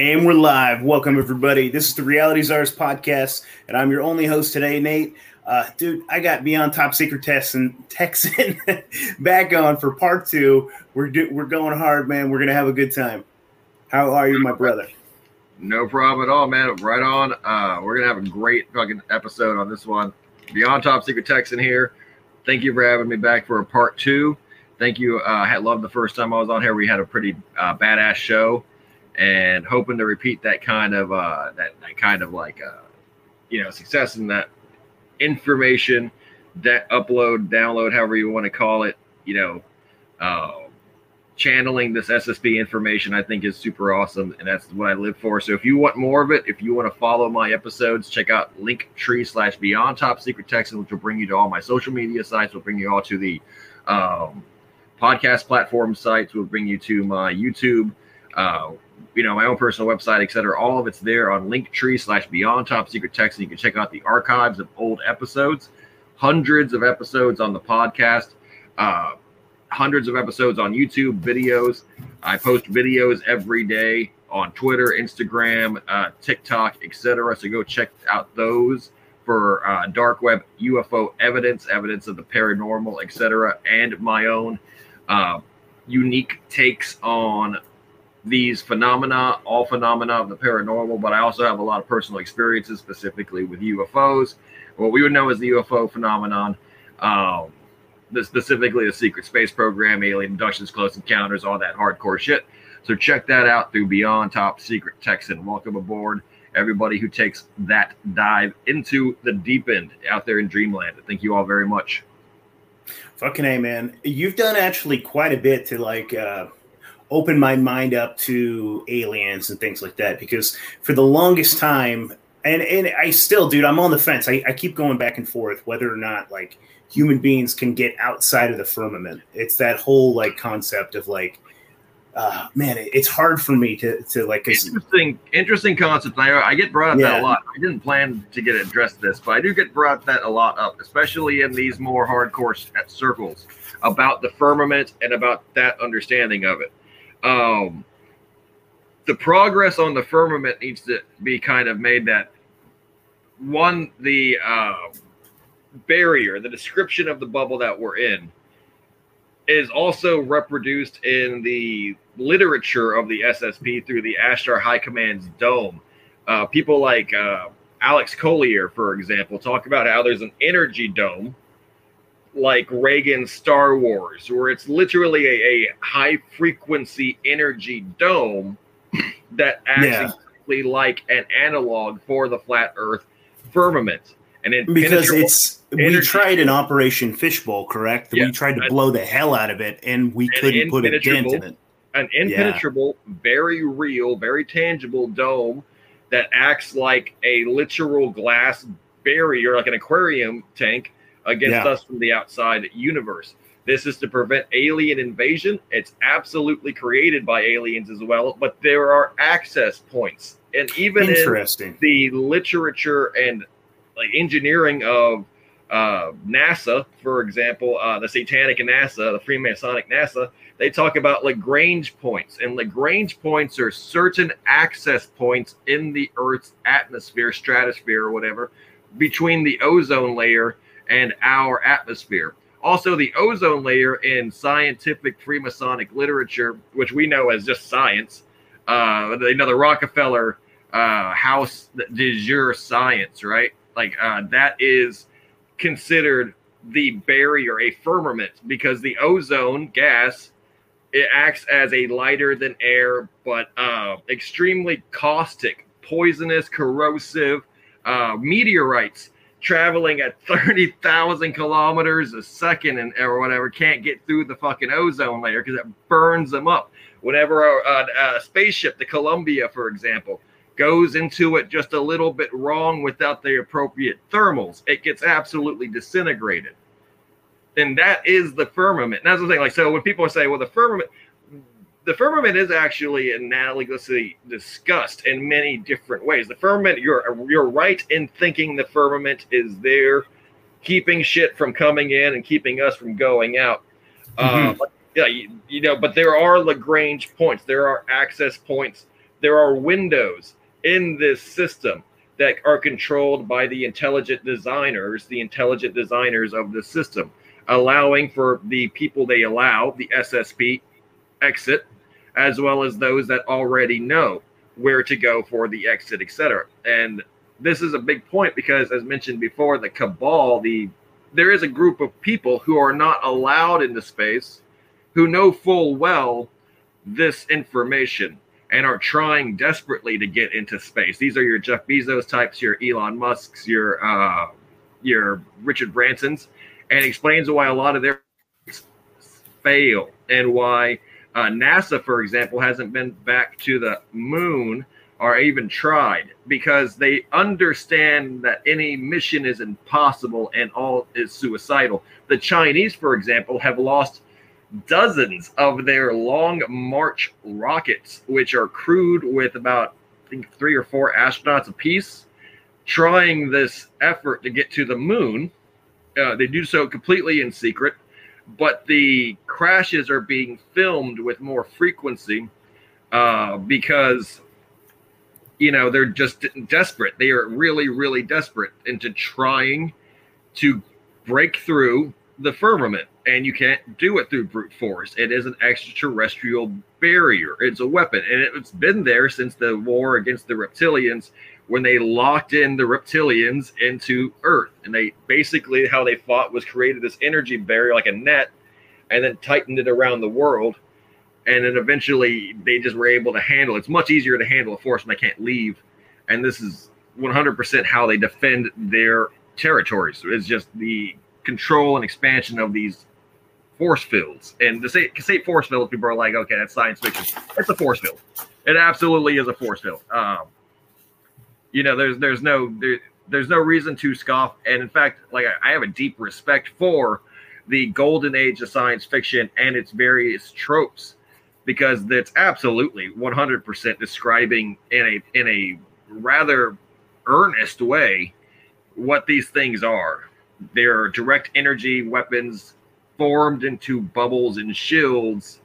And we're live. Welcome, everybody. This is the Reality Czars podcast, and I'm your only host today, Nate. Uh, dude, I got Beyond Top Secret Texan, Texan back on for part two. We're do, we're going hard, man. We're gonna have a good time. How are you, my brother? No problem at all, man. Right on. Uh, we're gonna have a great fucking episode on this one. Beyond Top Secret Texan here. Thank you for having me back for a part two. Thank you. Uh, I loved the first time I was on here. We had a pretty uh, badass show and hoping to repeat that kind of uh, that, that kind of like uh, you know success in that information that upload download however you want to call it you know uh, channeling this ssp information i think is super awesome and that's what i live for. So if you want more of it if you want to follow my episodes check out linktree slash beyond top secret texan which will bring you to all my social media sites will bring you all to the um, podcast platform sites will bring you to my youtube uh, you know, my own personal website, etc. All of it's there on Linktree slash Beyond Top Secret Text, and You can check out the archives of old episodes, hundreds of episodes on the podcast, uh, hundreds of episodes on YouTube videos. I post videos every day on Twitter, Instagram, uh, TikTok, etc. So go check out those for uh, dark web UFO evidence, evidence of the paranormal, etc., and my own uh, unique takes on these phenomena, all phenomena of the paranormal, but I also have a lot of personal experiences specifically with UFOs, what we would know as the UFO phenomenon, um, the, specifically the secret space program, alien abductions, close encounters, all that hardcore shit. So check that out through Beyond Top Secret Texan. Welcome aboard, everybody who takes that dive into the deep end out there in Dreamland. Thank you all very much. Fucking a man, you've done actually quite a bit to like. Uh open my mind up to aliens and things like that because for the longest time and and I still dude I'm on the fence I, I keep going back and forth whether or not like human beings can get outside of the firmament it's that whole like concept of like uh, man, it's hard for me to to like. Interesting, interesting concept. I, I get brought up yeah. that a lot. I didn't plan to get addressed this, but I do get brought that a lot up, especially in these more hardcore circles about the firmament and about that understanding of it um, the progress on the firmament needs to be kind of made that one the uh, barrier the description of the bubble that we're in is also reproduced in the literature of the ssp through the ashtar high command's dome. Uh, people like uh, alex collier for example talk about how there's an energy dome like Reagan's Star Wars, where it's literally a, a high frequency energy dome that acts yeah. exactly like an analog for the flat Earth firmament. And it because it's energy. we tried an Operation Fishbowl, correct? Yeah. We tried to blow the hell out of it, and we couldn't put a dent in it. An impenetrable, yeah. very real, very tangible dome that acts like a literal glass barrier, like an aquarium tank against yeah. us from the outside universe. This is to prevent alien invasion. It's absolutely created by aliens as well, but there are access points. And even in the literature and like engineering of uh, NASA, for example, uh, the Satanic NASA, the Freemasonic NASA, they talk about Lagrange points. And Lagrange points are certain access points in the Earth's atmosphere, stratosphere, or whatever, between the ozone layer and our atmosphere. Also, the ozone layer in scientific Freemasonic literature, which we know as just science, uh, you know, the Rockefeller uh, house de jure science, right? Like uh, that is considered the barrier, a firmament, because the ozone gas it acts as a lighter than air, but uh, extremely caustic, poisonous, corrosive uh, meteorites traveling at 30,000 kilometers a second and or whatever can't get through the fucking ozone layer because it burns them up. Whenever a, a, a, spaceship, the Columbia, for example, goes into it just a little bit wrong without the appropriate thermals, it gets absolutely disintegrated. And that is the firmament. And that's the thing. Like, so when people say, well, the firmament, the firmament is actually analogously discussed in many different ways. The firmament, you're you're right in thinking the firmament is there, keeping shit from coming in and keeping us from going out. Mm-hmm. Uh, yeah, you, you, know, but there are Lagrange points. There are access points there are windows in this system that are controlled by the intelligent designers, the intelligent designers of the system, allowing for the people they allow, the SSP, exit, as well as those that already know where to go for the exit, etc. And this is a big point because, as mentioned before, the cabal, the there is a group of people who are not allowed into space, who know full well this information and are trying desperately to get into space. These are your Jeff Bezos types, your Elon Musk's, your uh, your Richard Branson's, and explains why a lot of their fail and why uh, NASA, for example, hasn't been back to the moon or even tried because they understand that any mission is impossible and all is suicidal. The Chinese, for example, have lost dozens of their long march rockets, which are crewed with about I think three or four astronauts apiece, trying this effort to get to the moon. Uh, they do so completely in secret, but the crashes are being filmed with more frequency uh, because you know they're just desperate. They are really, really desperate into trying to break through the firmament and you can't do it through brute force. It is an extraterrestrial barrier. It's a weapon, and it's been there since the war against the reptilians when they locked in the reptilians into Earth. And they basically how they fought was created this energy barrier like a net, and then tightened it around the world. And then eventually they just were able to handle. It's much easier to handle a force when they can't leave. And this is 100% how they defend their territories. It's just the control and expansion of these force fields. And to say, to say force field, people are like, okay, that's science fiction. It's a force field. It absolutely is a force field. Um, you know, there's there's no there, there's no reason to scoff. And in fact, like I, have a deep respect for the golden age of science fiction and its various tropes because that's absolutely 100% describing in a in a rather earnest way what these things are. They're direct energy weapons formed into bubbles and shields,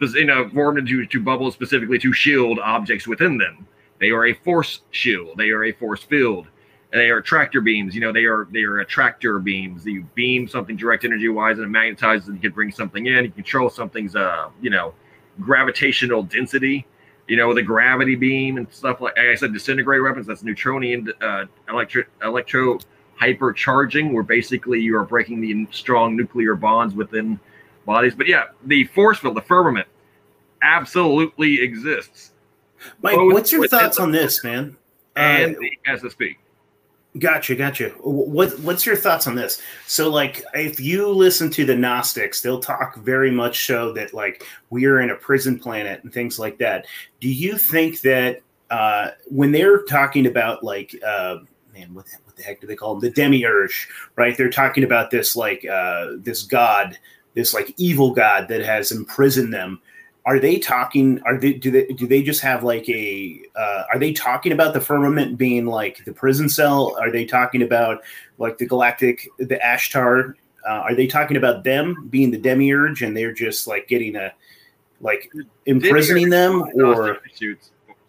you know, formed into, into bubbles specifically to shield objects within them. They are a force shield. They are a force field. They are tractor beams. You know, they are they are attractor beams. You beam something direct energy wise, and it magnetizes, and you can bring something in. You control something's uh, you know, gravitational density. You know, the gravity beam and stuff like, like I said, disintegrate weapons. That's neutronian uh, electro electro hypercharging, where basically you are breaking the strong nuclear bonds within bodies. But yeah, the force field, the firmament, absolutely exists. Mike, what's your thoughts on this, man? And uh, the SSP. Gotcha, gotcha. What what's your thoughts on this? So, like, if you listen to the Gnostics, they'll talk very much so that like we are in a prison planet and things like that. Do you think that uh, when they're talking about like, uh, man, what the heck do they call them? The demiurge, right? They're talking about this like uh, this god, this like evil god that has imprisoned them. Are they talking? Are they do they do they just have like a? Uh, are they talking about the firmament being like the prison cell? Are they talking about like the galactic, the Ashtar? Uh, are they talking about them being the demiurge and they're just like getting a like imprisoning them or?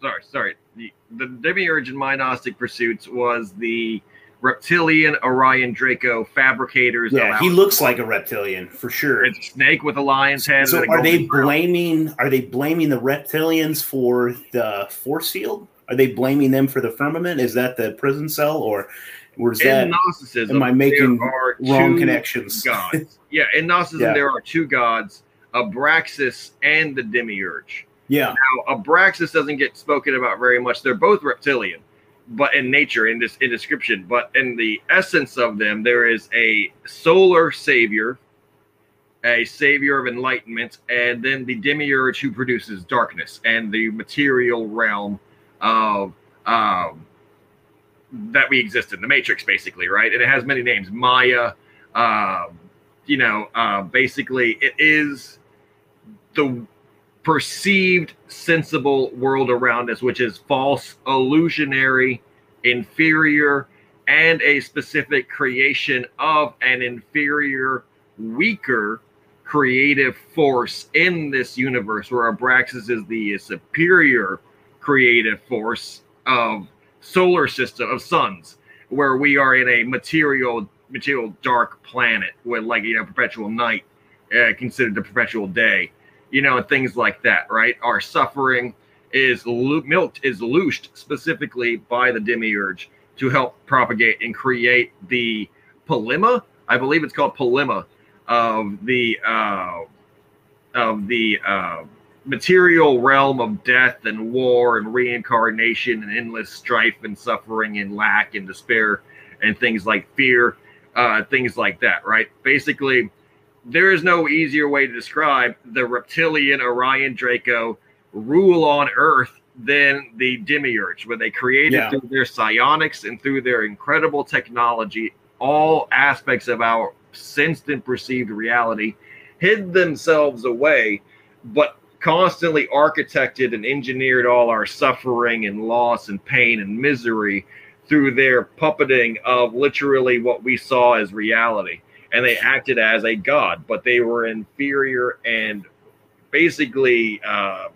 Sorry, sorry. The, the demiurge in my Gnostic pursuits was the reptilian Orion Draco fabricators. Yeah, he looks like a reptilian for sure. It's a snake with a lion's head. So are they blaming? Are they blaming the reptilians for the force field? Are they blaming them for the firmament? Is that the prison cell, or was that? Gnosticism, am I making wrong connections? Gods. yeah, in Gnosticism yeah. there are two gods: Abraxas and the Demiurge. Yeah. Now, Abraxas doesn't get spoken about very much. They're both reptilian but in nature, in this in description, but in the essence of them, there is a solar savior, a savior of enlightenment, and then the demiurge who produces darkness and the material realm of um, that we exist in, the matrix, basically, right? And it has many names, Maya. Uh, you know, uh, basically, it is the perceived sensible world around us, which is false, illusionary, inferior, and a specific creation of an inferior, weaker creative force in this universe, where Abraxas is the superior creative force of solar system of suns, where we are in a material material dark planet with like you know perpetual night uh, considered the perpetual day, you know, and things like that, right? Our suffering is lo- milked is loosed specifically by the demiurge to help propagate and create the polyma. I believe it's called polyma of the uh, of the uh, material realm of death and war and reincarnation and endless strife and suffering and lack and despair and things like fear, uh, things like that. Right? Basically, there is no easier way to describe the reptilian Orion Draco rule on Earth than the demiurge, where they created yeah. through their psionics and through their incredible technology all aspects of our sensed and perceived reality, hid themselves away, but constantly architected and engineered all our suffering and loss and pain and misery through their puppeting of literally what we saw as reality. And they acted as a god, but they were inferior and basically uh,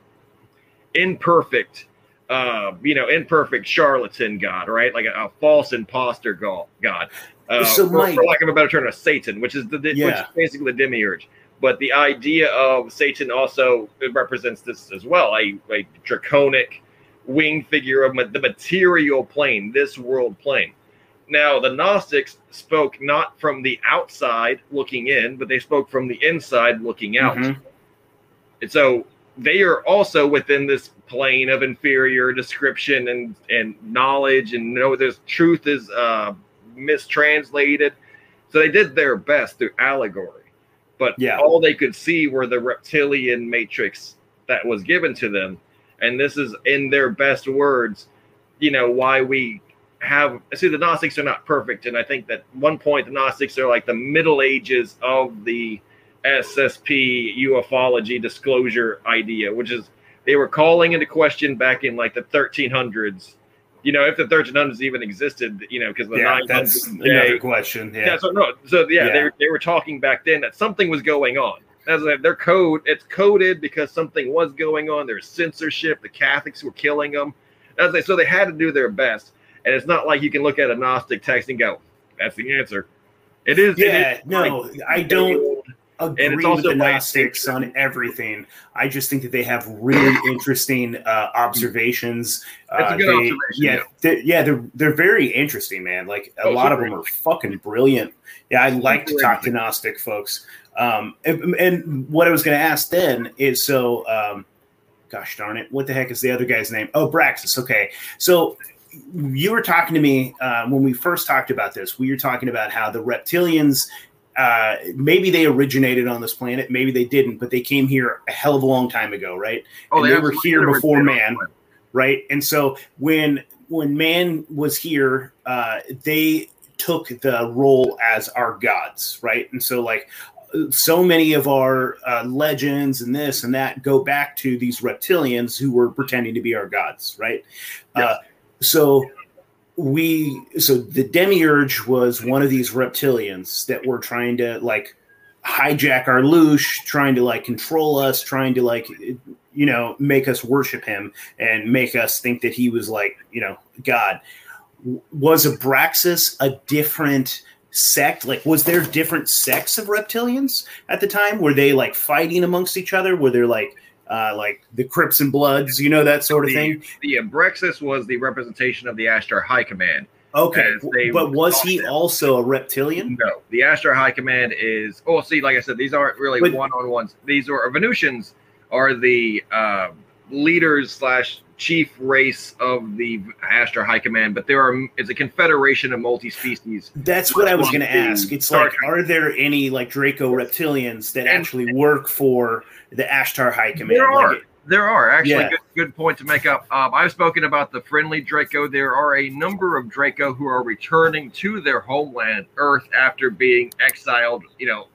imperfect, uh, you know, imperfect charlatan god, right? Like a, a false imposter god. Uh, so for, for, lack of a better term, a Satan, which is the yeah. which is basically the demiurge. But the idea of Satan also represents this as well, a, a draconic wing figure of the material plane, this world plane. Now, the Gnostics spoke not from the outside looking in, but they spoke from the inside looking out. Mm-hmm. And so they are also within this plane of inferior description and, and knowledge and know this truth is uh, mistranslated. So they did their best through allegory, but yeah. all they could see were the reptilian matrix that was given to them. And this is in their best words, you know, why we have see the Gnostics are not perfect. And I think that one point the Gnostics are like the middle ages of the SSP ufology disclosure idea, which is they were calling into question back in like the 1300s you know, if the 1300s even existed, you know, because the yeah, 900s. That's another question. Yeah. yeah. So no. So yeah, yeah, They, they were talking back then that something was going on. As their code, it's coded because something was going on. There's censorship. The Catholics were killing them. As they, so they had to do their best. And it's not like you can look at a Gnostic text and go, "That's the answer." It is. Yeah. It is no, like, I don't agree and it's also with the Gnostics on everything. I just think that they have really interesting uh, observations. Uh, they, observation. Yeah, they're, yeah, they're they're very interesting, man. Like a oh, lot of them are fucking brilliant. Yeah, I like to talk to Gnostic folks. Um, and, and what I was going to ask then is so. Um, gosh darn it, what the heck is the other guy's name? Oh, Braxis. Okay, so you were talking to me uh, when we first talked about this. We were talking about how the reptilians uh, maybe they originated on this planet, maybe they didn't, but they came here a hell of a long time ago, right? Oh, and they, they were here before man, right? And so when when man was here, uh, they took the role as our gods, right? And so like so many of our uh, legends and this and that go back to these reptilians who were pretending to be our gods, right? Yes. Uh, so we so the demiurge was one of these reptilians that were trying to like hijack our loosh trying to like control us trying to like you know make us worship him and make us think that he was like you know god. Was abraxas a different sect? Like was there different sects of reptilians at the time? Were they like fighting amongst each other? Were there like uh, like the Crips and Bloods, you know, that sort of the, thing. The Abraxas was the representation of the Ashtar High Command. Okay, but was he them. also a reptilian? No, the Ashtar High Command is. Oh, see, like I said, these aren't really one on ones. These are Venusians are the uh, leaders slash chief race of the Ashtar High Command, but there are it's a confederation of multi species. That's what I was going to ask. It's like, are there any like Draco reptilians that and, actually work for the Ashtar High Command. There are. Like there are actually yeah. good, good point to make up. Um, I've spoken about the friendly Draco. There are a number of Draco who are returning to their homeland, Earth, after being exiled, you know,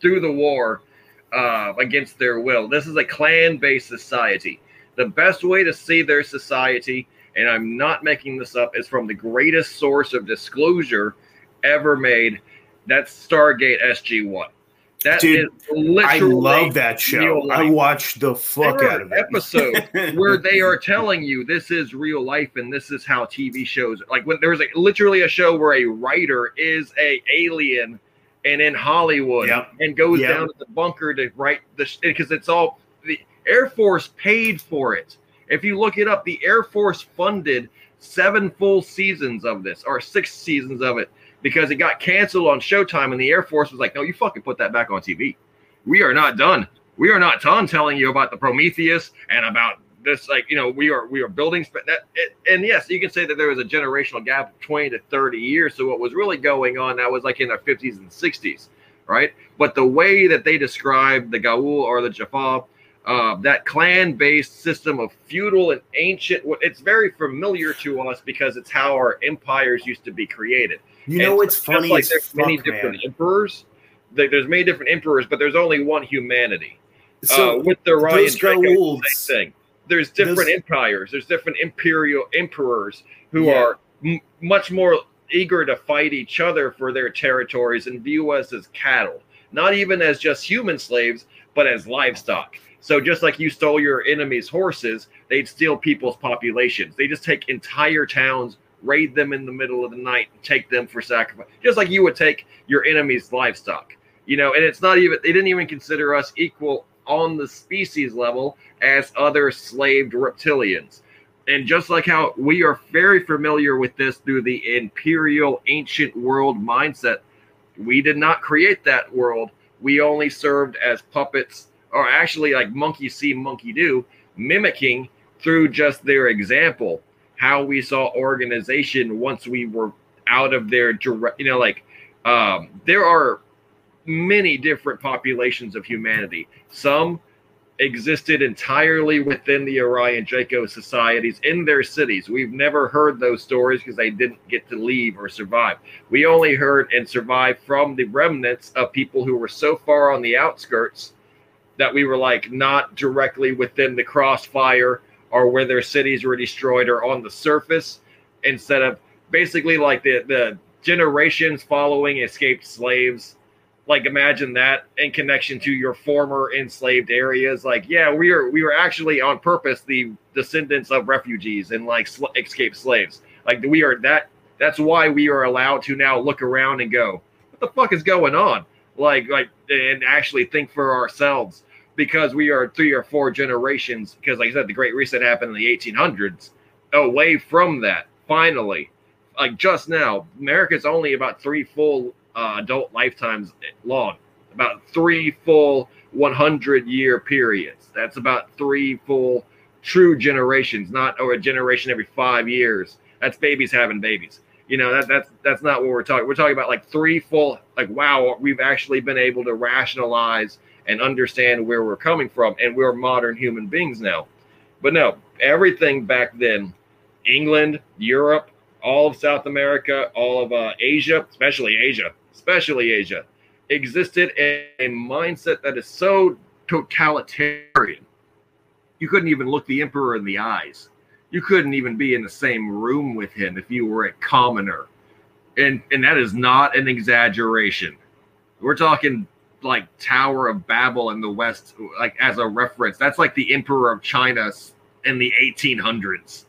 through the war uh, against their will. This is a clan-based society. The best way to see their society, and I'm not making this up, is from the greatest source of disclosure ever made. That's Stargate SG-1. That Dude, I love that show. I watched the fuck there out of it. Episodes where they are telling you this is real life and this is how TV shows. Like when there's a, literally a show where a writer is a alien and in Hollywood yep. and goes yep. down to the bunker to write the because it's all the Air Force paid for it. If you look it up, the Air Force funded seven full seasons of this or six seasons of it because it got canceled on Showtime, and the Air Force was like, "No, you fucking put that back on TV. We are not done. We are not done telling you about the Prometheus and about this. Like, you know, we are we are building that. It, and yes, you can say that there was a generational gap of twenty to thirty years. So what was really going on that was like in the fifties and sixties, right? But the way that they described the Goa'uld or the Jaffa uh, that clan-based system of feudal and ancient it's very familiar to us because it's how our empires used to be created. You know what's funny like there's fuck, many different man. emperors there's many different emperors but there's only one humanity. So uh, with the Orion Draco, same thing. There's different those, empires there's different imperial emperors who yeah. are m- much more eager to fight each other for their territories and view us as cattle. Not even as just human slaves but as livestock so just like you stole your enemy's horses, they'd steal people's populations. They just take entire towns, raid them in the middle of the night, take them for sacrifice. Just like you would take your enemy's livestock. You know, and it's not even they didn't even consider us equal on the species level as other slaved reptilians. And just like how we are very familiar with this through the imperial ancient world mindset, we did not create that world. We only served as puppets or actually like monkey see, monkey do, mimicking through just their example how we saw organization once we were out of their direct, you know, like um, there are many different populations of humanity. Some existed entirely within the Orion Draco societies in their cities. We've never heard those stories because they didn't get to leave or survive. We only heard and survived from the remnants of people who were so far on the outskirts that we were like not directly within the crossfire or where their cities were destroyed or on the surface instead of basically like the the generations following escaped slaves. Like imagine that in connection to your former enslaved areas. Like yeah we are we were actually on purpose the descendants of refugees and like sl- escaped slaves. Like we are that that's why we are allowed to now look around and go what the fuck is going on like like and actually think for ourselves because we are three or four generations because like i said the great reset happened in the 1800s away from that finally. Like just now america's only about three full uh, adult lifetimes long about three full 100 year periods. That's about three full true generations not or a generation every five years. That's babies having babies you know that that's that's not what we're talking. We're talking about like three full like wow, we've actually been able to rationalize and understand where we're coming from, and we're modern human beings now. But no, everything back then, England, Europe, all of South America, all of uh, Asia, especially Asia, especially Asia, existed in a mindset that is so totalitarian. You couldn't even look the emperor in the eyes you couldn't even be in the same room with him if you were a commoner. And and that is not an exaggeration. We're talking like Tower of Babel in the West, like as a reference. That's like the Emperor of China in the 1800s,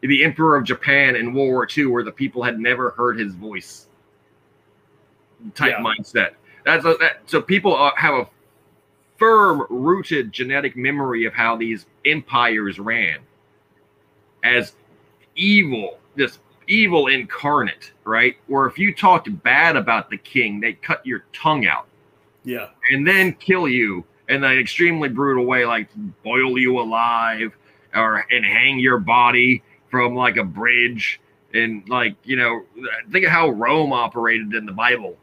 the Emperor of Japan in World War II, where the people had never heard his voice. Type yeah. mindset. That's a, that, so people are, have a firm rooted genetic memory of how these empires ran as evil, this evil incarnate, right? Where if you talked bad about the king, they'd cut your tongue out. Yeah. And then kill you in an extremely brutal way, like boil you alive or and hang your body from like a bridge. And like, you know, think of how Rome operated in the Bible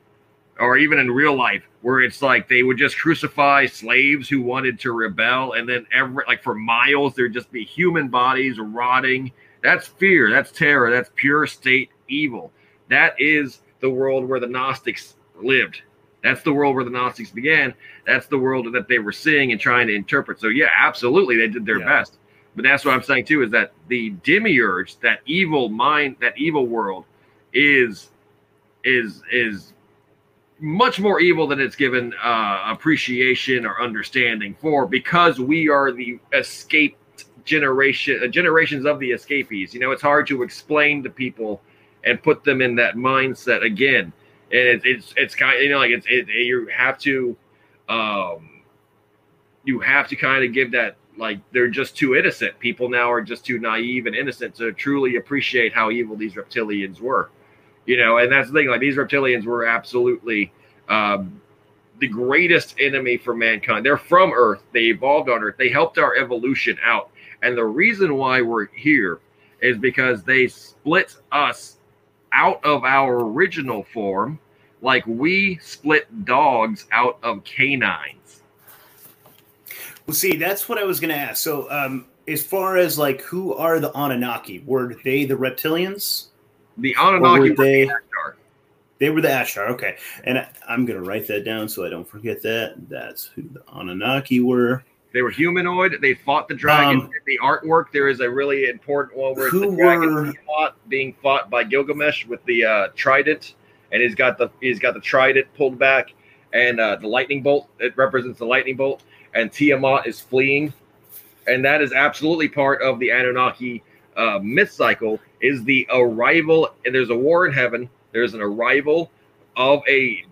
or even in real life, where it's like they would just crucify slaves who wanted to rebel, and then every like for miles there'd just be human bodies rotting. That's fear. That's terror. That's pure state evil. That is the world where the Gnostics lived. That's the world where the Gnostics began. That's the world that they were seeing and trying to interpret. So yeah, absolutely, they did their yeah. best. But that's what I'm saying too is that the demiurge, that evil mind, that evil world, is is is much more evil than it's given uh, appreciation or understanding for because we are the escaped generation uh, generations of the escapees. You know it's hard to explain to people and put them in that mindset again. And it, it's it's kind of, you know like it's it, you have to um you have to kind of give that like they're just too innocent. People now are just too naive and innocent to truly appreciate how evil these reptilians were you know and that's the thing like these reptilians were absolutely um, the greatest enemy for mankind. They're from earth. They evolved on earth. They helped our evolution out. And the reason why we're here is because they split us out of our original form like we split dogs out of canines. Well see that's what i was going to ask. So um as far as like who are the anunnaki? Were they the reptilians the Anunnaki were they, they were the Ashtar. Okay, and I, am gonna write that down so I don't forget that. That's who the Anunnaki were. They were humanoid. They fought the dragon. Um, the artwork there is a really important one where the dragon fought, being fought by Gilgamesh with the uh, trident, and he's got the he's got the trident pulled back, and uh, the lightning bolt. It represents the lightning bolt, and Tiamat is fleeing, and that is absolutely part of the Anunnaki uh, myth cycle is the arrival, and there's a war in heaven. There's an arrival of a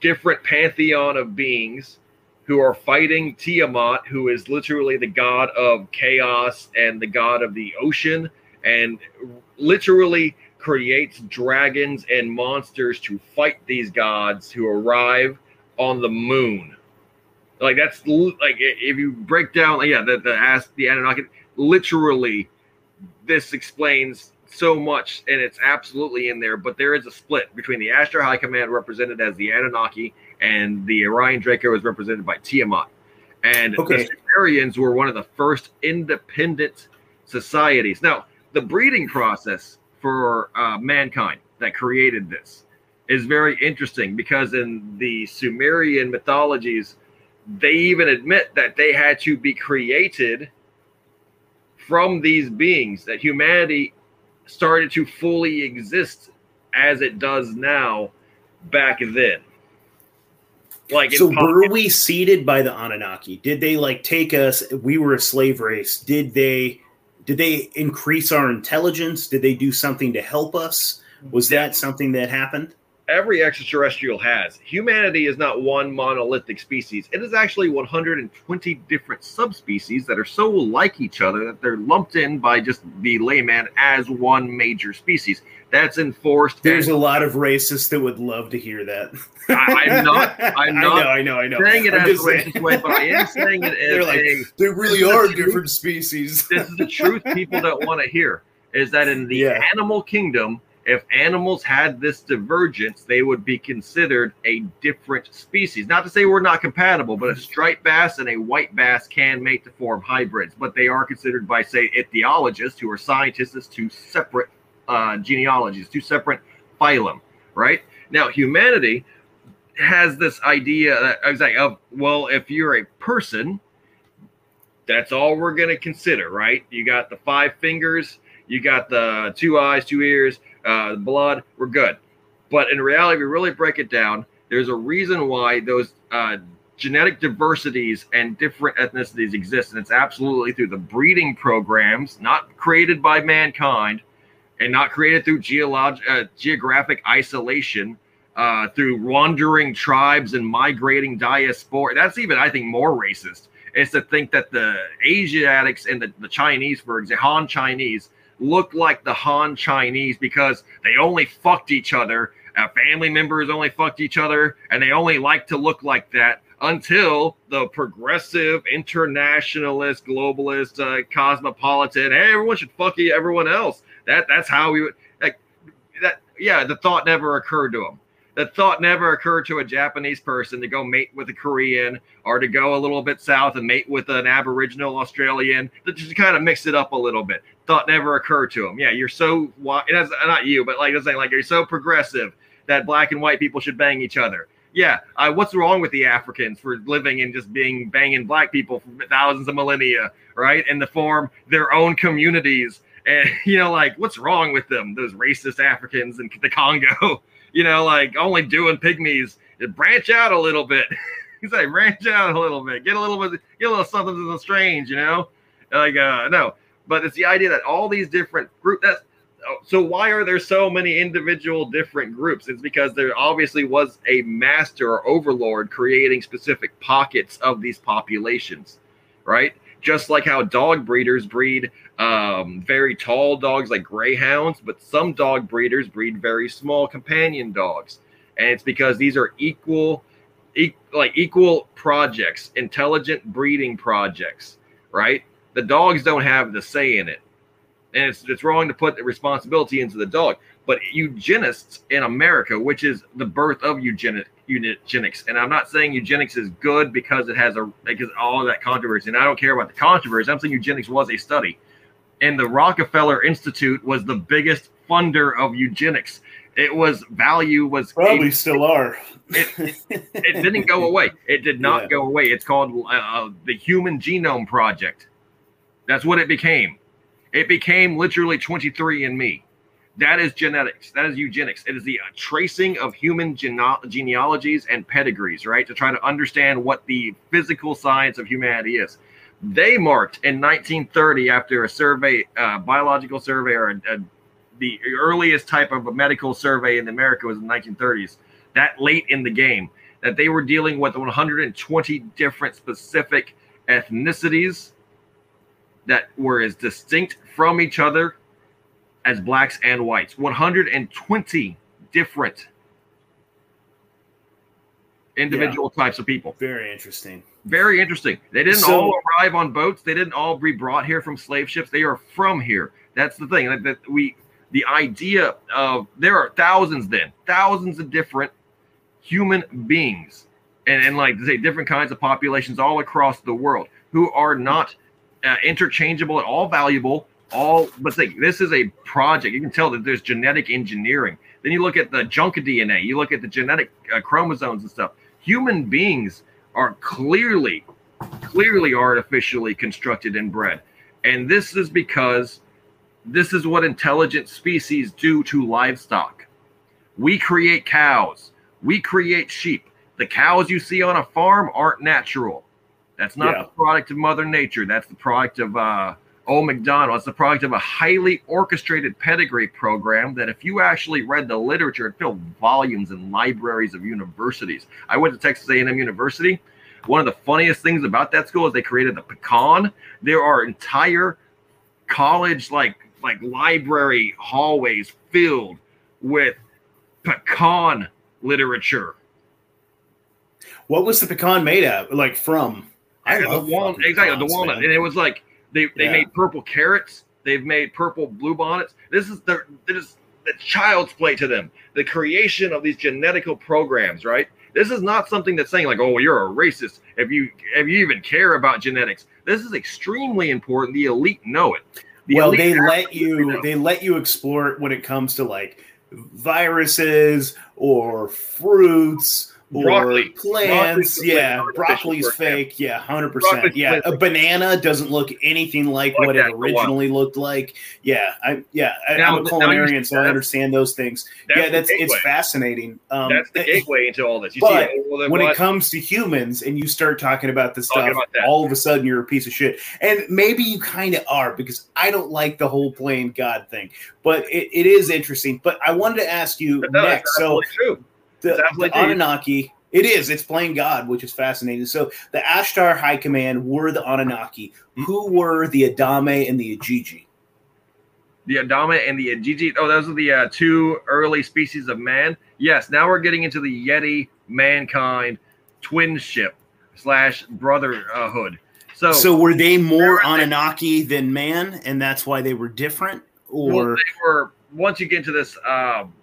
different pantheon of beings who are fighting Tiamat, who is literally the god of chaos and the god of the ocean, and literally creates dragons and monsters to fight these gods who arrive on the moon. Like that's like if you break down, yeah, the the ask the Anunnaki, literally, this explains so much, and it's absolutely in there. But there is a split between the Ashtar High Command, represented as the Anunnaki, and the Orion Draco was represented by Tiamat. And okay. the Sumerians were one of the first independent societies. Now, the breeding process for uh, mankind that created this is very interesting because in the Sumerian mythologies, they even admit that they had to be created from these beings, that humanity started to fully exist as it does now back then. Like so, were we seeded by the Anunnaki? Did they like take us? We were a slave race. Did they? Did they increase our intelligence? Did they do something to help us? Was that something that happened? Every extraterrestrial has. Humanity is not one monolithic species. It is actually 120 different subspecies that are so like each other that they're lumped in by just the layman as one major species. That's enforced. There's a lot of racists that would love to hear that. I, am not. I'm not. I know. I know. I know. Saying it I'm as a racist way, but I am saying it as They're like, a, They really are different species. this is the truth people don't want to hear. Is that in the yeah. animal kingdom? If animals had this divergence, they would be considered a different species. Not to say we're not compatible, but a striped bass and a white bass can mate to form hybrids, but they are considered by, say, ichthyologists, who are scientists, as two separate uh, genealogies, two separate phylum, right? Now, humanity has this idea that was like, of well, if you're a person, that's all we're going to consider, right? You got the five fingers, you got the two eyes, two ears, uh, blood, we're good. But in reality, we really break it down, there's a reason why those uh, genetic diversities and different ethnicities exist. And it's absolutely through the breeding programs, not created by mankind and not created through geolog- uh, geographic isolation, uh, through wandering tribes and migrating diaspora. That's even, I think, more racist. Is to think that the Asiatics and the, the Chinese, for example, Han Chinese, look like the Han Chinese because they only fucked each other. Family members only fucked each other, and they only like to look like that until the progressive, internationalist, globalist, uh, cosmopolitan, hey, everyone should fuck everyone else. That that's how we would like that. Yeah, the thought never occurred to them the thought never occurred to a Japanese person to go mate with a Korean or to go a little bit south and mate with an Aboriginal Australian to just kind of mix it up a little bit. Thought never occurred to them. Yeah, you're so it not you, but like I'm saying, like you're so progressive that black and white people should bang each other. Yeah, uh, what's wrong with the Africans for living and just being banging black people for thousands of millennia, right? And to form their own communities. And you know, like what's wrong with them? Those racist Africans in the Congo. you know, like only doing pygmies branch out a little bit. He's like, branch out a little bit, get a little bit, get a little something strange, you know? Like, uh, no, but it's the idea that all these different groups. That's so why are there so many individual different groups? It's because there obviously was a master or overlord creating specific pockets of these populations, right? Just like how dog breeders breed um, very tall dogs like greyhounds, but some dog breeders breed very small companion dogs, and it's because these are equal, e- like equal projects, intelligent breeding projects, right? The dogs don't have the say in it and it's it's wrong to put the responsibility into the dog. But eugenists in America, which is the birth of eugenics, eugenics, and I'm not saying eugenics is good because it has a because all that controversy, and I don't care about the controversy. I'm saying eugenics was a study, and the Rockefeller Institute was the biggest funder of eugenics. It was value was probably still are. it, it, didn't go away. It did not yeah. go away. It's called uh, the Human Genome Project. That's what it became it became literally 23andMe. That is genetics. That is eugenics. It is the tracing of human gene- genealogies and pedigrees, right? To try to understand what the physical science of humanity is. They marked in 1930 after a survey, uh, biological survey, or a, a, the earliest type of a medical survey in America was in the 1930s. That late in the game, that they were dealing with 120 different specific ethnicities that were as distinct from each other as blacks and whites. 120 different individual yeah. types of people. Very interesting. Very interesting. They didn't so, all arrive on boats. They didn't all be brought here from slave ships. They are from here. That's the thing. That, that we the idea of there are thousands then, thousands of different human beings and, and like say different kinds of populations all across the world who are not uh, interchangeable at all valuable. All, but think this is a project. You can tell that there's genetic engineering. Then you look at the junk DNA. You look at the genetic uh, chromosomes and stuff. Human beings are clearly, clearly artificially constructed and bred, and this is because this is what intelligent species do to livestock. We create cows. We create sheep. The cows you see on a farm aren't natural. That's not yeah. the product of Mother Nature. That's the product of uh, Old McDonald. It's the product of a highly orchestrated pedigree program that, if you actually read the literature, it filled volumes in libraries of universities. I went to Texas A&M University. One of the funniest things about that school is they created the pecan. There are entire college like like library hallways filled with pecan literature. What was the pecan made of? Like from? I love the walnut, exactly the walnut, man. and it was like they they yeah. made purple carrots. They've made purple bluebonnets. This is the this is the child's play to them. The creation of these genetical programs, right? This is not something that's saying like, oh, you're a racist if you if you even care about genetics. This is extremely important. The elite know it. The well, they let you they let you explore it when it comes to like viruses or fruits broccoli plants broccoli yeah. broccoli's fake yeah 100% yeah. a banana doesn't look anything like, like what it originally looked like. Yeah i yeah I, am a culinarian so i understand those things. that's yeah that's it's fascinating. Um, that's the gateway into all this. You but see, well, when what? it comes to humans and you start talking about this stuff all of a sudden you're a piece of shit. And maybe you kind of are because i don't like the whole playing god thing. But it, it is interesting. But i wanted to ask you next. So true the, the Anunnaki. It is. It's playing God, which is fascinating. So the Ashtar High Command were the Anunnaki. Who were the Adame and the Igigi? The Adame and the Igigi. Oh, those are the uh, two early species of man. Yes. Now we're getting into the Yeti mankind twinship slash brotherhood. So, so were they more Anunnaki than man, and that's why they were different? Or well, they were. Once you get into this. Um,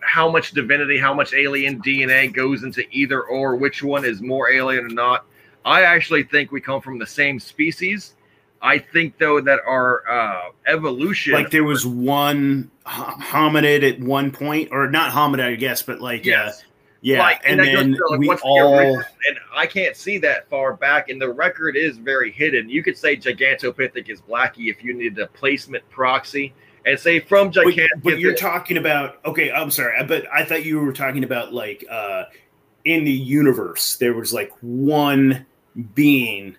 how much divinity, how much alien DNA goes into either or, which one is more alien or not. I actually think we come from the same species. I think though that our uh, evolution, like there was one hominid at one point, or not hominid, I guess, but like uh, yes. Uh, yeah, like, and, and then like, we all and I can't see that far back, and the record is very hidden. You could say Gigantopithecus blacki if you needed a placement proxy and say from gigantic. But, but you're talking about okay. I'm sorry, but I thought you were talking about like uh in the universe there was like one being,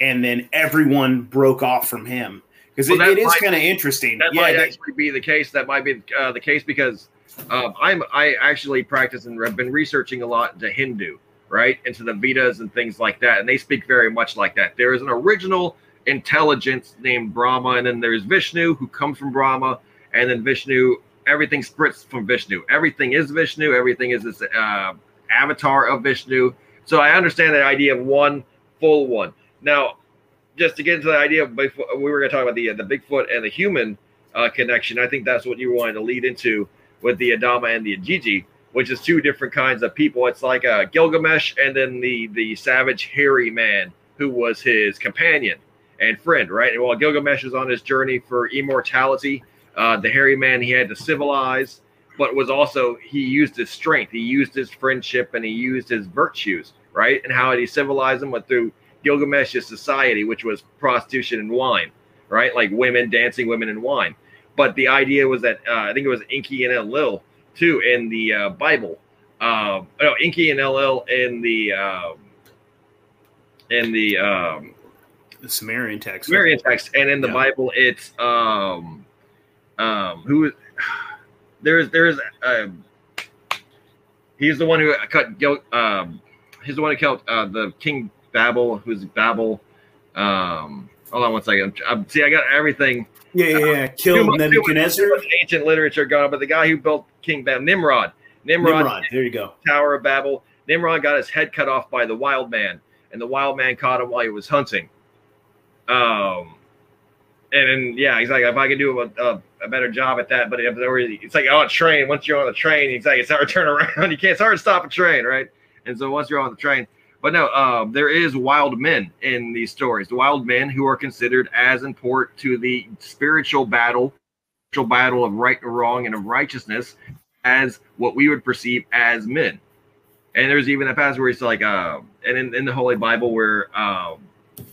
and then everyone broke off from him because well, it, it is kind of interesting. That yeah, might that, actually be the case. That might be uh, the case because um, I'm I actually practice and have been researching a lot into Hindu, right, into the Vedas and things like that, and they speak very much like that. There is an original intelligence named Brahma, and then there's Vishnu who comes from Brahma, and then Vishnu. Everything splits from Vishnu. Everything is Vishnu. Everything is this uh, avatar of Vishnu. So I understand the idea of one full one. Now, just to get into the idea of we were going to talk about the the Bigfoot and the human uh, connection. I think that's what you wanted to lead into with the Adama and the Ajiji, which is two different kinds of people. It's like a Gilgamesh and then the the savage hairy man who was his companion and friend, right? And while Gilgamesh is on his journey for immortality, uh, the hairy man he had to civilize, but was also he used his strength, he used his friendship, and he used his virtues, right? And how did he civilize them? But through Gilgamesh's society, which was prostitution and wine, right? Like women dancing, women and wine. But the idea was that uh, I think it was Enki and Enlil too in the uh, Bible. Uh, no, Enki and Enlil in the in the um, the Sumerian text. Sumerian text, and in the yeah. Bible, it's um, um, who there's there's um, he's the one who cut guilt. um, he's the one who killed uh, the king Babel, who's Babel. Um, hold on one second. I'm, see, I got everything yeah, yeah, yeah. Killed uh, Nebuchadnezzar. Ancient literature gone, but the guy who built King Babel, Nimrod. Nimrod. Nimrod. There you go. Tower of Babel. Nimrod got his head cut off by the wild man, and the wild man caught him while he was hunting. Um, and then yeah, he's like, if I could do a, a, a better job at that, but if there it's like on a train. Once you're on the train, he's like, it's hard to turn around. You can't. It's hard to stop a train, right? And so once you're on the train, but no, uh, there is wild men in these stories. The wild men who are considered as important to the spiritual battle, spiritual battle of right and wrong and of righteousness, as what we would perceive as men. And there's even a passage where it's like, uh, and in, in the Holy Bible where um,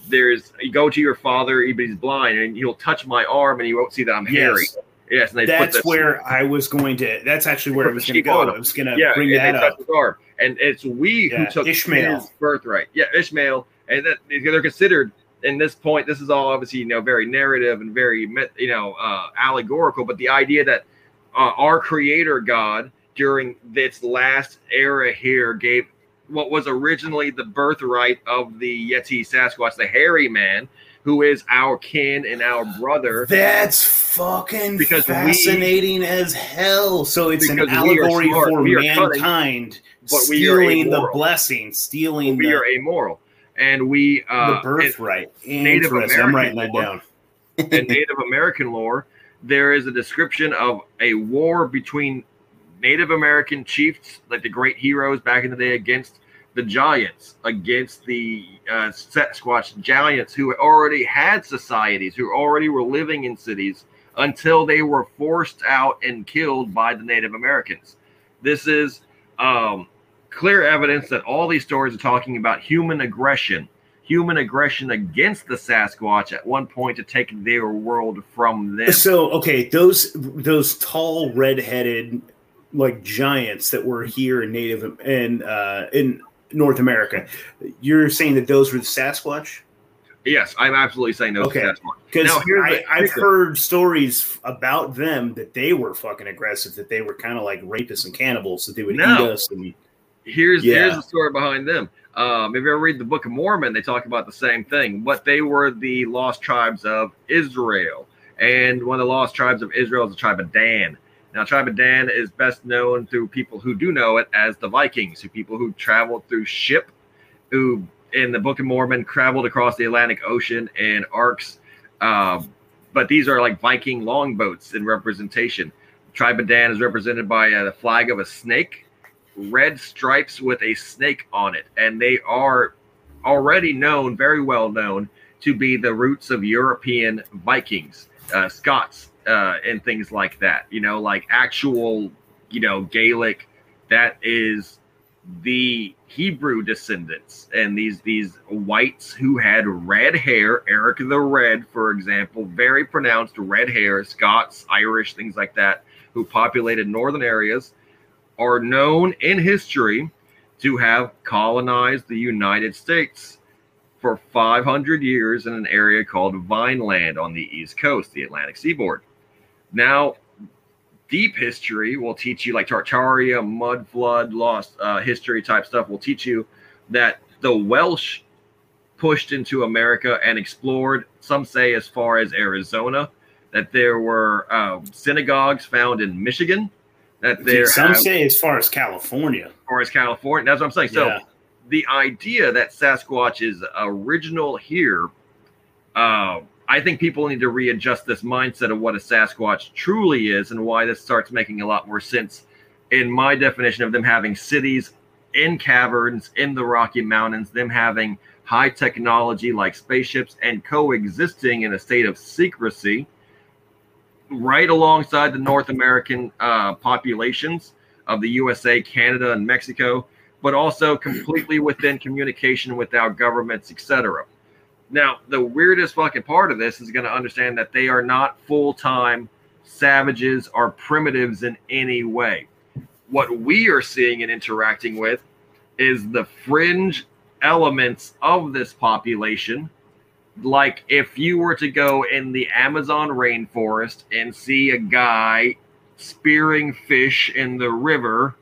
there's you go to your father, but he's blind, and he'll touch my arm, and he won't see that I'm hairy. Yes. Yes, and that's where I was going to. That's actually where I was going to go. I was going to yeah, bring that up. Arm. And it's we yeah, who took Ishmael. his birthright. Yeah, Ishmael, and that, they're considered. In this point, this is all obviously you know very narrative and very you know uh, allegorical. But the idea that uh, our Creator God during this last era here gave what was originally the birthright of the Yeti Sasquatch, the hairy man, who is our kin and our brother. That's fucking because fascinating we, as hell. So it's an allegory for mankind but stealing the blessing, stealing. We the, are amoral, and we uh, the birthright. Native American I'm writing that down. in Native American lore, there is a description of a war between Native American chiefs, like the great heroes back in the day, against the giants against the uh, Sasquatch giants who already had societies, who already were living in cities until they were forced out and killed by the Native Americans. This is um, clear evidence that all these stories are talking about human aggression, human aggression against the Sasquatch at one point to take their world from them. So, okay, those those tall, red-headed like giants that were here in native and uh in North America. You're saying that those were the Sasquatch? Yes, I'm absolutely saying those okay. Because I've heard stories about them that they were fucking aggressive, that they were kind of like rapists and cannibals, that they would no. eat us. And here's yeah. here's the story behind them. Um, if you ever read the Book of Mormon, they talk about the same thing. But they were the lost tribes of Israel, and one of the lost tribes of Israel is the tribe of Dan. Now, tribe of Dan is best known through people who do know it as the Vikings, who people who traveled through ship, who in the Book of Mormon traveled across the Atlantic Ocean in arks. Um, but these are like Viking longboats in representation. Tribe of Dan is represented by a flag of a snake, red stripes with a snake on it, and they are already known, very well known, to be the roots of European Vikings, uh, Scots, uh, and things like that. You know, like actual, you know, Gaelic. That is the Hebrew descendants and these these whites who had red hair. Eric the Red, for example, very pronounced red hair. Scots, Irish, things like that, who populated northern areas, are known in history to have colonized the United States for 500 years in an area called Vineland on the East Coast, the Atlantic seaboard. Now, deep history will teach you, like Tartaria, mud flood, lost uh, history type stuff, will teach you that the Welsh pushed into America and explored, some say as far as Arizona, that there were uh, synagogues found in Michigan. That there some have, say as far as California. As far as California. That's what I'm saying. So yeah. the idea that Sasquatch is original here, uh, I think people need to readjust this mindset of what a Sasquatch truly is and why this starts making a lot more sense in my definition of them having cities in caverns in the Rocky Mountains, them having high technology like spaceships and coexisting in a state of secrecy right alongside the North American uh, populations of the USA, Canada, and Mexico, but also completely within communication with our governments, etc. Now, the weirdest fucking part of this is going to understand that they are not full time savages or primitives in any way. What we are seeing and interacting with is the fringe elements of this population like if you were to go in the Amazon rainforest and see a guy spearing fish in the river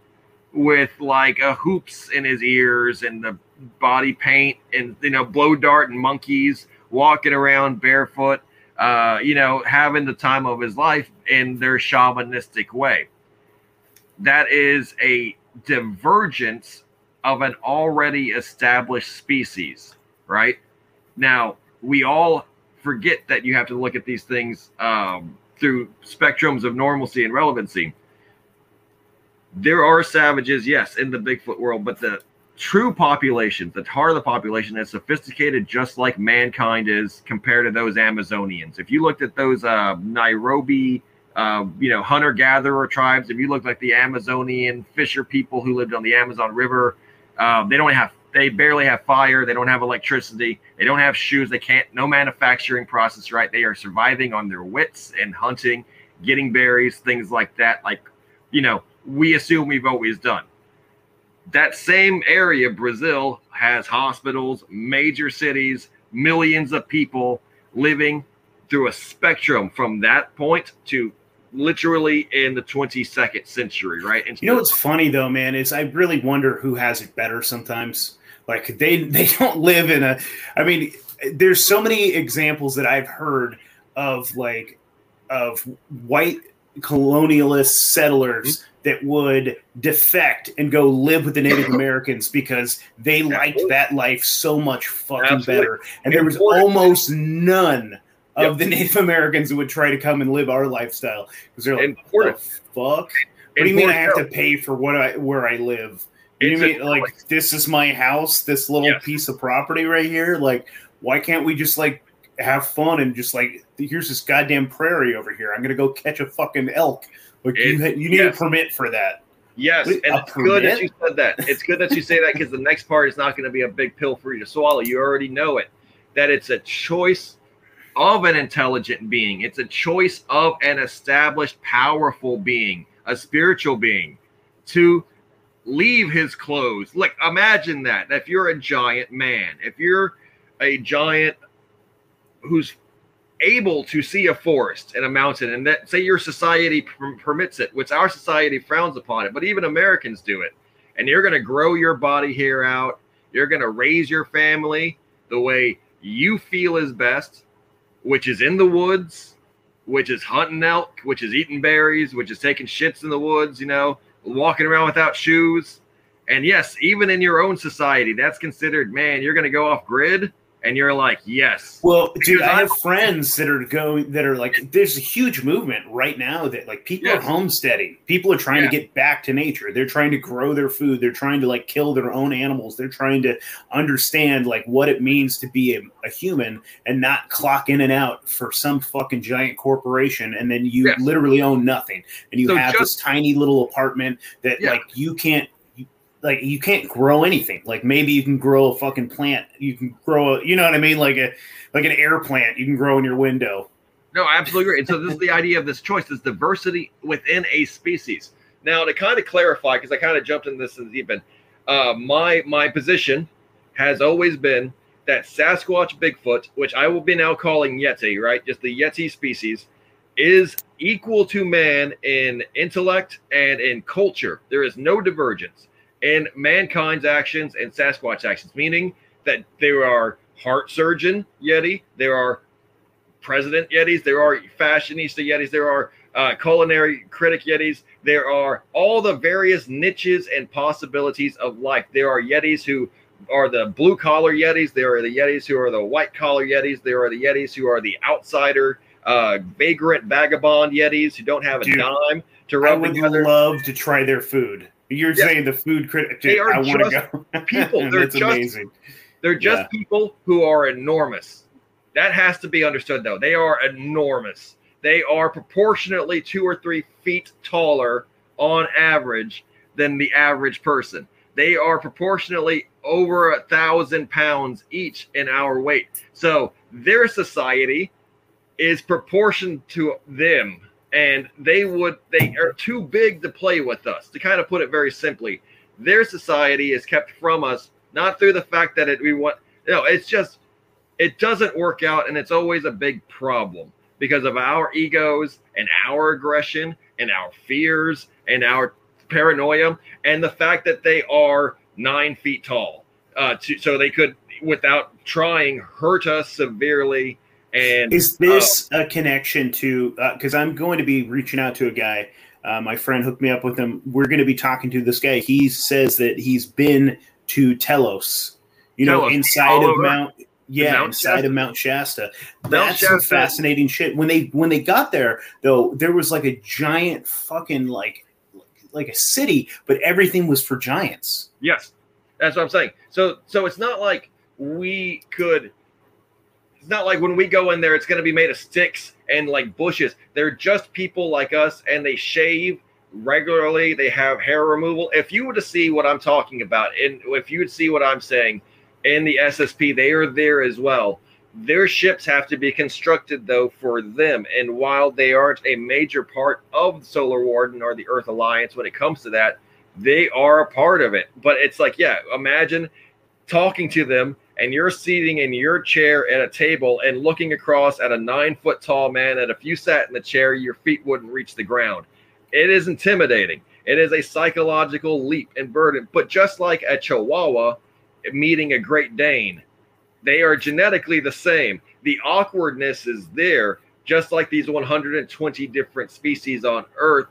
with like a hoops in his ears and the body paint and you know blow dart and monkeys walking around barefoot uh you know having the time of his life in their shamanistic way that is a divergence of an already established species right now we all forget that you have to look at these things um, through spectrums of normalcy and relevancy. There are savages, yes, in the Bigfoot world, but the true population, the heart of the population, is sophisticated just like mankind is compared to those Amazonians. If you looked at those uh, Nairobi, uh, you know, hunter gatherer tribes, if you looked like the Amazonian fisher people who lived on the Amazon River, uh, they don't have they barely have fire. They don't have electricity. They don't have shoes. They can't, no manufacturing process, right? They are surviving on their wits and hunting, getting berries, things like that. Like, you know, we assume we've always done. That same area, Brazil, has hospitals, major cities, millions of people living through a spectrum from that point to literally in the 22nd century, right? And you know what's funny though, man, is I really wonder who has it better sometimes. Like they they don't live in a. I mean, there's so many examples that I've heard of like of white colonialist settlers mm-hmm. that would defect and go live with the Native Americans because they Absolutely. liked that life so much fucking Absolutely. better. And there was almost none of yep. the Native Americans who would try to come and live our lifestyle because they're like, "What the fuck? What do you mean I have to pay for what I where I live?" You mean like this is my house, this little yes. piece of property right here? Like, why can't we just like have fun and just like here's this goddamn prairie over here? I'm gonna go catch a fucking elk. Like it, you, you need yes. a permit for that. Yes, and it's permit? good that you said that. It's good that you say that because the next part is not going to be a big pill for you to swallow. You already know it. That it's a choice of an intelligent being. It's a choice of an established, powerful being, a spiritual being, to leave his clothes. Like, imagine that. If you're a giant man, if you're a giant who's able to see a forest and a mountain, and that say your society per- permits it, which our society frowns upon it, but even Americans do it. And you're going to grow your body hair out. You're going to raise your family the way you feel is best, which is in the woods, which is hunting elk, which is eating berries, which is taking shits in the woods, you know, walking around without shoes. And yes, even in your own society, that's considered, man, you're going to go off grid and you're like, yes. Well, dude, I have friends that are going that are like, there's a huge movement right now that like people yes. are homesteading. People are trying yeah. to get back to nature. They're trying to grow their food. They're trying to like kill their own animals. They're trying to understand like what it means to be a, a human and not clock in and out for some fucking giant corporation. And then you yes. literally own nothing. And you so have just, this tiny little apartment that yeah. like you can't like you can't grow anything. Like maybe you can grow a fucking plant. You can grow a, you know what I mean? Like a like an air plant you can grow in your window. No, absolutely And so this is the idea of this choice, this diversity within a species. Now to kind of clarify, because I kind of jumped in this in the deep end, uh, my my position has always been that Sasquatch Bigfoot, which I will be now calling Yeti, right? Just the Yeti species, is equal to man in intellect and in culture. There is no divergence in mankind's actions and Sasquatch actions, meaning that there are heart surgeon Yeti, there are president Yetis, there are fashionista Yetis, there are uh, culinary critic Yetis, there are all the various niches and possibilities of life. There are Yetis who are the blue collar Yetis, there are the Yetis who are the white collar Yetis, there are the Yetis who are the outsider uh, vagrant vagabond Yetis who don't have a Dude, dime to rub I would together. love to try their food. You're yeah. saying the food critic. They are I want to go. people. They're just amazing. They're just yeah. people who are enormous. That has to be understood, though. They are enormous. They are proportionately two or three feet taller on average than the average person. They are proportionately over a thousand pounds each in our weight. So their society is proportioned to them and they would they are too big to play with us. To kind of put it very simply their society is kept from us not through the fact that it we want you know it's just it doesn't work out and it's always a big problem because of our egos and our aggression and our fears and our paranoia and the fact that they are nine feet tall uh, to, so they could without trying hurt us severely and is this uh, a connection to? Because uh, I'm going to be reaching out to a guy. Uh, my friend hooked me up with him. We're going to be talking to this guy. He says that he's been to Telos, you know, Telos, inside of Mount. Yeah, Mount inside Shasta. of Mount Shasta. Mount That's Shasta. some fascinating shit. When they when they got there, though, there was like a giant fucking like like a city, but everything was for giants. Yes, that's what I'm saying. So so it's not like we could it's not like when we go in there, it's going to be made of sticks and like bushes. They're just people like us, and they shave regularly. They have hair removal. If you were to see what I'm talking about, and if you would see what I'm saying in the SSP, they are there as well. Their ships have to be constructed though for them, and while they aren't a major part of the Solar Warden or the Earth Alliance when it comes to that, they are a part of it. But it's like, yeah, imagine talking to them and you're sitting in your chair at a table and looking across at a nine foot tall man that if you sat in the chair, your feet wouldn't reach the ground. It is intimidating. It is a psychological leap and burden. But just like a Chihuahua meeting a Great Dane, they are genetically the same. The awkwardness is there, just like these 120 different species on Earth.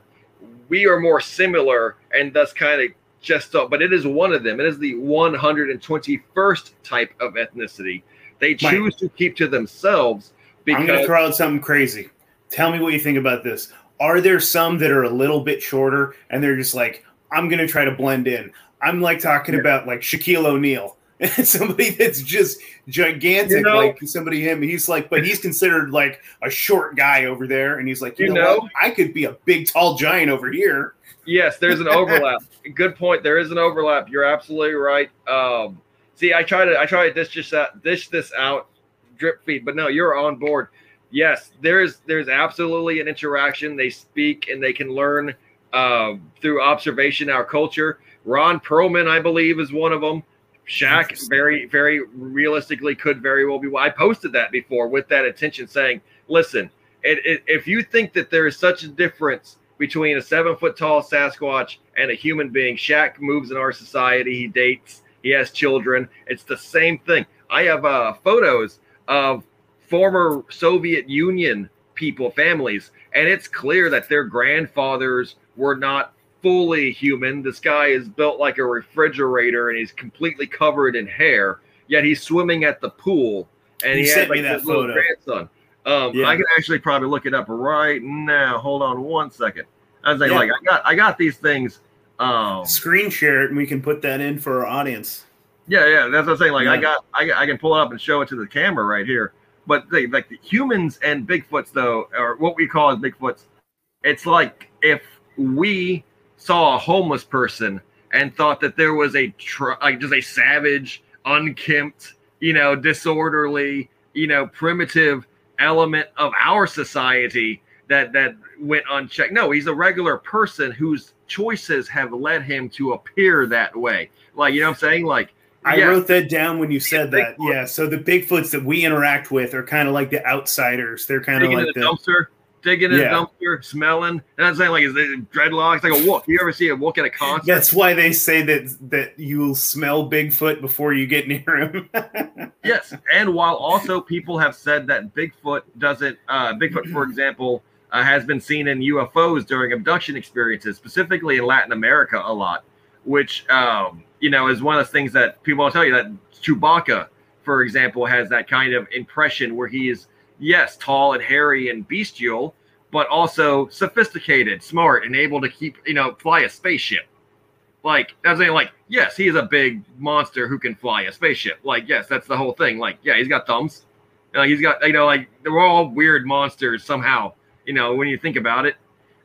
We are more similar and thus kind of just up, but it is one of them. It is the 121st type of ethnicity. They choose to keep to themselves because I'm going to throw out something crazy. Tell me what you think about this. Are there some that are a little bit shorter and they're just like, I'm going to try to blend in? I'm like talking yeah. about like Shaquille O'Neal. somebody that's just gigantic, you know, like somebody him. He's like, but he's considered like a short guy over there, and he's like, you, you know, know I could be a big, tall giant over here. Yes, there's an overlap. Good point. There is an overlap. You're absolutely right. Um, see, I try to I try to dish this out, dish this out, drip feed, but no, you're on board. Yes, there is there's absolutely an interaction. They speak and they can learn uh, through observation our culture. Ron Perlman, I believe, is one of them. Shaq, very, very realistically, could very well be. I posted that before with that attention saying, "Listen, it, it, if you think that there is such a difference between a seven foot tall Sasquatch and a human being. Shaq moves in our society. He dates. He has children. It's the same thing. I have uh, photos of former Soviet Union people, families, and it's clear that their grandfathers were not fully human. This guy is built like a refrigerator and he's completely covered in hair, yet he's swimming at the pool. And he, he has like this little grandson. Um, yeah. I can actually probably look it up right now. Hold on one second. I was like, yeah. like I got I got these things. Um, Screen share it, and we can put that in for our audience. Yeah, yeah, that's what I'm saying. Like yeah. I got I, I can pull it up and show it to the camera right here. But they, like the humans and Bigfoots, though, or what we call as Bigfoots, it's like if we saw a homeless person and thought that there was a tr- like just a savage, unkempt, you know, disorderly, you know, primitive element of our society that that went unchecked. No, he's a regular person whose choices have led him to appear that way. Like you know what I'm saying? Like I yeah. wrote that down when you said that. Yeah. So the Bigfoots that we interact with are kind of like the outsiders. They're kind of like the, the dumpster digging in yeah. a dumpster, smelling. And I'm saying like is it dreadlocks like a wolf? You ever see a wolf at a concert? That's why they say that that you'll smell Bigfoot before you get near him. yes, and while also people have said that Bigfoot doesn't, uh, Bigfoot, for example, uh, has been seen in UFOs during abduction experiences, specifically in Latin America a lot, which um, you know is one of the things that people will tell you that Chewbacca, for example, has that kind of impression where he is yes, tall and hairy and bestial, but also sophisticated, smart, and able to keep, you know, fly a spaceship. Like, that's saying, like, yes, he is a big monster who can fly a spaceship. Like, yes, that's the whole thing. Like, yeah, he's got thumbs. You he's got, you know, like, they're all weird monsters somehow, you know, when you think about it.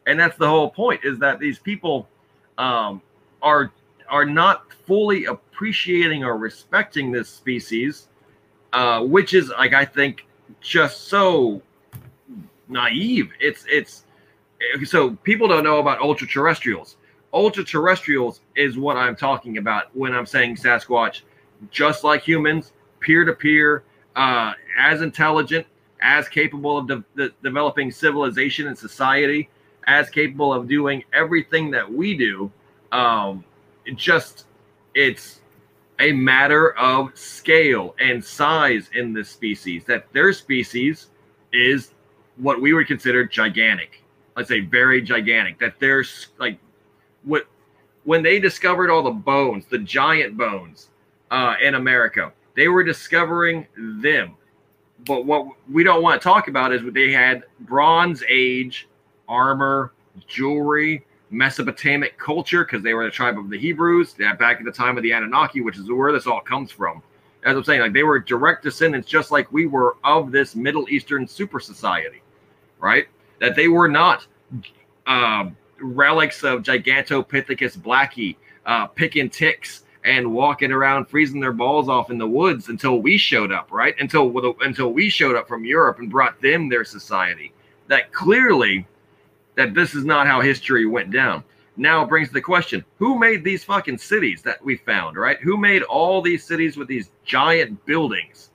And that's the whole point is that these people um, are are not fully appreciating or respecting this species, uh, which is like I think just so naive. It's it's so people don't know about ultra terrestrials. Ultra terrestrials is what I'm talking about when I'm saying Sasquatch, just like humans, peer to peer, as intelligent, as capable of de- de- developing civilization and society, as capable of doing everything that we do. Um, it just it's a matter of scale and size in this species. That their species is what we would consider gigantic. Let's say very gigantic. That there's like what when they discovered all the bones, the giant bones uh, in America, they were discovering them. But what we don't want to talk about is what they had Bronze Age armor, jewelry, Mesopotamic culture because they were the tribe of the Hebrews back at the time of the Anunnaki, which is where this all comes from. As I'm saying, like they were direct descendants, just like we were, of this Middle Eastern super society, right? That they were not uh, relics of Gigantopithecus blacki, uh, picking ticks and walking around freezing their balls off in the woods until we showed up, right? Until until we showed up from Europe and brought them their society. That clearly that this is not how history went down. Now it brings the question who made these fucking cities that we found, right? Who made all these cities with these giant buildings?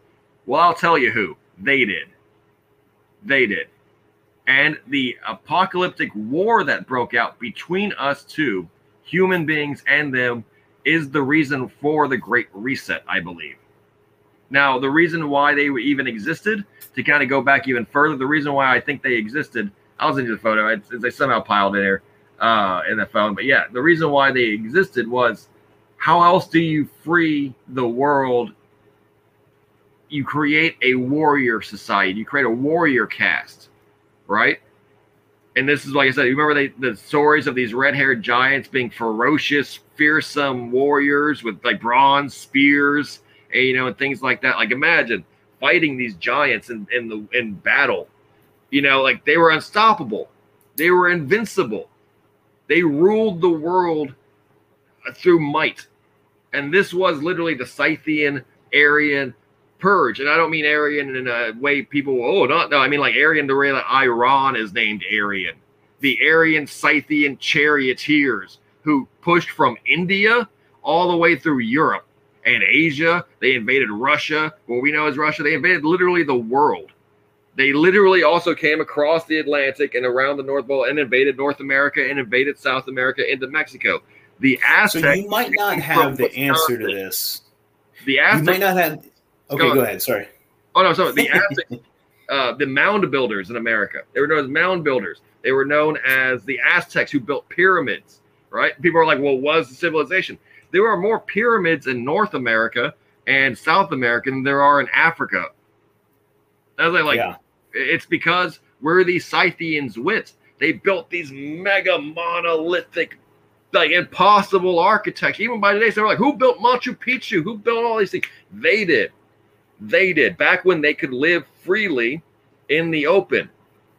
Well, I'll tell you who. They did. They did. And the apocalyptic war that broke out between us two, human beings and them, is the reason for the Great Reset, I believe. Now, the reason why they even existed, to kind of go back even further, the reason why I think they existed I was into the photo. It's, they somehow piled in there uh, in the phone. But yeah, the reason why they existed was how else do you free the world? You create a warrior society. You create a warrior caste, right? And this is like I said. You remember they, the stories of these red-haired giants being ferocious, fearsome warriors with like bronze spears, and, you know, and things like that. Like imagine fighting these giants in, in the in battle you know, like they were unstoppable, they were invincible, they ruled the world uh, through might. And this was literally the Scythian Aryan purge. And I don't mean Aryan in a way people, oh, not, no, I mean like Aryan the way that Iran is named Aryan. The Aryan Scythian charioteers who pushed from India all the way through Europe and Asia. They invaded Russia, what we know as Russia. They invaded literally the world. They literally also came across the Atlantic and around the North Pole and invaded North America and invaded South America into Mexico. The Aztecs. So you might not have the answer to this. The Aztecs. You might not have. Okay, go, go ahead. Sorry. Oh no, sorry. The Aztecs, uh, the mound builders in America. They were known as mound builders. They were known as the Aztecs who built pyramids. Right? People are like, "Well, was the civilization?" There are more pyramids in North America and South America than there are in Africa I was like, yeah. it's because we're these Scythians wits. They built these mega monolithic, like impossible architecture. Even by today, they were like, who built Machu Picchu? Who built all these things? They did. They did. Back when they could live freely in the open,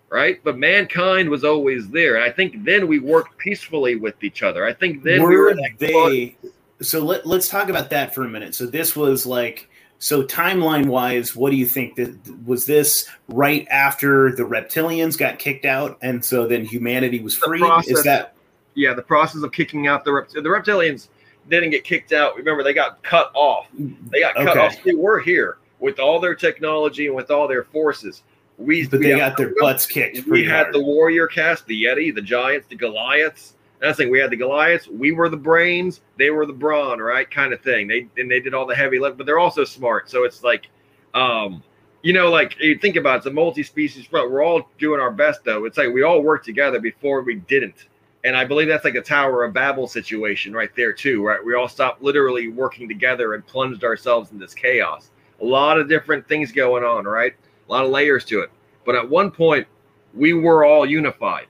right? But mankind was always there. And I think then we worked peacefully with each other. I think then were we were like, they. So let, let's talk about that for a minute. So this was like so timeline wise, what do you think that was this right after the reptilians got kicked out, and so then humanity was free? Process, Is that yeah, the process of kicking out the rept- the reptilians didn't get kicked out. Remember, they got cut off. They got cut okay. off. They were here with all their technology and with all their forces. We, but we they got their butts kicked. We had hard. the warrior caste, the Yeti, the giants, the Goliaths. That's the thing. We had the Goliaths. We were the brains. They were the brawn, right? Kind of thing. They and they did all the heavy lift, but they're also smart. So it's like, um, you know, like you think about it, it's a multi-species front. We're all doing our best, though. It's like we all worked together before we didn't. And I believe that's like a Tower of Babel situation right there, too, right? We all stopped literally working together and plunged ourselves in this chaos. A lot of different things going on, right? A lot of layers to it. But at one point, we were all unified.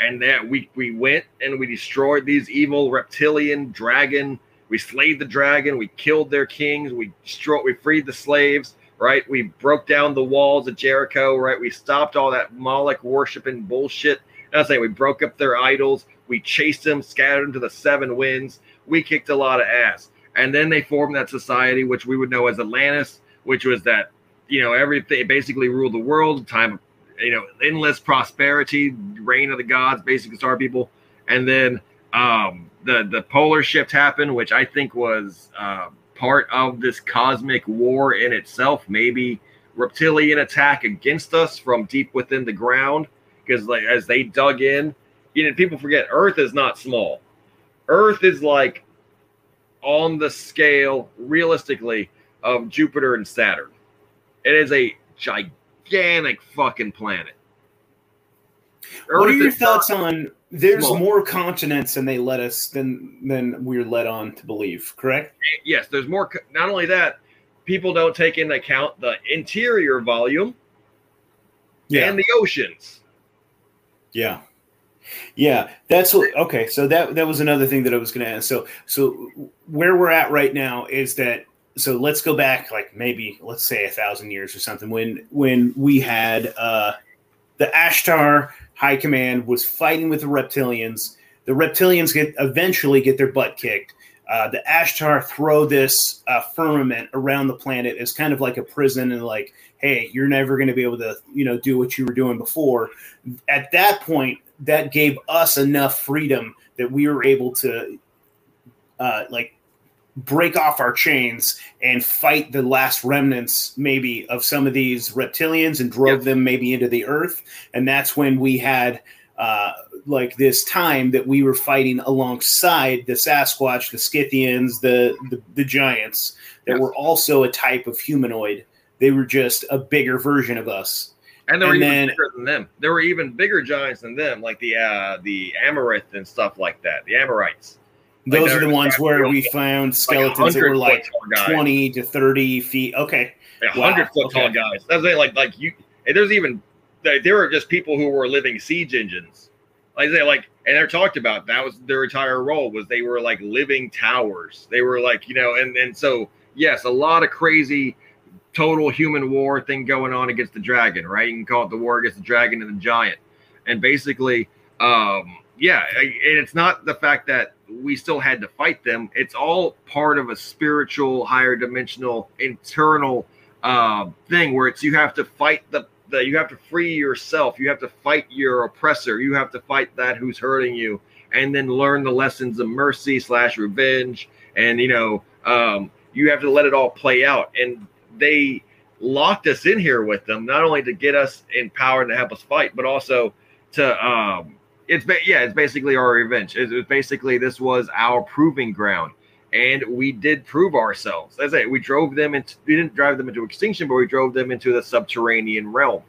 And that we, we went and we destroyed these evil reptilian dragon. We slayed the dragon. We killed their kings. We destroyed, we freed the slaves, right? We broke down the walls of Jericho, right? We stopped all that Moloch worshiping bullshit I was saying we broke up their idols, we chased them, scattered them to the seven winds. We kicked a lot of ass, and then they formed that society, which we would know as Atlantis, which was that you know everything basically ruled the world. Time, you know, endless prosperity, reign of the gods, basically star people, and then um, the the polar shift happened, which I think was uh, part of this cosmic war in itself. Maybe reptilian attack against us from deep within the ground because like as they dug in, you know, people forget Earth is not small. Earth is like on the scale, realistically, of Jupiter and Saturn. It is a gigantic fucking planet. Earth what are your thoughts on? There's more continents than they let us than than we're led on to believe. Correct? Yes, there's more. Not only that, people don't take into account the interior volume yeah. and the oceans. Yeah. Yeah, that's what, okay. So that that was another thing that I was going to ask. So so where we're at right now is that so let's go back like maybe let's say a thousand years or something when when we had uh, the Ashtar High Command was fighting with the reptilians. The reptilians get eventually get their butt kicked. Uh, the Ashtar throw this uh, firmament around the planet as kind of like a prison and like hey, you're never going to be able to, you know, do what you were doing before. At that point, that gave us enough freedom that we were able to, uh, like, break off our chains and fight the last remnants, maybe, of some of these reptilians and drove yep. them maybe into the earth. And that's when we had. Uh, like this time that we were fighting alongside the Sasquatch, the Scythians, the the, the giants that yes. were also a type of humanoid they were just a bigger version of us. And they were and even then, bigger than them. There were even bigger giants than them, like the uh, the Amorites and stuff like that. The Amorites. Like Those are the ones where we found skeletons like that were like twenty to thirty feet. Okay, wow. hundred foot okay. tall guys. That's like like you. there's even there were just people who were living siege engines. Like they like, and they're talked about. That was their entire role was they were like living towers. They were like you know, and and so yes, a lot of crazy total human war thing going on against the dragon, right? You can call it the war against the dragon and the giant. And basically, um, yeah, and it's not the fact that we still had to fight them. It's all part of a spiritual, higher dimensional, internal uh, thing where it's you have to fight the, the you have to free yourself. You have to fight your oppressor. You have to fight that who's hurting you, and then learn the lessons of mercy slash revenge. And you know, um, you have to let it all play out. And they locked us in here with them, not only to get us in empowered to help us fight, but also to um, it's yeah, it's basically our revenge. It was basically this was our proving ground, and we did prove ourselves. As I say, we drove them into we didn't drive them into extinction, but we drove them into the subterranean realm.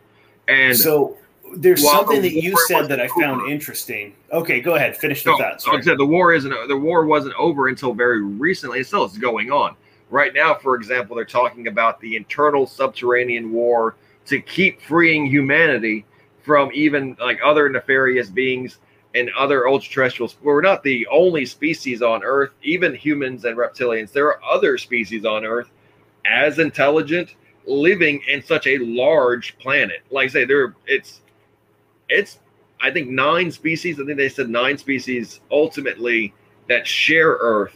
And so there's something that you said that I found interesting. Okay, go ahead, finish the no, thought. Like I said, the war isn't the war wasn't over until very recently. It still is going on. Right now, for example, they're talking about the internal subterranean war to keep freeing humanity from even like other nefarious beings and other ultra terrestrials. We're not the only species on Earth, even humans and reptilians. There are other species on Earth as intelligent, living in such a large planet. Like I say, there it's it's I think nine species. I think they said nine species ultimately that share Earth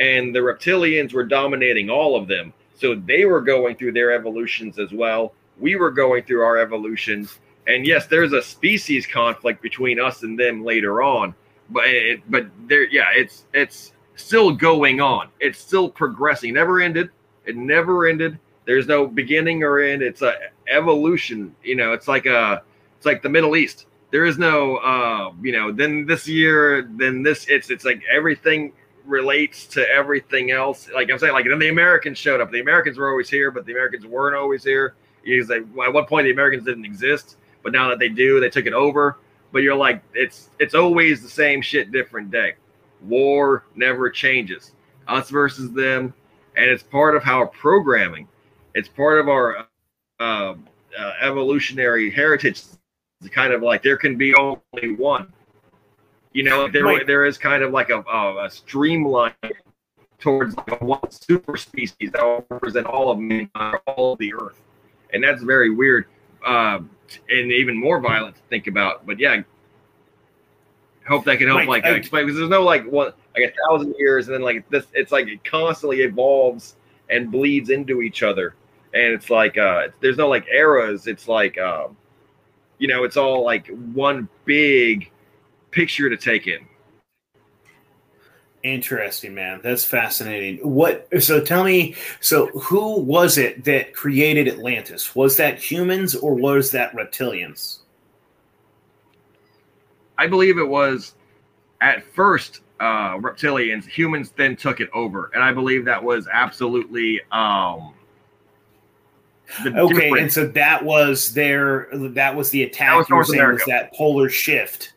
and the reptilians were dominating all of them. So they were going through their evolutions as well. We were going through our evolutions. And yes, there's a species conflict between us and them later on. But it, but there, yeah, it's it's still going on. It's still progressing. Never ended. It never ended. There's no beginning or end. It's a evolution. You know, it's like a it's like the Middle East. There is no uh, you know, then this year, then this it's it's like everything relates to everything else. Like I'm saying, like then the Americans showed up. The Americans were always here, but the Americans weren't always here. Because at one point the Americans didn't exist, but now that they do, they took it over. But you're like, it's it's always the same shit, different day. War never changes. Us versus them, and it's part of our programming. It's part of our uh, uh, evolutionary heritage. It's kind of like there can be only one you know, there there is kind of like a, a, a streamline towards like a one super species that will represent all of mankind, all of the Earth, and that's very weird uh, and even more violent to think about. But yeah, hope that can help like I, explain because there's no like one like a thousand years and then like this it's like it constantly evolves and bleeds into each other and it's like uh there's no like eras it's like um you know it's all like one big picture to take in. Interesting, man. That's fascinating. What? So tell me. So who was it that created Atlantis? Was that humans or was that reptilians? I believe it was at first uh, reptilians. Humans then took it over, and I believe that was absolutely. Um, okay, difference. and so that was their. That was the attack. That was North America. Was that polar shift?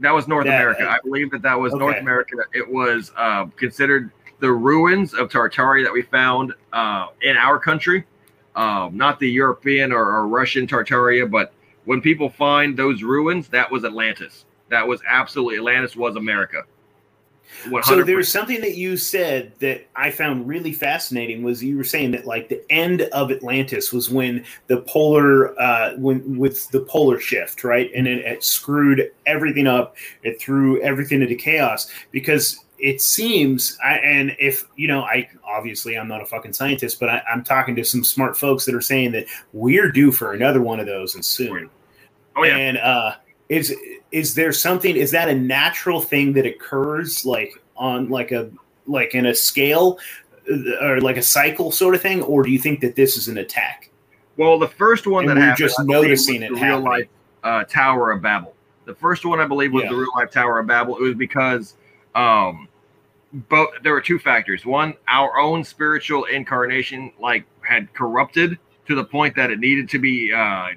That was North that, America. I believe that that was okay. North America. It was uh, considered the ruins of Tartaria that we found uh, in our country, um, not the European or, or, Russian Tartaria, but when people find those ruins, that was Atlantis. That was absolutely Atlantis was America. 100%. So there's something that you said that I found really fascinating was you were saying that like the end of Atlantis was when the polar uh when with the polar shift, right? And it, it screwed everything up. It threw everything into chaos because it seems I, and if you know i obviously i'm not a fucking scientist but I, am talking to some smart folks that are saying that we're due for another one of those and soon oh yeah and uh is is there something is that a natural thing that occurs like on like a like in a scale uh, or like a cycle sort of thing? Or do you think that this is an attack? Well the first one and that happened just noticing it real life uh, tower of babel. The first one i believe was yeah. the real life tower of babel. It was because um both there were two factors. One our own spiritual incarnation like had corrupted to the point that it needed to be uh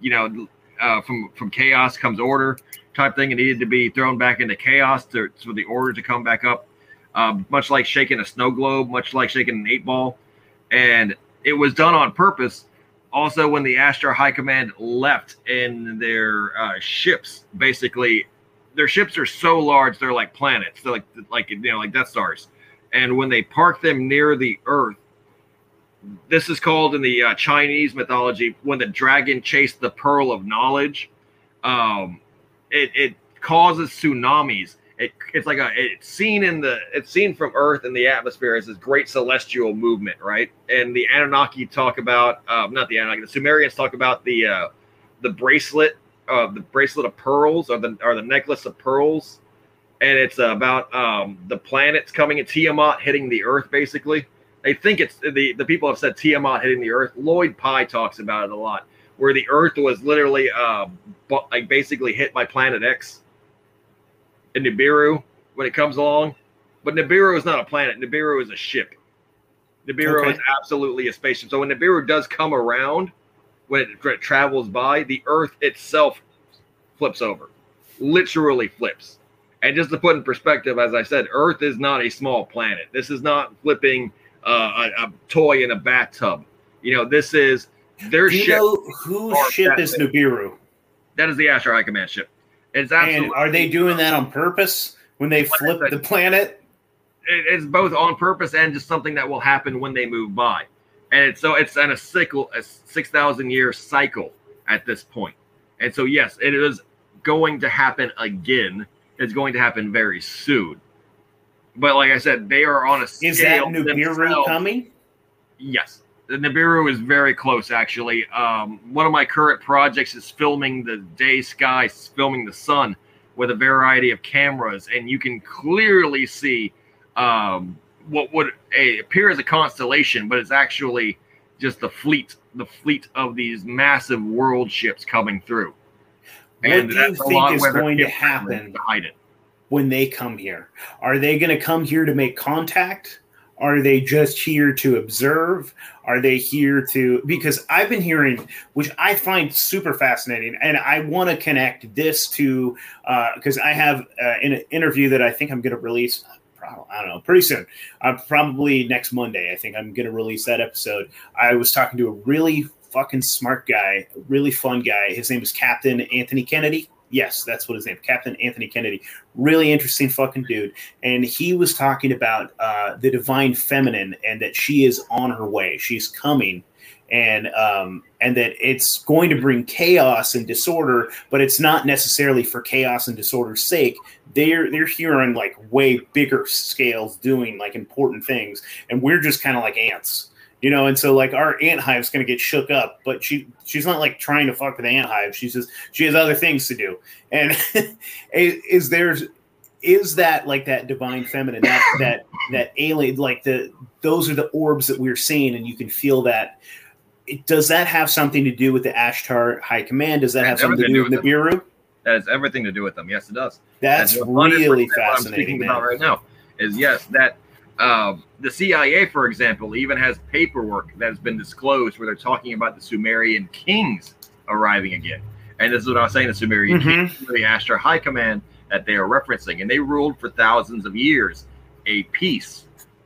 you know uh, from from chaos comes order type thing. It needed to be thrown back into chaos to, for the order to come back up. Um, much like shaking a snow globe, much like shaking an eight ball, and it was done on purpose. Also, when the Ashtar High Command left in their uh, ships, basically, their ships are so large they're like planets. They're like like you know like Death Stars, and when they park them near the Earth, this is called in the uh, Chinese mythology when the dragon chased the pearl of knowledge. Um, it, it causes tsunamis. It, it's like a it's seen in the it's seen from Earth in the atmosphere as this great celestial movement, right? And the Anunnaki talk about um, not the Anunnaki, the Sumerians talk about the uh, the bracelet, uh, the bracelet of pearls, or the or the necklace of pearls, and it's about um, the planets coming and Tiamat hitting the Earth, basically they think it's the the people have said Tiamat hitting the Earth. Lloyd Pye talks about it a lot, where the Earth was literally uh, like basically hit by Planet X and Nibiru when it comes along. But Nibiru is not a planet. Nibiru is a ship. Nibiru okay. is absolutely a spaceship. So when Nibiru does come around, when it, it travels by, the Earth itself flips over, literally flips. And just to put in perspective, as I said, Earth is not a small planet. This is not flipping uh, a, a, toy in a bathtub. You know, this is their Do ship. know whose ship is Nibiru? That is the High Command ship. It's absolutely. And are they doing that on purpose when they flip the planet? It's both on purpose and just something that will happen when they move by. And it's, so it's on a cycle, a six thousand year cycle at this point. And so yes, it is going to happen again. It's going to happen very soon. But like I said, they are on a scale. Is that Nibiru coming? Yes, the Nibiru is very close, actually. Um, one of my current projects is filming the day sky, filming the sun with a variety of cameras, and you can clearly see um, what would a, appear as a constellation, but it's actually just the fleet, the fleet of these massive world ships coming through. What and do you think is going to happen to hide it. When they come here? Are they going to come here to make contact? Are they just here to observe? Are they here to? Because I've been hearing, which I find super fascinating, and I want to connect this to because uh, I have uh, an interview that I think I'm going to release. I don't know, pretty soon. Uh, probably next Monday. I think I'm going to release that episode. I was talking to a really fucking smart guy, really fun guy. His name is Captain Anthony Kennedy. Yes, that's what his name, Captain Anthony Kennedy. Really interesting fucking dude. And he was talking about uh, the divine feminine and that she is on her way. She's coming, and um, and that it's going to bring chaos and disorder, but it's not necessarily for chaos and disorder's sake. They're they're here on like way bigger scales, doing like important things, and we're just kind of like ants you know and so like our ant hive's going to get shook up but she she's not like trying to fuck with the ant hive. She's just she has other things to do. And is there's is that like that divine feminine that that that alien like the those are the orbs that we're seeing and you can feel that. Does that have something to do with the ashtar high command? Does that have something to do with, with nibiru? that has everything to do with them. Yes it does. That's, that's really fascinating man. right now is yes that um, the CIA, for example, even has paperwork that has been disclosed where they're talking about the Sumerian kings arriving again. And this is what I was saying the Sumerian mm-hmm. kings, the Ashtar High Command that they are referencing. And they ruled for thousands of years a.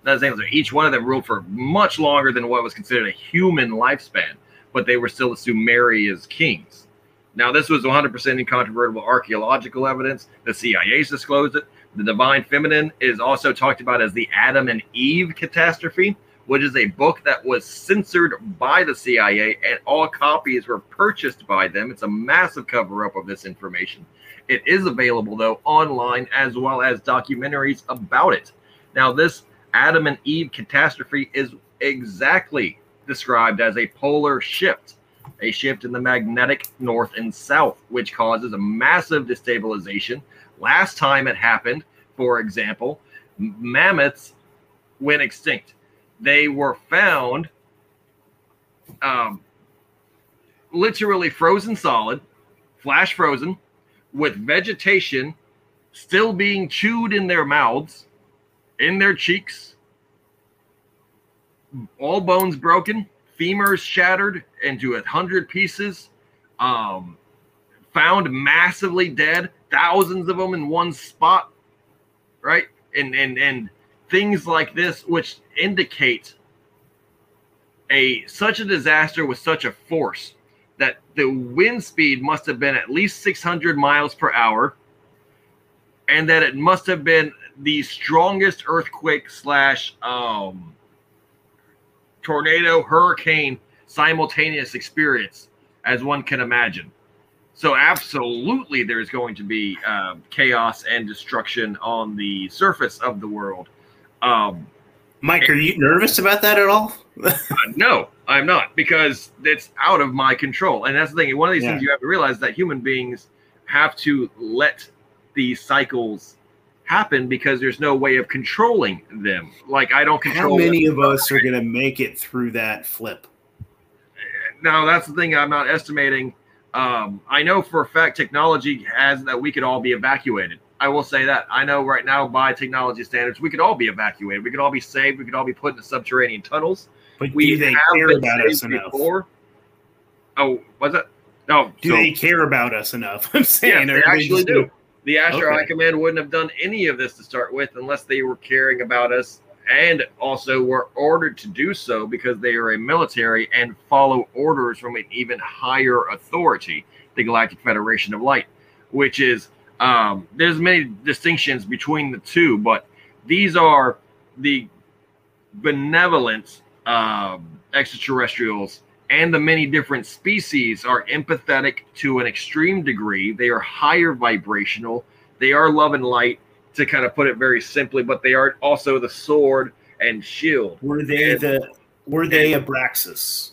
That's each one of them ruled for much longer than what was considered a human lifespan, but they were still the Sumeria's kings. Now, this was 100% incontrovertible archaeological evidence. The CIA's disclosed it. The divine feminine is also talked about as the Adam and Eve catastrophe, which is a book that was censored by the CIA and all copies were purchased by them. It's a massive cover up of this information. It is available, though, online as well as documentaries about it. Now, this Adam and Eve catastrophe is exactly described as a polar shift, a shift in the magnetic north and south, which causes a massive destabilization Last time it happened, for example, mammoths went extinct. They were found um, literally frozen solid, flash frozen, with vegetation still being chewed in their mouths, in their cheeks, all bones broken, femurs shattered into a hundred pieces, um, found massively dead, thousands of them in one spot, right? And and and things like this, which indicate a such a disaster with such a force that the wind speed must have been at least 600 miles per hour, and that it must have been the strongest earthquake slash um, tornado hurricane simultaneous experience as one can imagine. So absolutely, there's going to be uh, chaos and destruction on the surface of the world. Um, Mike, are you nervous about that at all? uh, no, I'm not because it's out of my control. And that's the thing. One of these yeah. things you have to realize that human beings have to let these cycles happen because there's no way of controlling them. Like I don't control. How many of us are going to make it through that flip? Now that's the thing. I'm not estimating um, I know for a fact technology has that we could all be evacuated. I will say that. I know right now, by technology standards, we could all be evacuated. We could all be saved. We could all be put into subterranean tunnels. But we do they care about us enough? Before. Oh, was it? No. Do so, they care about us enough? I'm saying yeah, they actually do. do. The Ashtar okay. High Command wouldn't have done any of this to start with unless they were caring about us and also were ordered to do so because they are a military and follow orders from an even higher authority, the Galactic Federation of Light, which is um, there's many distinctions between the two, but these are the benevolent um, extraterrestrials and the many different species are empathetic to an extreme degree. They are higher vibrational. They are love and light to kind of put it very simply, but they are also the sword and shield. Were they and, the Were they Abraxas?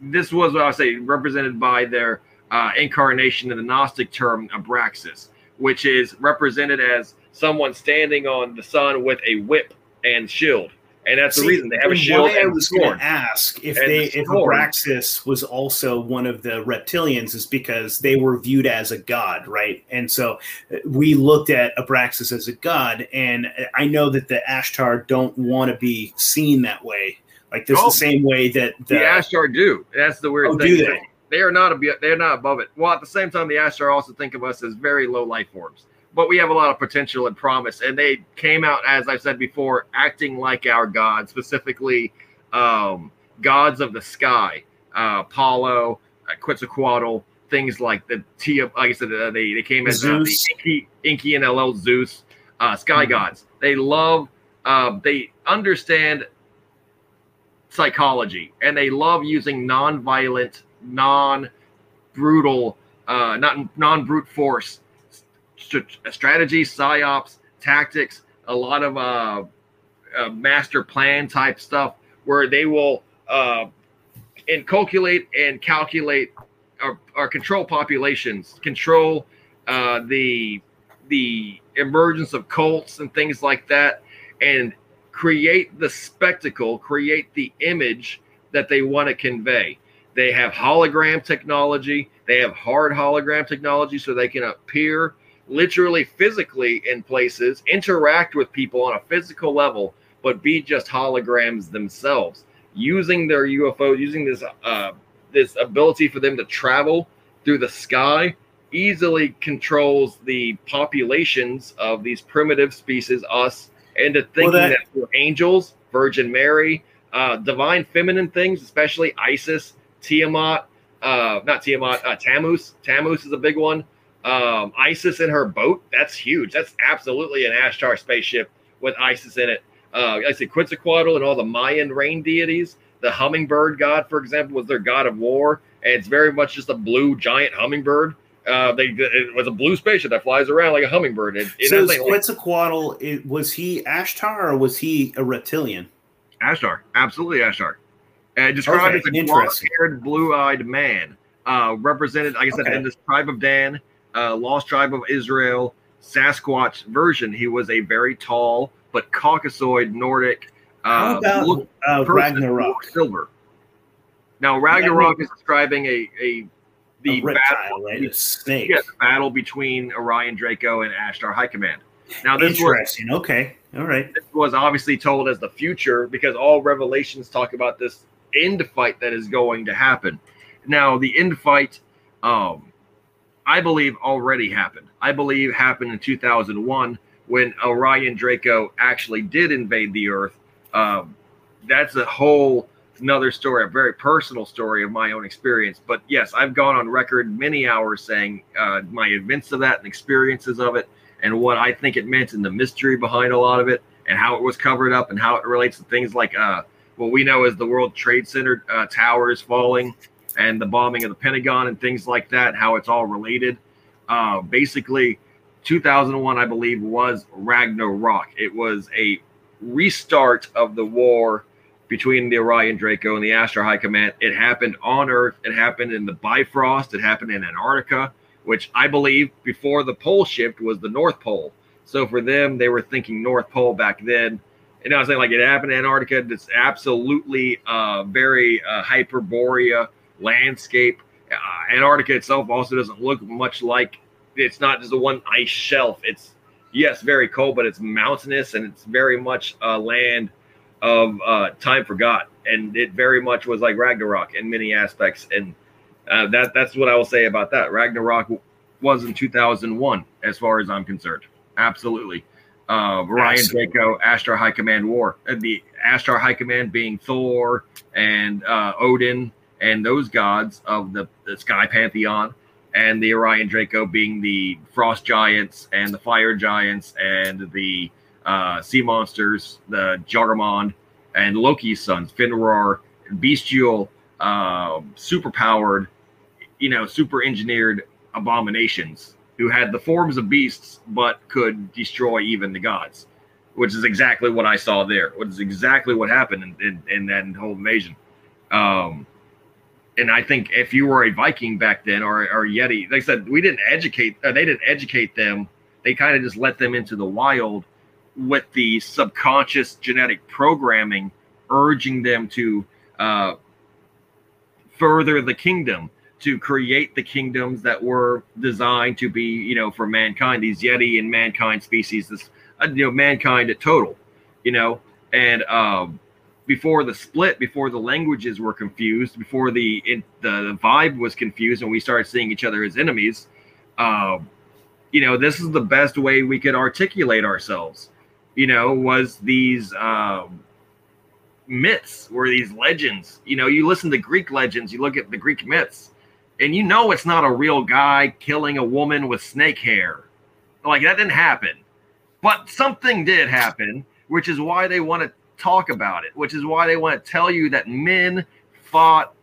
This was what I say represented by their uh, incarnation in the Gnostic term Abraxas, which is represented as someone standing on the sun with a whip and shield. And that's See, the reason they have a shield. Why I was going to ask if and they the if Abraxas was also one of the reptilians is because they were viewed as a god, right? And so uh, we looked at Abraxas as a god, and I know that the Ashtar don't want to be seen that way. Like this, oh, the same way that the, the Ashtar do. That's the weird oh, thing. Do they? They are not a, they're not above it. Well, at the same time, the Ashtar also think of us as very low life forms but we have a lot of potential and promise. And they came out, as I said before, acting like our gods, specifically um, gods of the sky, uh, Apollo, uh, Quetzalcoatl, things like the Tia. Like I said, uh, they they came as uh, the Enki, Enki and Enlil Zeus, uh, sky mm-hmm. gods. They love, uh, they understand psychology, and they love using non-violent, non-brutal, uh, not non-brute force strategy, psyops, tactics, a lot of uh, uh, master plan type stuff where they will uh, inculculate and calculate or, or control populations, control uh, the the emergence of cults and things like that, and create the spectacle, create the image that they want to convey. They have hologram technology. They have hard hologram technology, so they can appear literally physically in places, interact with people on a physical level, but be just holograms themselves, using their UFO, using this uh, this ability for them to travel through the sky, easily controls the populations of these primitive species, us, into thinking well, that, that we're angels, Virgin Mary, uh, divine feminine things, especially Isis, Tiamat, uh, not Tiamat, uh, Tammuz. Tammuz is a big one um, Isis in her boat. That's huge. That's absolutely an Ashtar spaceship with Isis in it. Uh, I say Quetzalcoatl and all the Mayan rain deities. The hummingbird god, for example, was their god of war, and it's very much just a blue giant hummingbird. Uh, they it was a blue spaceship that flies around like a hummingbird. It, it so Quetzalcoatl, it, was he Ashtar or was he a reptilian? Ashtar, absolutely Ashtar. And described okay, as a blonde-haired, blue-eyed man, uh, represented, like I said, okay. in this tribe of Dan uh, Lost Tribe of Israel Sasquatch version. He was a very tall but Caucasoid Nordic. Uh, How about uh, Ragnarok? Silver. Now Ragnarok is describing a a the a reptile, battle, right? A snake. Yeah, the battle between Orion Draco and Ashtar High Command. Now this interesting. Was, okay, all right. This was obviously told as the future because all revelations talk about this end fight that is going to happen. Now the end fight, um, I believe already happened. I believe happened in 2001 when Orion Draco actually did invade the Earth. Um, that's a whole another story, a very personal story of my own experience. But yes, I've gone on record many hours saying uh, my events of that and experiences of it, and what I think it meant, and the mystery behind a lot of it, and how it was covered up, and how it relates to things like uh, what we know as the World Trade Center uh, towers falling, and the bombing of the Pentagon and things like that, how it's all related. Uh, basically, 2001, I believe, was Ragnarok. It was a restart of the war between the Orion Draco and the Ashtar High Command. It happened on Earth. It happened in the Bifrost. It happened in Antarctica, which I believe before the pole shift was the North Pole. So for them, they were thinking North Pole back then. And I was saying, like, it happened in Antarctica. It's absolutely uh, very uh, Hyperborea landscape. Uh, Antarctica itself also doesn't look much like it's not just a one ice shelf. It's yes, very cold, but it's mountainous and it's very much a land of uh, time forgot. And it very much was like Ragnarok in many aspects. And uh, that that's what I will say about that. Ragnarok was in 2001, as far as I'm concerned. Absolutely. Uh, Orion Draco, Ashtar High Command War. Uh, the Ashtar High Command being Thor and uh, Odin and those gods of the, the sky pantheon, and the Orion Draco being the frost giants and the fire giants and the uh, sea monsters, the Jarmond and Loki's sons, Fenrir, bestial, uh, super powered, you know, super engineered abominations who had the forms of beasts but could destroy even the gods. which is exactly what I saw there. Which is exactly what happened in, in, in that whole invasion. Um, and I think if you were a Viking back then or, or Yeti, I said, we didn't educate, uh, they didn't educate them. They kind of just let them into the wild with the subconscious genetic programming, urging them to uh, further the kingdom, to create the kingdoms that were designed to be, you know, for mankind. These Yeti and mankind species, this, uh, you know, mankind at total, you know, and um, before the split, before the languages were confused, before the it, the, the vibe was confused, and we started seeing each other as enemies. Uh, you know, this is the best way we could articulate ourselves. You know, was these um, myths, were these legends. You know, you listen to Greek legends, you look at the Greek myths, and you know it's not a real guy killing a woman with snake hair. Like that didn't happen, but something did happen, which is why they want to talk about it, which is why they want to tell you that men fought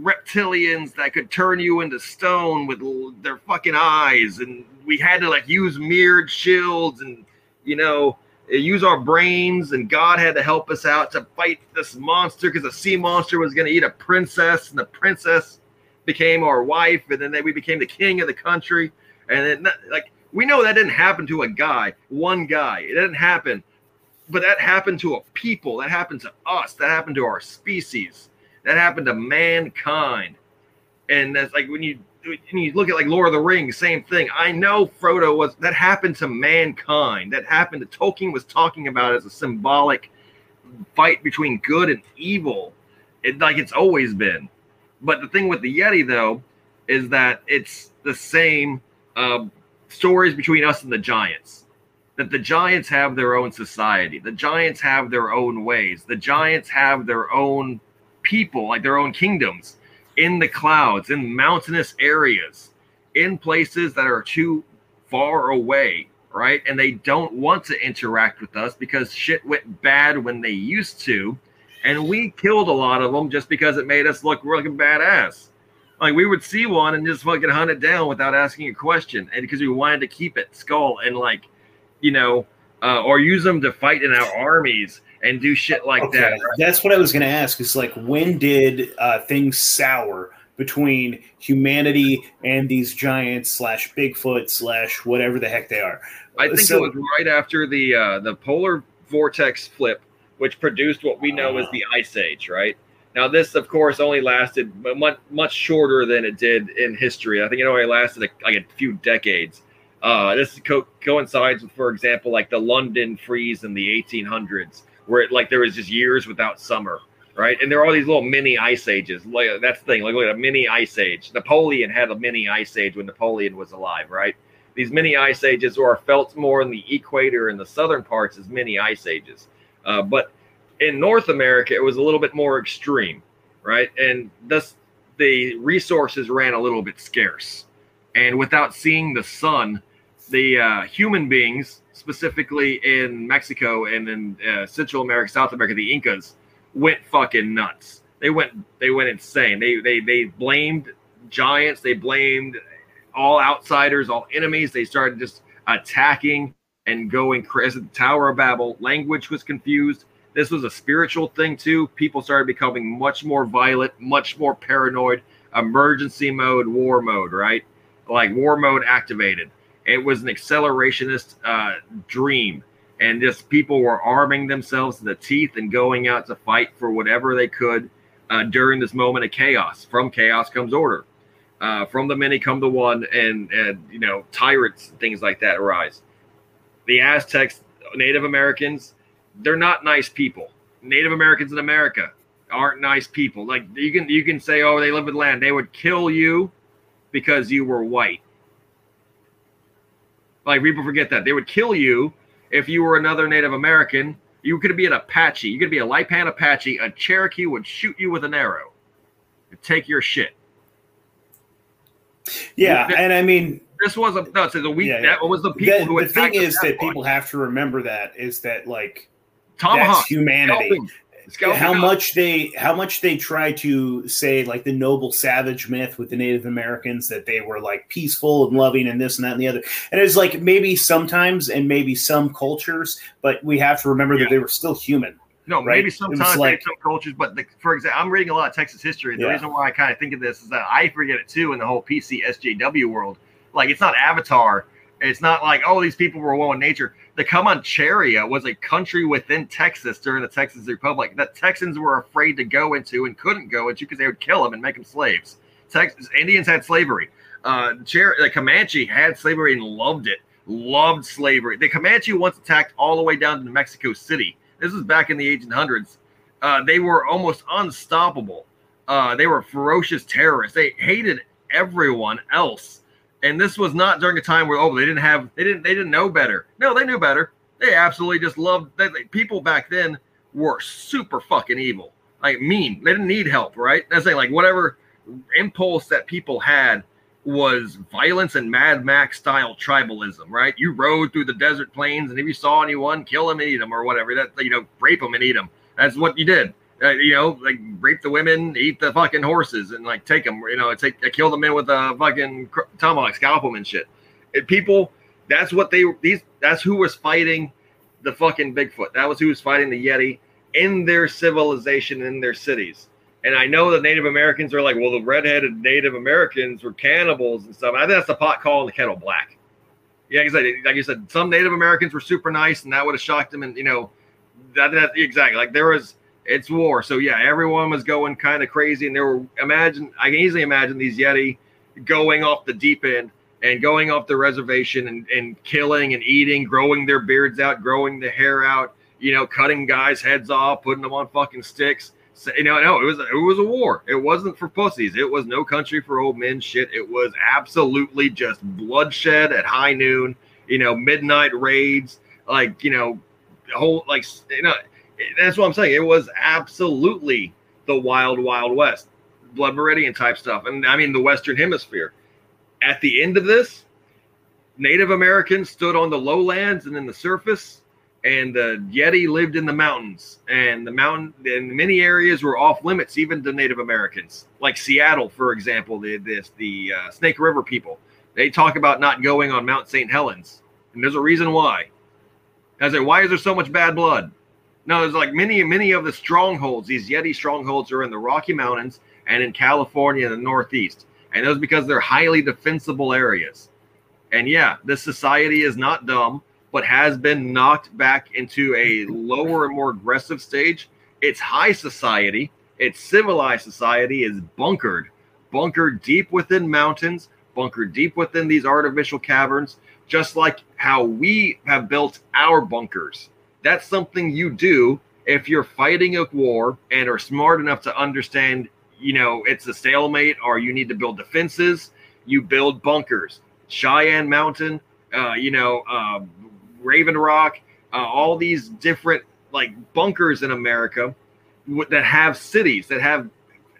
reptilians that could turn you into stone with their fucking eyes and we had to like use mirrored shields and you know use our brains and god had to help us out to fight this monster because the sea monster was going to eat a princess and the princess became our wife and then we became the king of the country. And then like we know that didn't happen to a guy one guy. It didn't happen but that happened to a people. That happened to us. That happened to our species. That happened to mankind. And that's like when you when you look at like Lord of the Rings, same thing. I know Frodo was that happened to mankind. That happened to Tolkien was talking about as a symbolic fight between good and evil. It like it's always been. But the thing with the Yeti though is that it's the same uh, stories between us and the giants that the Giants have their own society. The Giants have their own ways. The Giants have their own people, like their own kingdoms in the clouds, in mountainous areas, in places that are too far away, right? And they don't want to interact with us because shit went bad when they used to. And we killed a lot of them just because it made us look really badass. Like we would see one and just fucking hunt it down without asking a question, and because we wanted to keep it skull and like you know, uh, or use them to fight in our armies and do shit like okay. that. Right? That's what I was going to ask. Is like when did uh, things sour between humanity and these giants slash Bigfoot slash whatever the heck they are? I think so, it was right after the uh, the polar vortex flip, which produced what we know as the Ice Age, right? Now, this, of course, only lasted much, much shorter than it did in history. I think it only lasted a, like a few decades. Uh, this co- coincides with, for example, like the London freeze in the 1800s, where it like there was just years without summer, right? And there are all these little mini ice ages. Like that's the thing. Like look at a mini ice age. Napoleon had a mini ice age when Napoleon was alive, right? These mini ice ages are felt more in the equator and the southern parts as mini ice ages, uh, but in North America it was a little bit more extreme, right? And thus the resources ran a little bit scarce, and without seeing the sun the uh, human beings, specifically in Mexico and in uh, Central America, South America, the Incas went fucking nuts. They went they went insane. They they they blamed giants. They blamed all outsiders, all enemies. They started just attacking and going crazy. The Tower of Babel language was confused. This was a spiritual thing too. People started becoming much more violent, much more paranoid. Emergency mode, war mode, right? Like war mode activated it was an accelerationist uh, dream. And just people were arming themselves to the teeth and going out to fight for whatever they could uh, during this moment of chaos. From chaos comes order. Uh, from the many come the one, and, and you know tyrants, things like that arise. The Aztecs, Native Americans, they're not nice people. Native Americans in America aren't nice people. Like you can you can say, oh, they live in land. They would kill you because you were white. Like people forget that they would kill you if you were another Native American. You could be an Apache. You could be a Lipan Apache. A Cherokee would shoot you with an arrow and take your shit. Yeah, and I mean, this was a no. So the week yeah, yeah. that was the people the, who. The thing is that, that people have to remember that is that like tomahawk humanity. How much they how much they try to say like the noble savage myth with the Native Americans that they were like peaceful and loving and this and that and the other. And it's like maybe sometimes and maybe some cultures, but we have to remember yeah. that they were still human. No, right? maybe sometimes like, some cultures, but the, for example, I'm reading a lot of Texas history. The yeah. reason why I kind of think of this is that I forget it too in the whole PC SJW world. Like it's not Avatar. It's not like oh these people were one with nature the Comancheria was a country within Texas during the Texas Republic that Texans were afraid to go into and couldn't go into because they would kill them and make them slaves. Texas Indians had slavery. Uh, Cher- the Comanche had slavery and loved it. Loved slavery. The Comanche once attacked all the way down to Mexico City. This was back in the 1800s. Uh, they were almost unstoppable. Uh, they were ferocious terrorists. They hated everyone else and this was not during a time where oh they didn't have they didn't they didn't know better. No, they knew better. They absolutely just loved they, people back then were super fucking evil, like mean. They didn't need help, right? That's saying like whatever impulse that people had was violence and Mad Max style tribalism, right? You rode through the desert plains, and if you saw anyone, kill them and eat them, or whatever. That you know, rape them and eat them. That's what you did uh, you know, like rape the women, eat the fucking horses, and like take them, you know, take uh, kill the men with a fucking tomahawk, scalp them and shit. And people, that's what they these. That's who was fighting the fucking Bigfoot. That was who was fighting the Yeti in their civilization in their cities. And I know the Native Americans are like, well, the redheaded Native Americans were cannibals and stuff. I think that's the pot calling the kettle black. Yeah, like, like you said, some Native Americans were super nice, and that would have shocked them. And you know, that, that exactly like there was it's war. So yeah, everyone was going kind of crazy, and there were imagine I can easily imagine these Yeti going off the deep end and going off the reservation and, and killing and eating, growing their beards out, growing the hair out, you know, cutting guys' heads off, putting them on fucking sticks. So, you know, no, it was it was a war. It wasn't for pussies. It was no country for old men shit. It was absolutely just bloodshed at high noon. You know, midnight raids, like you know, whole like you know that's what I'm saying. It was absolutely the wild, wild west, blood meridian type stuff. And I mean, the Western Hemisphere. At the end of this, Native Americans stood on the lowlands and in the surface, and the Yeti lived in the mountains. And the mountain, in many areas, were off limits even to Native Americans, like Seattle, for example. The this the uh, Snake River people. They talk about not going on Mount St. Helens, and there's a reason why. I say, why is there so much bad blood? No, there's like many, many of the strongholds. These Yeti strongholds are in the Rocky Mountains and in California and the Northeast, and those because they're highly defensible areas. And yeah, this society is not dumb, but has been knocked back into a lower and more aggressive stage. It's high society, it's civilized society is bunkered, bunkered deep within mountains, bunkered deep within these artificial caverns, just like how we have built our bunkers that's something you do if you're fighting a war and are smart enough to understand, you know, it's a stalemate or you need to build defenses, you build bunkers. Cheyenne Mountain, uh, you know, uh, Raven Rock, uh, all these different like bunkers in America that have cities that have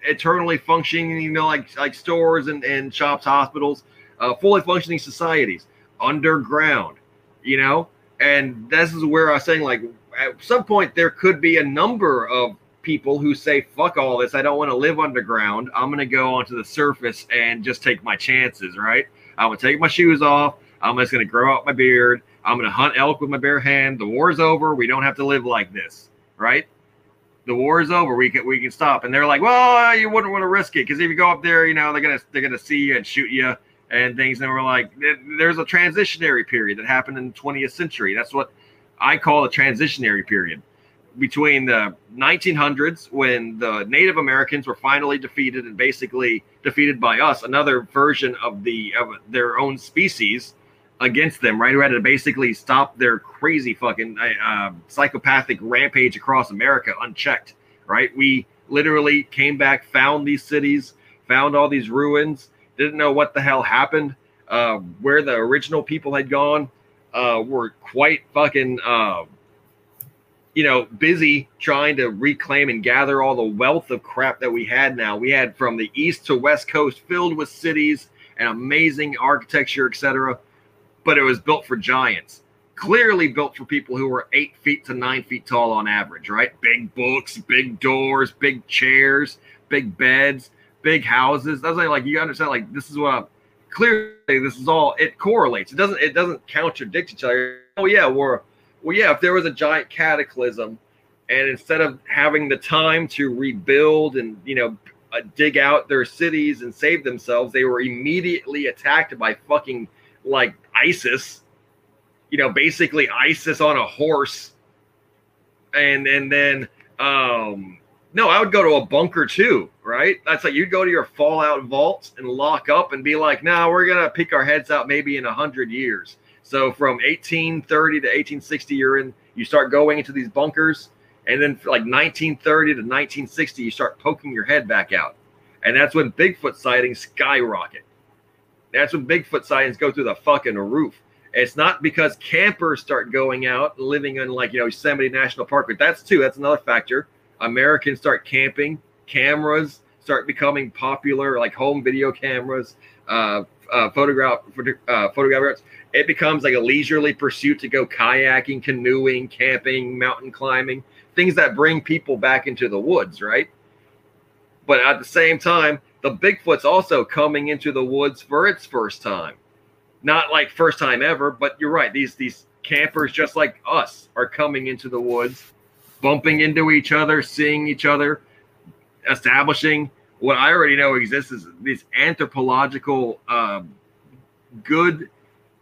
eternally functioning, you know, like like stores and, and shops, hospitals, uh, fully functioning societies underground, you know, and this is where I was saying, like, at some point there could be a number of people who say, "Fuck all this! I don't want to live underground. I'm going to go onto the surface and just take my chances." Right? I'm to take my shoes off. I'm just going to grow out my beard. I'm going to hunt elk with my bare hand. The war's over. We don't have to live like this, right? The war is over. We can we can stop. And they're like, "Well, you wouldn't want to risk it because if you go up there, you know, they're gonna they're gonna see you and shoot you." And things. And we're like, there's a transitionary period that happened in the 20th century. That's what I call a transitionary period between the 1900s when the Native Americans were finally defeated and basically defeated by us, another version of the of their own species against them, right? Who had to basically stop their crazy fucking uh, psychopathic rampage across America unchecked, right? We literally came back, found these cities, found all these ruins, didn't know what the hell happened, uh, where the original people had gone, uh, were quite fucking, uh, you know, busy trying to reclaim and gather all the wealth of crap that we had now. We had from the east to west coast filled with cities and amazing architecture, etc. But it was built for giants. clearly built for people who were eight feet to nine feet tall on average, right? Big books, big doors, big chairs, big beds, big houses. That's like, like you understand, like this is what I'm, clearly this is all it correlates. It doesn't it doesn't contradict each other. Oh yeah, we're well yeah. If there was a giant cataclysm, and instead of having the time to rebuild and you know uh, dig out their cities and save themselves, they were immediately attacked by fucking like ISIS. You know, basically ISIS on a horse, and and then um no, I would go to a bunker too, right? That's like you'd go to your fallout vaults and lock up and be like, "Now nah, we're gonna pick our heads out maybe in a hundred years." So from 1830 to 1860, you're in. You start going into these bunkers, and then like 1930 to 1960, you start poking your head back out, and that's when Bigfoot sightings skyrocket. That's when Bigfoot sightings go through the fucking roof. It's not because campers start going out living in like you know Yosemite National Park, but that's too. That's another factor Americans start camping, cameras start becoming popular, like home video cameras, uh, uh, photograph, uh, photographers. It becomes like a leisurely pursuit to go kayaking, canoeing, camping, mountain climbing, things that bring people back into the woods, right? But at the same time, the Bigfoot's also coming into the woods for its first time. Not like first time ever, but you're right. These these campers, just like us, are coming into the woods bumping into each other, seeing each other, establishing what I already know exists is these anthropological uh, good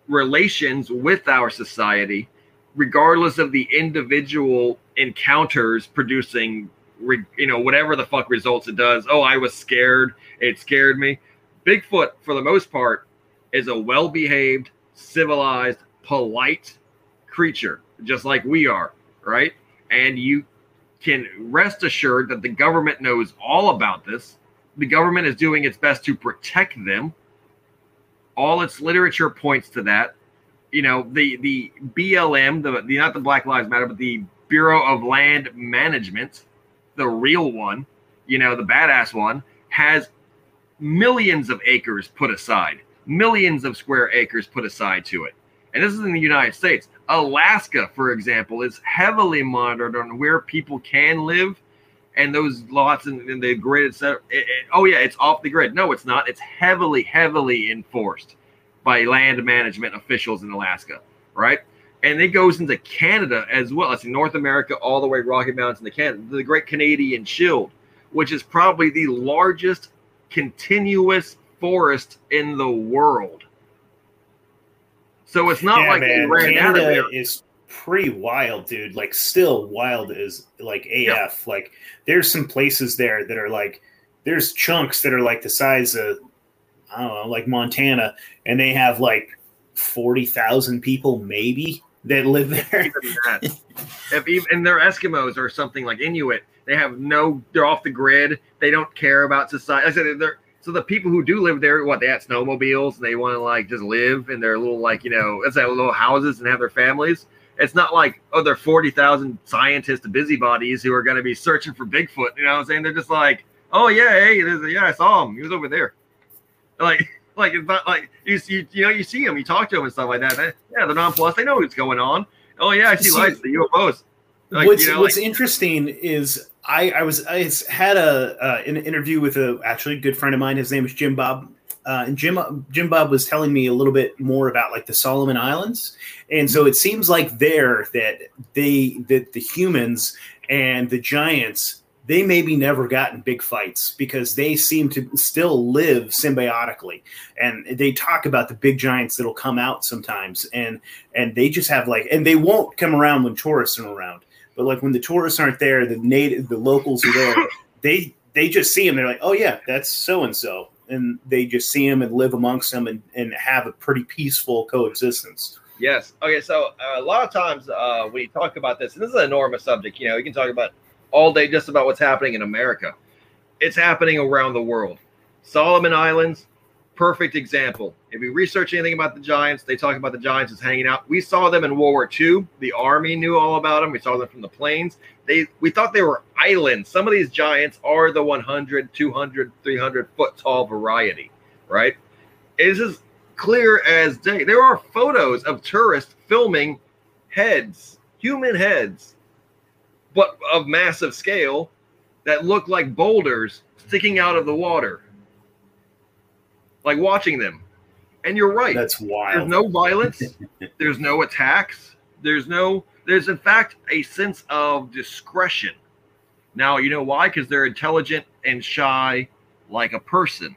relations with our society, regardless of the individual encounters producing, you know, whatever the fuck results it does. Oh, I was scared. It scared me. Bigfoot, for the most part, is a well behaved, civilized, polite creature, just like we are, right? And you can rest assured that the government knows all about this. The government is doing its best to protect them. All its literature points to that. You know, the the BLM, the, the not the Black Lives Matter, but the Bureau of Land Management, the real one, you know, the badass one, has millions of acres put aside, millions of square acres put aside to it. And this is in the United States. Alaska, for example, is heavily monitored on where people can live, and those lots in, in the grid. Oh yeah, it's off the grid. No, it's not. It's heavily, heavily enforced by land management officials in Alaska, right? And it goes into Canada as well. It's in North America, all the way Rocky Mountains into Canada, the Great Canadian Shield, which is probably the largest continuous forest in the world so it's not yeah, like man. they ran Canada out of there. Is pretty wild, dude. Like still wild is like AF. Yeah. Like there's some places there that are like there's chunks that are like the size of I don't know, like Montana, and they have like forty thousand people maybe that live there. if even and they're Eskimos or something like Inuit, they have no they're off the grid. They don't care about society. I said they're so the people who do live there, what they have snowmobiles and they want to like just live in their little like you know, it's like little houses and have their families. It's not like oh, they're forty thousand scientists, and busybodies who are going to be searching for Bigfoot. You know what I'm saying? They're just like, oh yeah, hey, yeah, I saw him. He was over there. Like, like it's not like you see, you know, you see him, you talk to him and stuff like that. yeah, they're nonplussed. They know what's going on. Oh yeah, I see, see lights, the UFOs. Like, what's you know, what's like, interesting is I, I was I had a uh, an interview with a actually good friend of mine. His name is Jim Bob, uh, and Jim Jim Bob was telling me a little bit more about like the Solomon Islands, and so it seems like there that they that the humans and the giants they maybe never got in big fights because they seem to still live symbiotically. And they talk about the big giants that'll come out sometimes. And and they just have like and they won't come around when tourists are around but like when the tourists aren't there, the native, the locals are there. they they just see him. They're like, oh yeah, that's so and so, and they just see him and live amongst them and, and have a pretty peaceful coexistence. Yes. Okay. So uh, a lot of times uh, when you talk about this, and this is an enormous subject, you know, you can talk about all day just about what's happening in America. It's happening around the world. Solomon Islands, perfect example. If you research anything about the Giants, they talk about the Giants as hanging out. We saw them in World War II. The Army knew all about them. We saw them from the planes. They we thought they were islands. Some of these Giants are the 100, 200, 300 foot tall variety, right? It is as clear as day. There are photos of tourists filming heads, human heads, but of massive scale that look like boulders sticking out of the water. Like watching them. And you're right. That's wild. There's no violence. there's no attacks. There's no, there's in fact a sense of discretion. Now, you know why? Because they're intelligent and shy like a person.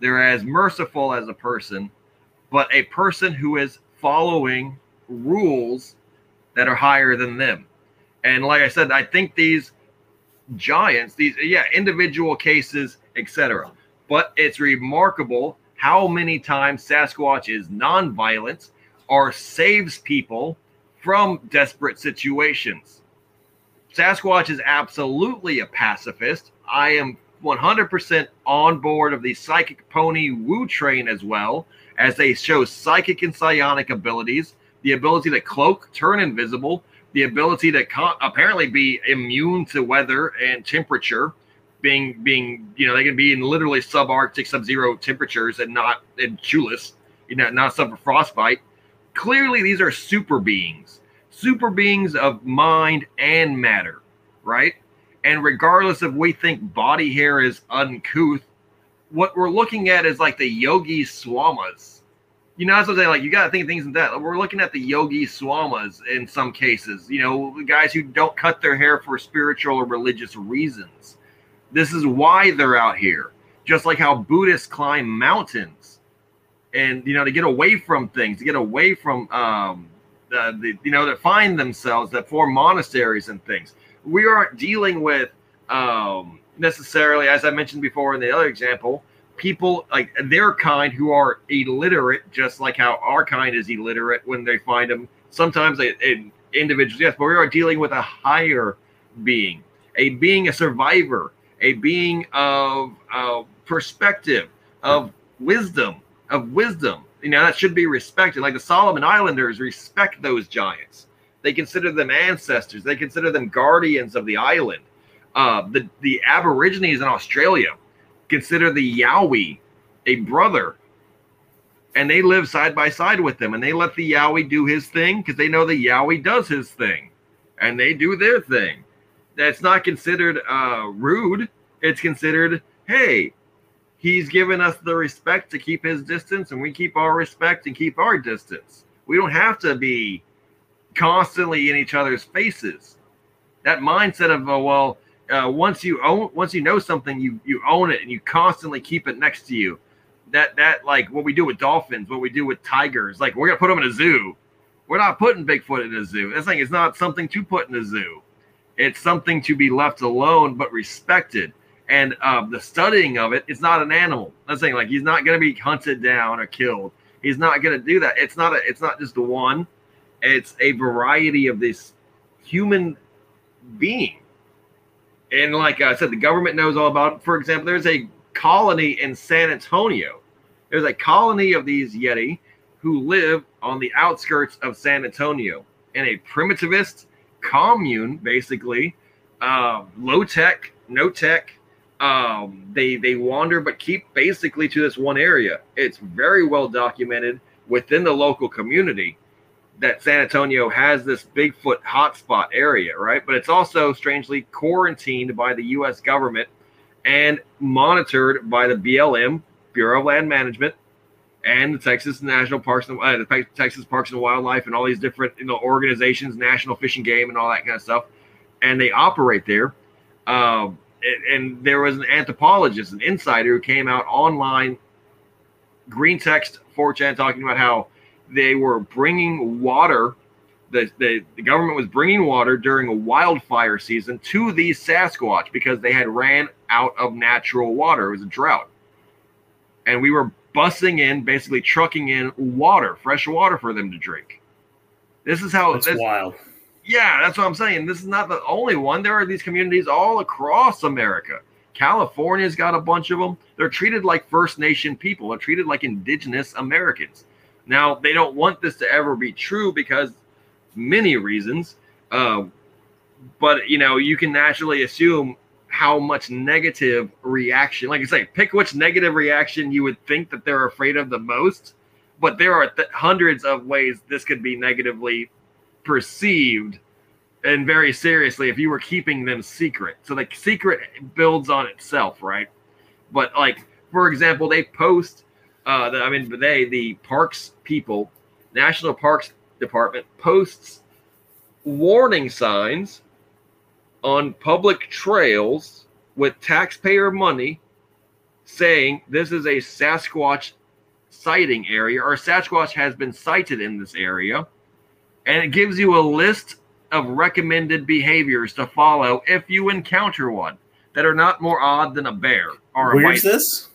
They're as merciful as a person, but a person who is following rules that are higher than them. And like I said, I think these giants, these yeah, individual cases, etc. But it's remarkable how many times Sasquatch is nonviolent or saves people from desperate situations. Sasquatch is absolutely a pacifist. I am 100% on board of the psychic pony woo train as well, as they show psychic and psionic abilities, the ability to cloak, turn invisible, the ability to co- apparently be immune to weather and temperature, being being you know they can be in literally subarctic, sub-zero temperatures and not and chulus, you know, not suffer frostbite. Clearly, these are super beings, super beings of mind and matter, right? And regardless of we think body hair is uncouth, what we're looking at is like the yogi swamas. You know, that's what I'm saying. Like, you got to think of things in that. We're looking at the yogi swamas in some cases. You know, guys who don't cut their hair for spiritual or religious reasons. This is why they're out here. Just like how Buddhists climb mountains, and you know, to get away from things, to get away from um, the, you know, to find themselves, that form monasteries and things. We aren't dealing with um, necessarily, as I mentioned before in the other example, people like their kind who are illiterate, just like how our kind is illiterate when they find them. Sometimes they individuals, yes, but we are dealing with a higher being, a being, a survivor, a being of perspective, of wisdom, of wisdom. You know, that should be respected. Like the Solomon Islanders respect those giants. They consider them ancestors. They consider them guardians of the island. Uh, the the Aborigines in Australia consider the Yowie a brother, and they live side by side with them, and they let the Yowie do his thing because they know the Yowie does his thing, and they do their thing. That's not considered uh, rude. It's considered, hey, he's given us the respect to keep his distance, and we keep our respect and keep our distance. We don't have to be constantly in each other's faces. That mindset of, oh, well, uh, once you own once you know something you you own it and you constantly keep it next to you that that like what we do with dolphins what we do with tigers like we're gonna put them in a zoo we're not putting bigfoot in a zoo this thing is not something to put in a zoo it's something to be left alone but respected. And um, the studying of it it's not an animal. That's saying like he's not going to be hunted down or killed. He's not going to do that. It's not a it's not just the one. It's a variety of this human being. And like I said, the government knows all about it. For example, there's a colony in San Antonio. There's a colony of these Yeti who live on the outskirts of San Antonio. In a primitivist commune, basically, uh, low tech, no tech. Um, they they wander but keep basically to this one area. It's very well documented within the local community that San Antonio has this Bigfoot hotspot area, right? But it's also strangely quarantined by the U.S. government and monitored by the BLM, Bureau of Land Management, and the Texas National Parks and uh, the Texas Parks and Wildlife, and all these different you know organizations, National Fish and Game, and all that kind of stuff. And they operate there. Um, and, and there was an anthropologist, an insider, who came out online, green text 4chan, talking about how they were bringing water. The, the, the government was bringing water during a wildfire season to these Sasquatch because they had ran out of natural water. It was a drought. And we were bussing in, basically trucking in water, fresh water for them to drink. This is how that's wild. Yeah, that's what I'm saying. This is not the only one. There are these communities all across America. California's got a bunch of them. They're treated like First Nation people. They're treated like indigenous Americans. Now, they don't want this to ever be true because many reasons. Uh, but, you know, you can naturally assume how much negative reaction, like I say, pick which negative reaction you would think that they're afraid of the most. But there are th- hundreds of ways this could be negatively perceived and very seriously if you were keeping them secret. So the secret builds on itself, right? But like for example, they post. Uh, I mean, they the parks people, National Parks Department posts warning signs on public trails with taxpayer money saying this is a Sasquatch sighting area or Sasquatch has been sighted in this area. And it gives you a list of recommended behaviors to follow if you encounter one that are not more odd than a bear or a Where's this?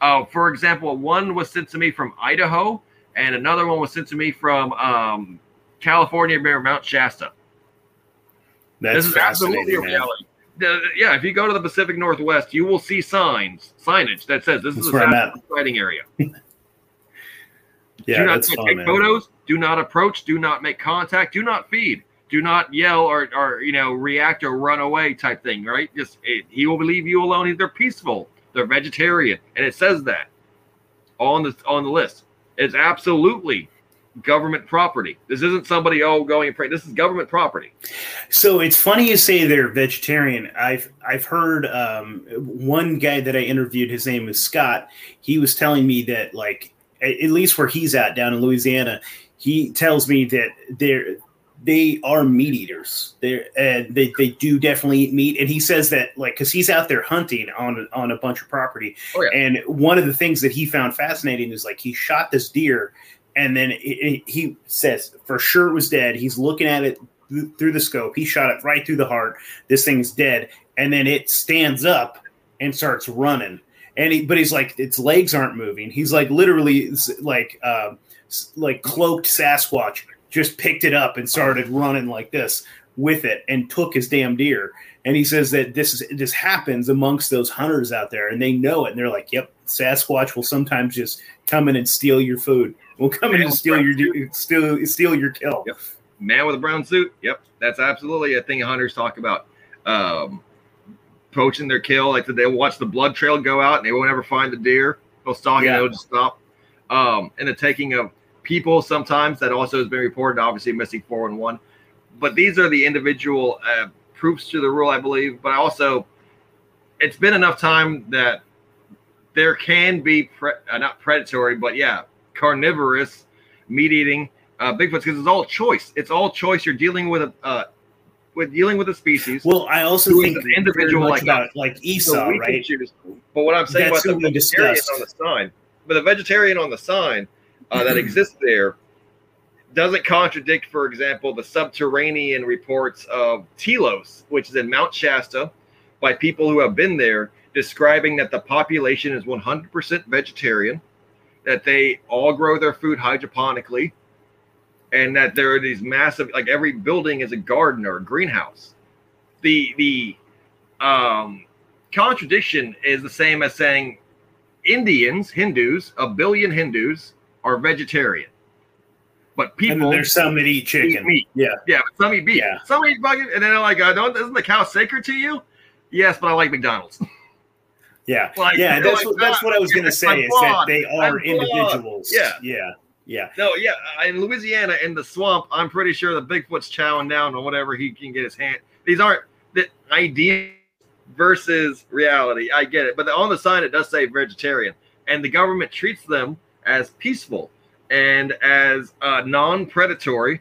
Oh, for example, one was sent to me from Idaho, and another one was sent to me from um, California near Mount Shasta. That's this is absolutely a reality. Yeah, if you go to the Pacific Northwest, you will see signs, signage that says this That's is a sighting area. Yeah, do not take fun, photos. Do not approach. Do not make contact. Do not feed. Do not yell or, or you know react or run away type thing. Right? Just it, he will leave you alone. They're peaceful. They're vegetarian, and it says that on the on the list. It's absolutely government property. This isn't somebody oh going and pray. This is government property. So it's funny you say they're vegetarian. I've I've heard um, one guy that I interviewed. His name is Scott. He was telling me that like at least where he's at down in Louisiana, he tells me that they're they are meat eaters. They're uh, they they do definitely eat meat, and he says that like because he's out there hunting on on a bunch of property, Oh, yeah. and one of the things that he found fascinating is like he shot this deer, and then he says for sure it was dead. He's looking at it th- through the scope. He shot it right through the heart. This thing's dead, and then it stands up and starts running. And he, but he's like, its legs aren't moving. He's like literally like um, s- like cloaked Sasquatch just picked it up and started running like this with it and took his damn deer. And he says that this is this happens amongst those hunters out there, and they know it. And they're like, "Yep, Sasquatch will sometimes just come in and steal your food. Will come in and steal your steal steal your kill." Yep. Man with a brown suit. Yep, that's absolutely a thing hunters talk about. Um, poaching their kill, like they'll watch the blood trail go out and they won't ever find the deer. They'll stalk Yeah. they'll just stop. Um, and the taking of people sometimes that also has been reported, obviously missing four and one. But these are the individual uh, proofs to the rule, I believe. But also, it's been enough time that there can be pre- uh, not predatory, but yeah, carnivorous meat eating uh, Bigfoots because it's all choice. It's all choice. You're dealing with a uh, with dealing with a species. Well, I also think an individual like about like So Esau, can right? choose. But what I'm saying That's about the vegetarian on the sign, but the vegetarian on the sign uh, that exists there doesn't contradict, for example, the subterranean reports of Telos, which is in Mount Shasta, by people who have been there, describing that the population is 100% vegetarian, that they all grow their food hydroponically, and that there are these massive, like every building is a garden or a greenhouse. The the um, contradiction is the same as saying Indians, Hindus, a billion Hindus are vegetarian, but people there's some that eat chicken. meat. Yeah, yeah, but some eat beef. Yeah. Some eat fucking, and then they're like, uh, "Don't isn't the cow sacred to you?" Yes, but I like McDonald's. yeah, Like, yeah. That's like, what that's what I was going to "I'm say is that they are individuals. Yeah. yeah, yeah. No, yeah, in Louisiana, in the swamp, I'm pretty sure the Bigfoot's chowing down on whatever he can get his hand. These aren't the idea versus reality. I get it, but on the sign it does say vegetarian, and the government treats them as peaceful and as uh, non-predatory,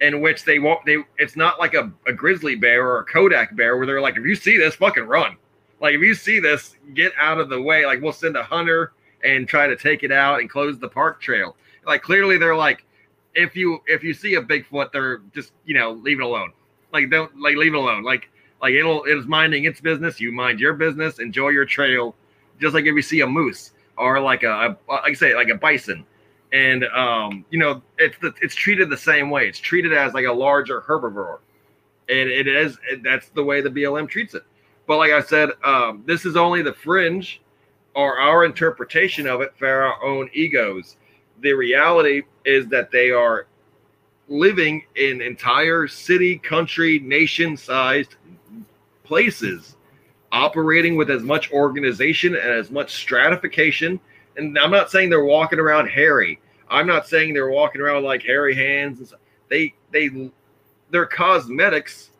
in which they won't. They it's not like a, a grizzly bear or a Kodiak bear where they're like, if you see this, fucking run. Like if you see this, get out of the way. Like we'll send a hunter and try to take it out and close the park trail. Like clearly they're like if you if you see a bigfoot they're just you know leave it alone. Like don't like leave it alone. Like like it'll it's minding its business. You mind your business. Enjoy your trail. Just like if you see a moose or like a, a like i say like a bison. And um you know it's the, it's treated the same way. It's treated as like a larger herbivore. And it is it, that's the way the blm treats it but like i said um this is only the fringe or our interpretation of it for our own egos the reality is that they are living in entire city, country, nation sized places, operating with as much organization and as much stratification. And I'm not saying they're walking around hairy. I'm not saying they're walking around like hairy hands. and. They they their cosmetics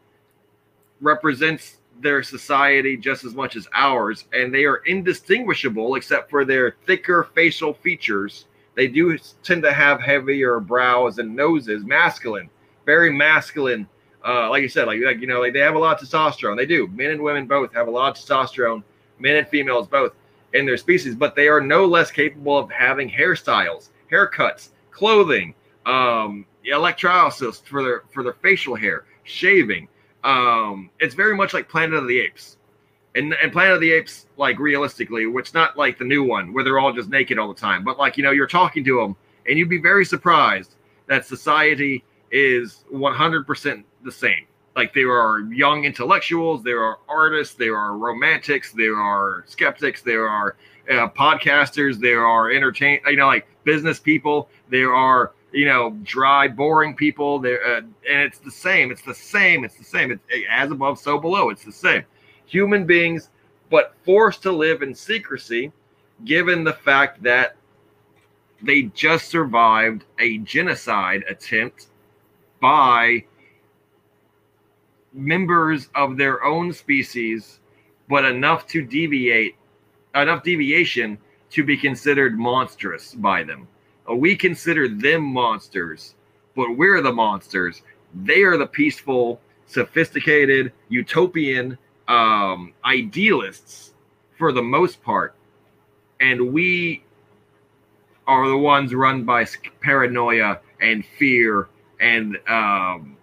represents their society just as much as ours, and they are indistinguishable except for their thicker facial features. They do tend to have heavier brows and noses, masculine, very masculine. Uh, like you said, like, like you know, like they have a lot of testosterone. They do. Men and women both have a lot of testosterone. Men and females both in their species, but they are no less capable of having hairstyles, haircuts, clothing, um, electrolysis for their for their facial hair, shaving. Um, it's very much like Planet of the Apes. And, and Planet of the Apes, like realistically, which not like the new one where they're all just naked all the time, but like you know, you're talking to them, and you'd be very surprised that society is 100% the same. Like there are young intellectuals, there are artists, there are romantics, there are skeptics, there are uh, podcasters, there are entertain, you know, like business people, there are you know dry, boring people. There, uh, and it's the same. It's the same. It's the same. It's as above, so below. It's the same. Human beings, but forced to live in secrecy, given the fact that they just survived a genocide attempt by members of their own species, but enough to deviate, enough deviation to be considered monstrous by them. Uh, we consider them monsters, but we're the monsters. They are the peaceful, sophisticated, utopian um, idealists for the most part. And we are the ones run by paranoia and fear and um,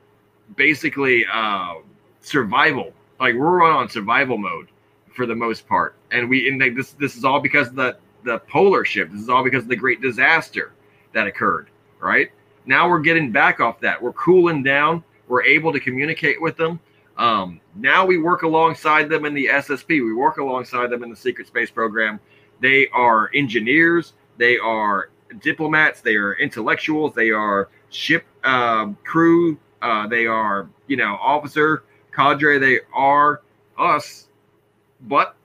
basically uh, survival. Like we're run on survival mode for the most part, and we and this this is all because of the the polar shift. This is all because of the great disaster that occurred. Right now, we're getting back off that. We're cooling down. We're able to communicate with them. Um, now we work alongside them in the SSP. We work alongside them in the secret space program. They are engineers. They are diplomats. They are intellectuals. They are ship uh, crew uh, they are, you know, officer cadre. They are us, but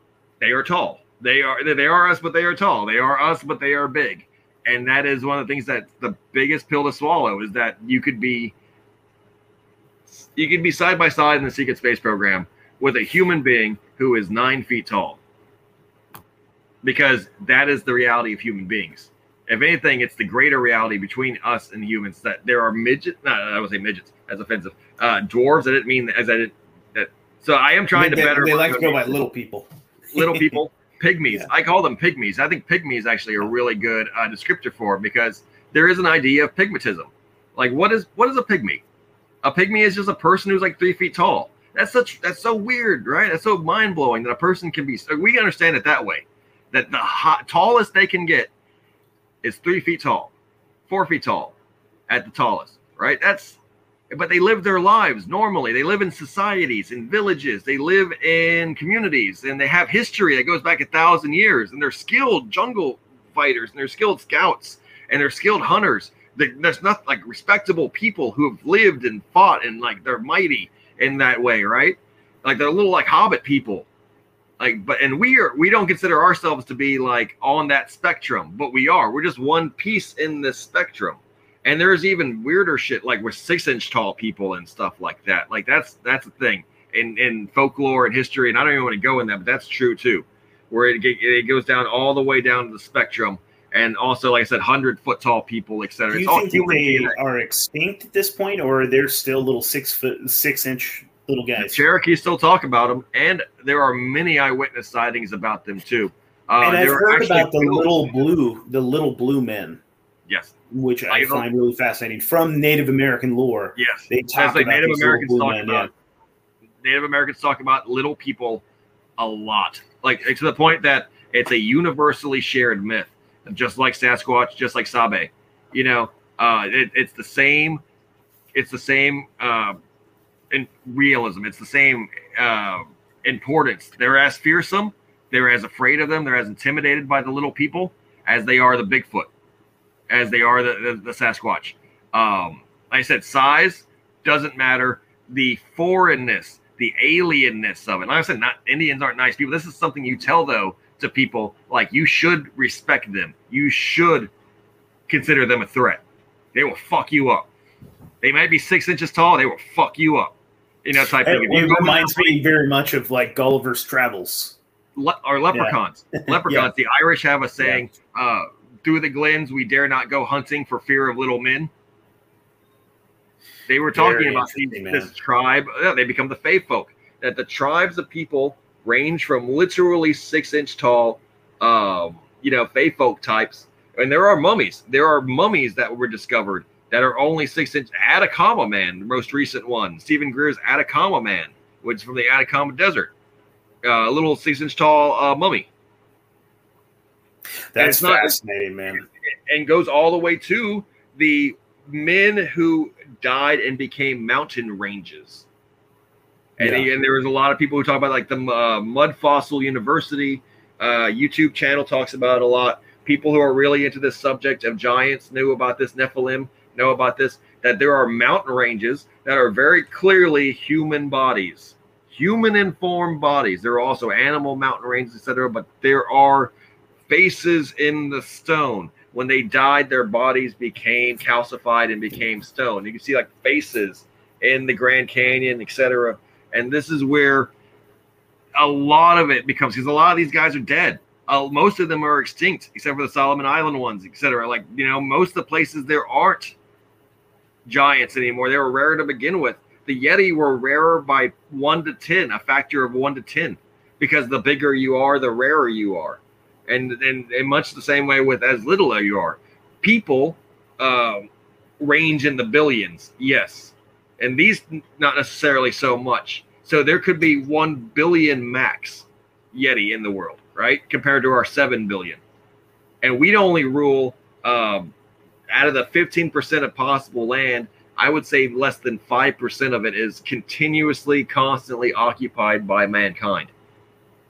they are tall. They are they are us, but they are tall. They are us, but they are big. And that is one of the things that the biggest pill to swallow is that you could be you could be side by side in the secret space program with a human being who is nine feet tall. Because that is the reality of human beings if anything, it's the greater reality between us and humans that there are midgets. No, I would say midgets as offensive. Uh, dwarves. I didn't mean as I did. That, so I am trying they, to better. They like to go by little people. Little people, pygmies. Yeah. I call them pygmies. I think pygmies actually a really good uh, descriptor for because there is an idea of pygmatism. Like what is what is a pygmy? A pygmy is just a person who's like three feet tall. That's such that's so weird, right? That's so mind blowing that a person can be. We understand it that way. That the hot, tallest they can get is three feet tall, four feet tall at the tallest, right? That's, but they live their lives normally. They live in societies, in villages, they live in communities, and they have history that goes back a thousand years. And they're skilled jungle fighters, and they're skilled scouts, and they're skilled hunters. There's not like respectable people who have lived and fought, and like they're mighty in that way, right? Like they're a little like hobbit people like but and we are we don't consider ourselves to be like on that spectrum but we are we're just one piece in this spectrum and there's even weirder shit like with six inch tall people and stuff like that like that's that's the thing in in folklore and history and i don't even want to go in that but that's true too where it, it goes down all the way down to the spectrum and also like i said 100 foot tall people etc do you think they are extinct at this point or they're still little six foot six inch little guys. The Cherokees still talk about them, and there are many eyewitness sightings about them too. Uh, and I've heard about the little blue, the little blue men. Yes, which I, I find really fascinating from Native American lore. Yes, they talk like about Native Americans talk men, about. Yeah. Native Americans talk about little people a lot, like to the point that it's a universally shared myth, just like Sasquatch, just like Sabe. You know, uh, it, it's the same. It's the same uh, in realism. It's the same uh, importance. They're as fearsome, they're as afraid of them, they're as intimidated by the little people as they are the Bigfoot, as they are the, the, the Sasquatch. Um, like I said, size doesn't matter. The foreignness, the alienness of it. Like I said, not Indians aren't nice people. This is something you tell though to people like you should respect them. You should consider them a threat. They will fuck you up They might be six inches tall. They will fuck you up. You know, type It, thing. It reminds me very much of like Gulliver's Travels. le- or leprechauns. Leprechauns. The Irish have a saying, uh, through the glens we dare not go hunting for fear of little men. They were talking Very about these, this tribe. yeah, they become the Fey folk. That the tribes of people range from literally six inch tall, um, you know, Fey folk types. And there are mummies. There are mummies that were discovered that are only six inch. Atacama Man, the most recent one. Steven Greer's Atacama Man, which is from the Atacama Desert. Uh, a little six inch tall uh, mummy. That's not- fascinating, man. and goes all the way to the men who died and became mountain ranges. And, Yeah. and there was a lot of people who talk about like the uh, Mud Fossil University uh, YouTube channel talks about a lot. People who are really into this subject of giants knew about this Nephilim, know about this, that there are mountain ranges that are very clearly human bodies, human informed bodies. There are also animal mountain ranges, etc. But there are faces in the stone. When they died, their bodies became calcified and became stone. You can see like faces in the Grand Canyon, etc. And this is where a lot of it becomes because a lot of these guys are dead. Uh, most of them are extinct, except for the Solomon Island ones, etc. Like you know, most of the places there aren't giants anymore. They were rare to begin with. The Yeti were rarer by one to ten, a factor of one to ten, because the bigger you are, the rarer you are and and, and much the same way with as little as you are. People uh, range in the billions, yes, and these not necessarily so much. So there could be one billion max Yeti in the world, right? Compared to our seven billion, and we'd only rule um, out of the fifteen percent of possible land. I would say less than five percent of it is continuously, constantly occupied by mankind.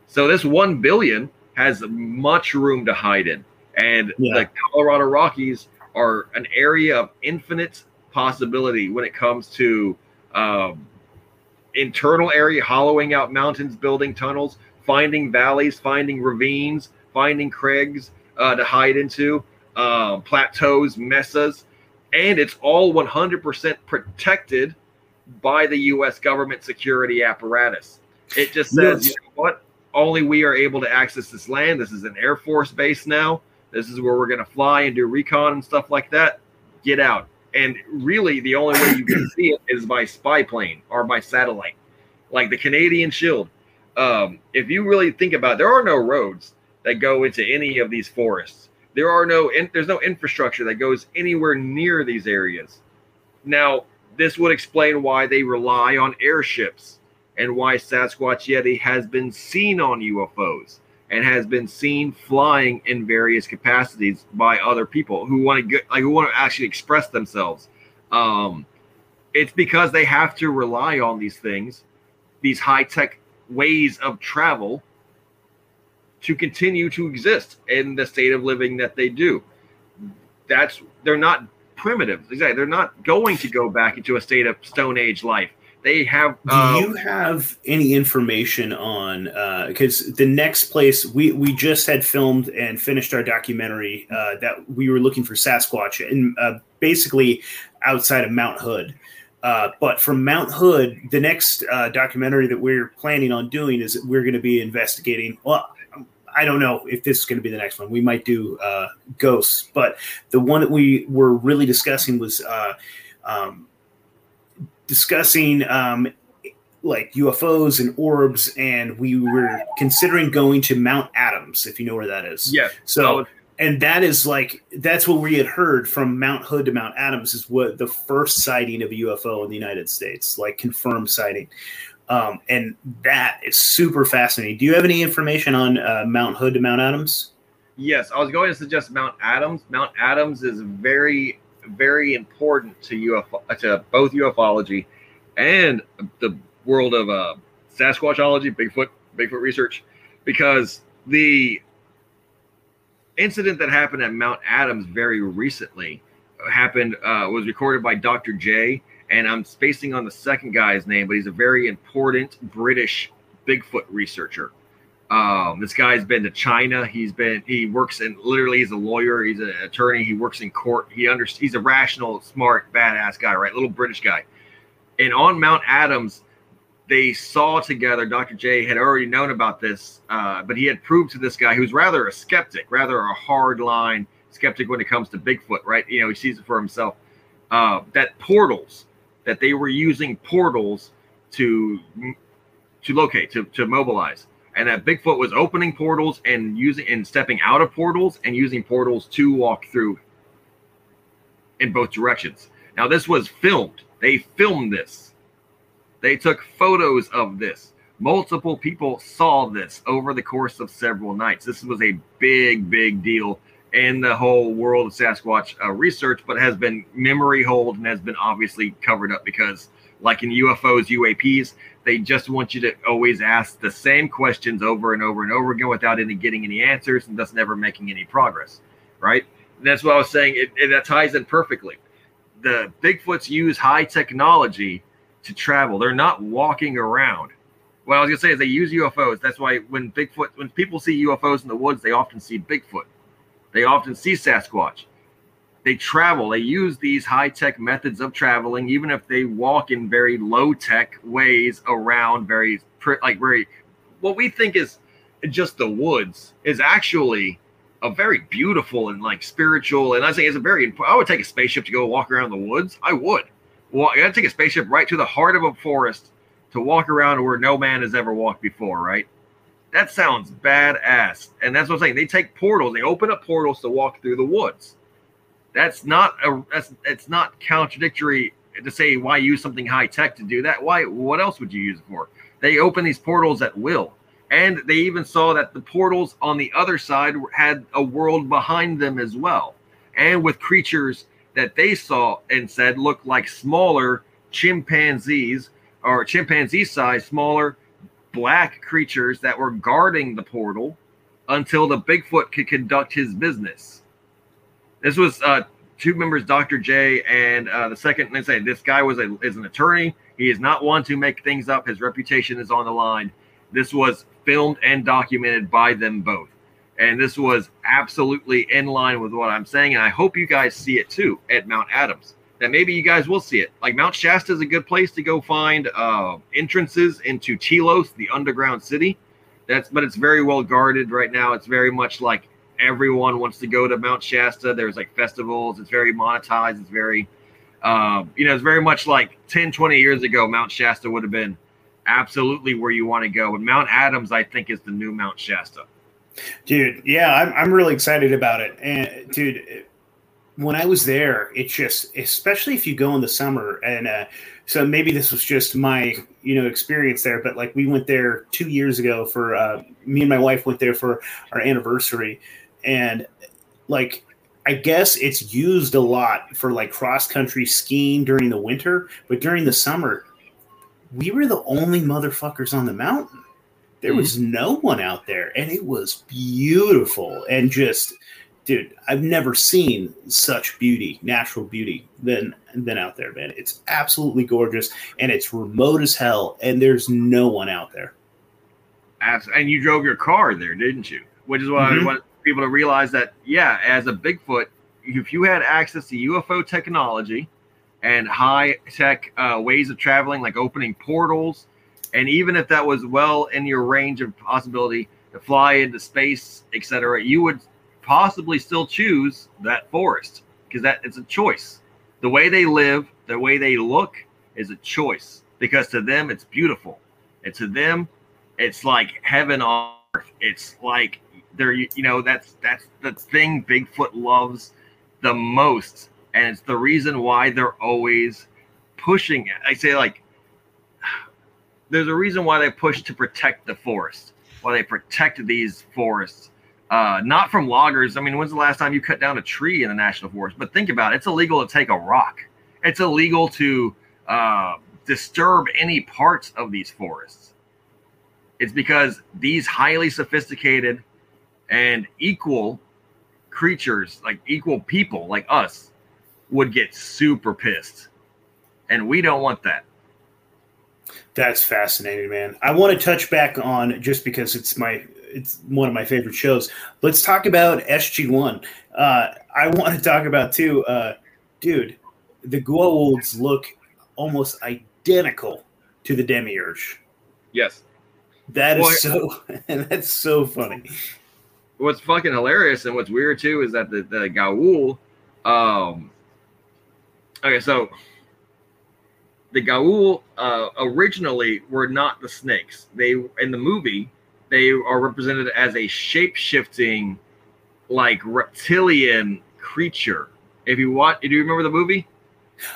So this one billion has much room to hide in. And Yeah. the Colorado Rockies are an area of infinite possibility when it comes to um, internal area, hollowing out mountains, building tunnels, finding valleys, finding ravines, finding crags uh, to hide into, uh, plateaus, mesas. And it's all 100% protected by the U.S. government security apparatus. It just says, Yes. you know what? Only we are able to access this land. This is an Air Force base now. This is where we're going to fly and do recon and stuff like that. Get out. And really, the only way you can see it is by spy plane or by satellite, like the Canadian Shield. Um, if you really think about it, there are no roads that go into any of these forests. There are no, in, there's no infrastructure that goes anywhere near these areas. Now, this would explain why they rely on airships and why Sasquatch Yeti has been seen on UFOs and has been seen flying in various capacities by other people who want to get like who want to actually express themselves. Um, it's because they have to rely on these things, these high tech ways of travel to continue to exist in the state of living that they do. That's they're not primitive. Exactly. They're not going to go back into a state of Stone Age life. They have. Do uh, you have any information on because the next place we we just had filmed and finished our documentary uh, that we were looking for Sasquatch and uh, basically outside of Mount Hood. Uh, but from Mount Hood, the next uh, documentary that we're planning on doing is that we're going to be investigating. Well, I don't know if this is going to be the next one. We might do uh, ghosts, but the one that we were really discussing was uh, um, discussing um, like UFOs and orbs, and we were considering going to Mount Adams, if you know where that is. yeah. So, and that is like that's what we had heard from Mount Hood to Mount Adams is what the first sighting of a UFO in the United States, like confirmed sighting. Um, and that is super fascinating. Do you have any information on uh, Mount Hood to Mount Adams? Yes, I was going to suggest Mount Adams. Mount Adams is very, very important to UFO, to both ufology and the world of uh, Sasquatchology, Bigfoot, Bigfoot research, because the incident that happened at Mount Adams very recently happened uh, was recorded by Dr. J, and I'm spacing on the second guy's name, but he's a very important British Bigfoot researcher. Um, this guy's been to China. He's been he works in literally he's a lawyer. He's an attorney. He works in court. He under he's a rational, smart, badass guy, right? Little British guy. And on Mount Adams, they saw together. Dr. J had already known about this, uh, but he had proved to this guy who's rather a skeptic, rather a hard line skeptic when it comes to Bigfoot, right? You know, he sees it for himself. Uh, that portals that they were using portals to to locate to to mobilize and that Bigfoot was opening portals and using and stepping out of portals and using portals to walk through in both directions. Now, this was filmed. They filmed this. They took photos of this. Multiple people saw this over the course of several nights. This was a big, big deal in the whole world of Sasquatch uh, research, but has been memory hold and has been obviously covered up because, like in UFOs, UAPs, they just want you to always ask the same questions over and over and over again without any getting any answers and thus never making any progress. Right. And that's what I was saying. It, it, that ties in perfectly. The Bigfoots use high technology to travel. They're not walking around. What I was gonna say is they use UFOs. That's why when Bigfoot, when people see UFOs in the woods, they often see Bigfoot. They often see Sasquatch they travel. They use these high tech methods of traveling, even if they walk in very low tech ways around very like very what we think is just the woods is actually a very beautiful and like spiritual. And I say it's a very. I would take a spaceship to go walk around the woods. I would. Well, I got to take a spaceship right to the heart of a forest to walk around where no man has ever walked before. Right. That sounds badass. And that's what I'm saying. They take portals. They open up portals to walk through the woods that's not a that's it's not contradictory to say why use something high tech to do that. Why? What else would you use it for? They open these portals at will, and they even saw that the portals on the other side had a world behind them as well, and with creatures that they saw and said looked like smaller chimpanzees or chimpanzee size, smaller black creatures that were guarding the portal until the Bigfoot could conduct his business. This was uh, two members, Dr. J, and uh, the second. Let's say this guy was a is an attorney. He is not one to make things up. His reputation is on the line. This was filmed and documented by them both, and this was absolutely in line with what I'm saying. And I hope you guys see it too at Mount Adams. That maybe you guys will see it. Like Mount Shasta is a good place to go find uh, entrances into Telos, the underground city. That's but it's very well guarded right now. It's very much like everyone wants to go to Mount Shasta. There's like festivals. It's very monetized. It's very, uh, you know, it's very much like 10, 20 years ago, Mount Shasta would have been absolutely where you want to go. And Mount Adams, I think, is the new Mount Shasta. Dude, yeah, I'm, I'm really excited about it. And dude, when I was there, it's just, especially if you go in the summer, and uh, so maybe this was just my, you know, experience there, but like we went there two years ago for, uh, me and my wife went there for our anniversary, and like I guess it's used a lot for like cross country skiing during the winter, but during the summer, we were the only motherfuckers on the mountain. There mm-hmm. was no one out there, and it was beautiful and just, dude, I've never seen such beauty, natural beauty, than than out there, man. It's absolutely gorgeous, and it's remote as hell, and there's no one out there. And you drove your car there, didn't you? Which is why mm-hmm. I people to realize that, yeah, as a Bigfoot, if you had access to UFO technology and high tech uh, ways of traveling, like opening portals, and even if that was well in your range of possibility to fly into space, etc., you would possibly still choose that forest because that it's a choice. The way they live, the way they look, is a choice because to them it's beautiful, and to them it's like heaven on earth. It's like they're you know that's that's the thing Bigfoot loves the most, and it's the reason why they're always pushing it. I say like there's a reason why they push to protect the forest, why they protect these forests. Uh, not from loggers. I mean, when's the last time you cut down a tree in the national forest? But think about it. It's illegal to take a rock. It's illegal to uh, disturb any parts of these forests. It's because these highly sophisticated and equal creatures, like equal people like us, would get super pissed. And we don't want that. That's fascinating, man. I want to touch back on just because it's my it's one of my favorite shows. Let's talk about SG One. Uh, I want to talk about too, uh, dude. The Goa'ulds look almost identical to the Demiurge. Yes, that is so. that's so funny. What's fucking hilarious and what's weird too is that the the Goa'uld, um, okay, so the Goa'uld uh, originally were not the snakes. They in the movie they are represented as a shape shifting, like reptilian creature. If you watch, do you remember the movie?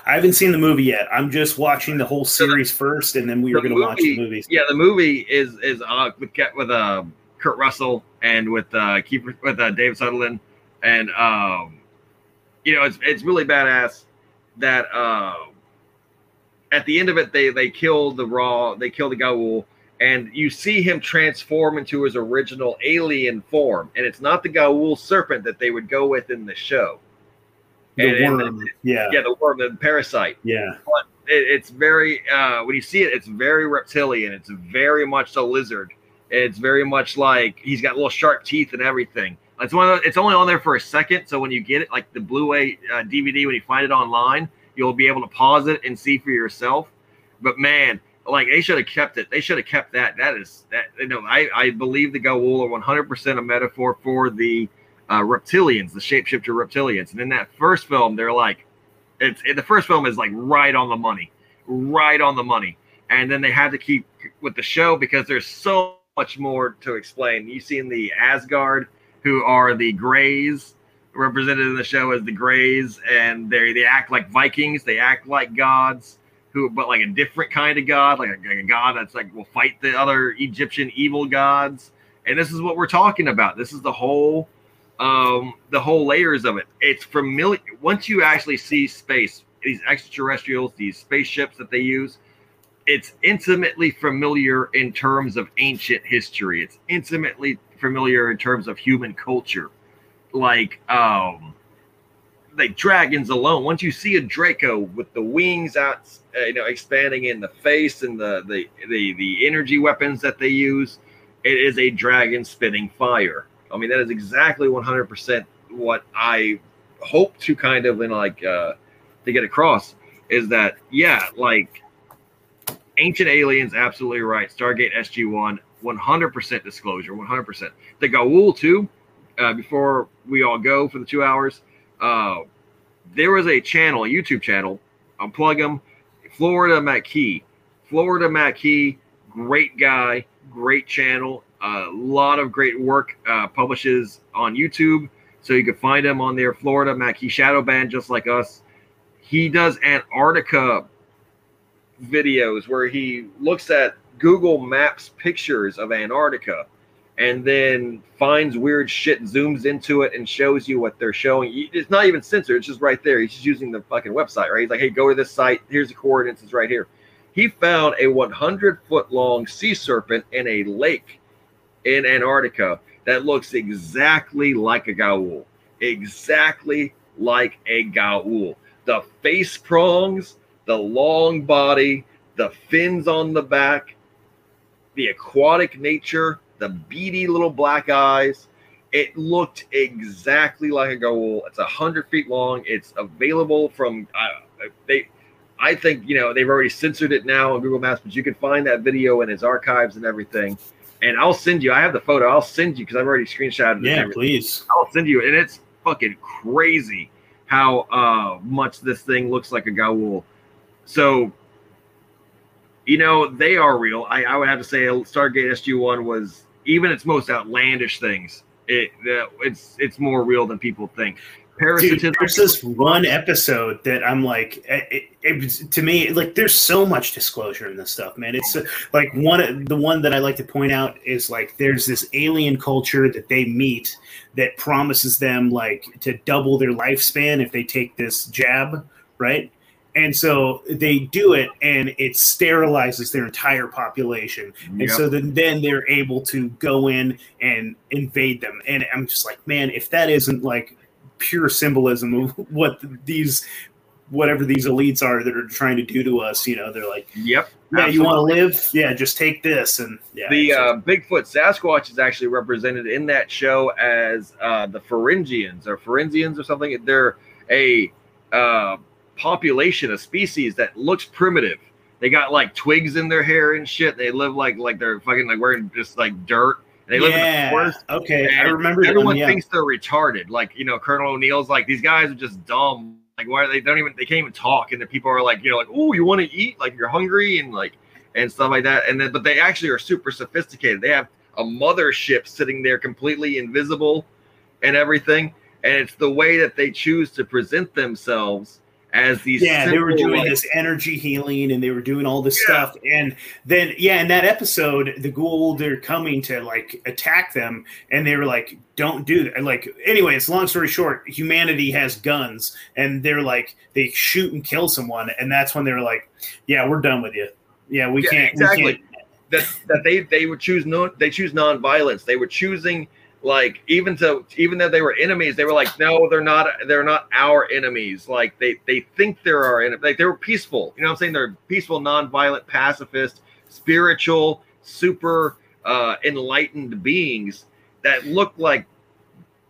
I haven't seen the movie yet. I'm just watching the whole series so the, first, and then we are going to watch the movies. Yeah, the movie is is uh, with with uh, Kurt Russell and with uh, Keeper with uh, Dave Sutherland, and um, you know it's it's really badass that uh, at the end of it they they kill the Ra they kill the Goa'uld and you see him transform into his original alien form and it's not the Goa'uld serpent that they would go with in the show the and, worm. And, yeah. Yeah, the worm, the parasite. Yeah. But it, it's very uh, when you see it, it's very reptilian. It's very much a lizard. It's very much like he's got little sharp teeth and everything. It's one. The, it's only on there for a second, so when you get it, like the Blu-ray uh, DVD, when you find it online, you'll be able to pause it and see for yourself. But man, like they should have kept it. They should have kept that. That is that. You know, I I believe the are 100 percent a metaphor for the uh, reptilians, the shapeshifter reptilians. And in that first film, they're like, it's the first film is like right on the money, right on the money. And then they had to keep with the show because there's so much more to explain. You see in the Asgard, who are the Greys, represented in the show as the Greys, and they they act like Vikings. They act like gods, who but like a different kind of god, like a, like a god that's like will fight the other Egyptian evil gods. And this is what we're talking about. This is the whole um, the whole layers of it. It's familiar once you actually see space, these extraterrestrials, these spaceships that they use. It's intimately familiar in terms of ancient history. It's intimately familiar in terms of human culture, like um, like dragons alone. Once you see a Draco with the wings out, uh, you know, expanding in the face and the the the the energy weapons that they use, it is a dragon spitting fire I mean, that is exactly 100% what I hope to kind of in like uh, to get across is that yeah, like Ancient Aliens, absolutely right. Stargate SG One, 100% disclosure, 100%. The Goa'uld too. Uh, before we all go for the two hours, uh, there was a channel, a YouTube channel. I'll plug him. Florida Mackey. Florida Mackey, great guy, great channel. A lot of great work uh, publishes on YouTube. So you can find him on there, Florida Mackey shadow banned, just like us. He does Antarctica videos where he looks at Google Maps pictures of Antarctica and then finds weird shit, zooms into it, and shows you what they're showing. It's not even censored; it's just right there. He's just using the fucking website, right? He's like, "Hey, go to this site. Here's the coordinates. It's right here." He found a 100 foot long sea serpent in a lake in Antarctica that looks exactly like a Goa'uld, exactly like a Goa'uld. The face prongs, the long body, the fins on the back, the aquatic nature, the beady little black eyes. It looked exactly like a Goa'uld. It's a hundred feet long. It's available from uh, they. I think you know they've already censored it now on Google Maps, but you can find that video in its archives and everything and I'll send you. I have the photo. I'll send you because I've already screenshotted. It. Yeah, please. I'll send you, and it's fucking crazy how uh, much this thing looks like a Goa'uld. So, you know, they are real. I, I would have to say, Stargate SG One was even its most outlandish things. It uh, it's it's more real than people think. Parasitism. Dude, there's this one episode that I'm like, it, it, to me, like, there's so much disclosure in this stuff, man. It's uh, like one, the one that I like to point out is like, there's this alien culture that they meet that promises them like to double their lifespan if they take this jab, right? And so they do it, and it sterilizes their entire population. And yep. so then, then they're able to go in and invade them. And I'm just like, man, if that isn't like pure symbolism of what these whatever these elites are that are trying to do to us. You know, they're like, yep, yeah, absolutely. you want to live? Yeah, just take this. And yeah, the uh, Bigfoot Sasquatch is actually represented in that show as uh, the Pharyngians or Pharyngians or something. They're a uh, population, a species that looks primitive. They got like twigs in their hair and shit. They live like like they're fucking like wearing just like dirt. And they live yeah. in the forest. Okay, I remember. Everyone them, yeah. thinks they're retarded. Like you know, Colonel O'Neill's like these guys are just dumb. Like why are they don't even they can't even talk, and the people are like you know like oh you want to eat like you're hungry and like and stuff like that. And then but they actually are super sophisticated. They have a mothership sitting there completely invisible and everything. And it's the way that they choose to present themselves as these yeah simple, they were doing like, this energy healing and they were doing all this yeah. stuff. And then yeah in that episode the Goa'uld are coming to like attack them and they were like don't do that. Like anyway it's long story short humanity has guns and they're like they shoot and kill someone and that's when they were like yeah we're done with you. Yeah we yeah, can't exactly. we can't. that that they they would choose no they choose non-violence. They were choosing like even to even though they were enemies they were like no they're not they're not our enemies. Like they they think they're our enemy like they were peaceful. You know what i'm saying? They're peaceful non-violent pacifist spiritual super uh enlightened beings that look like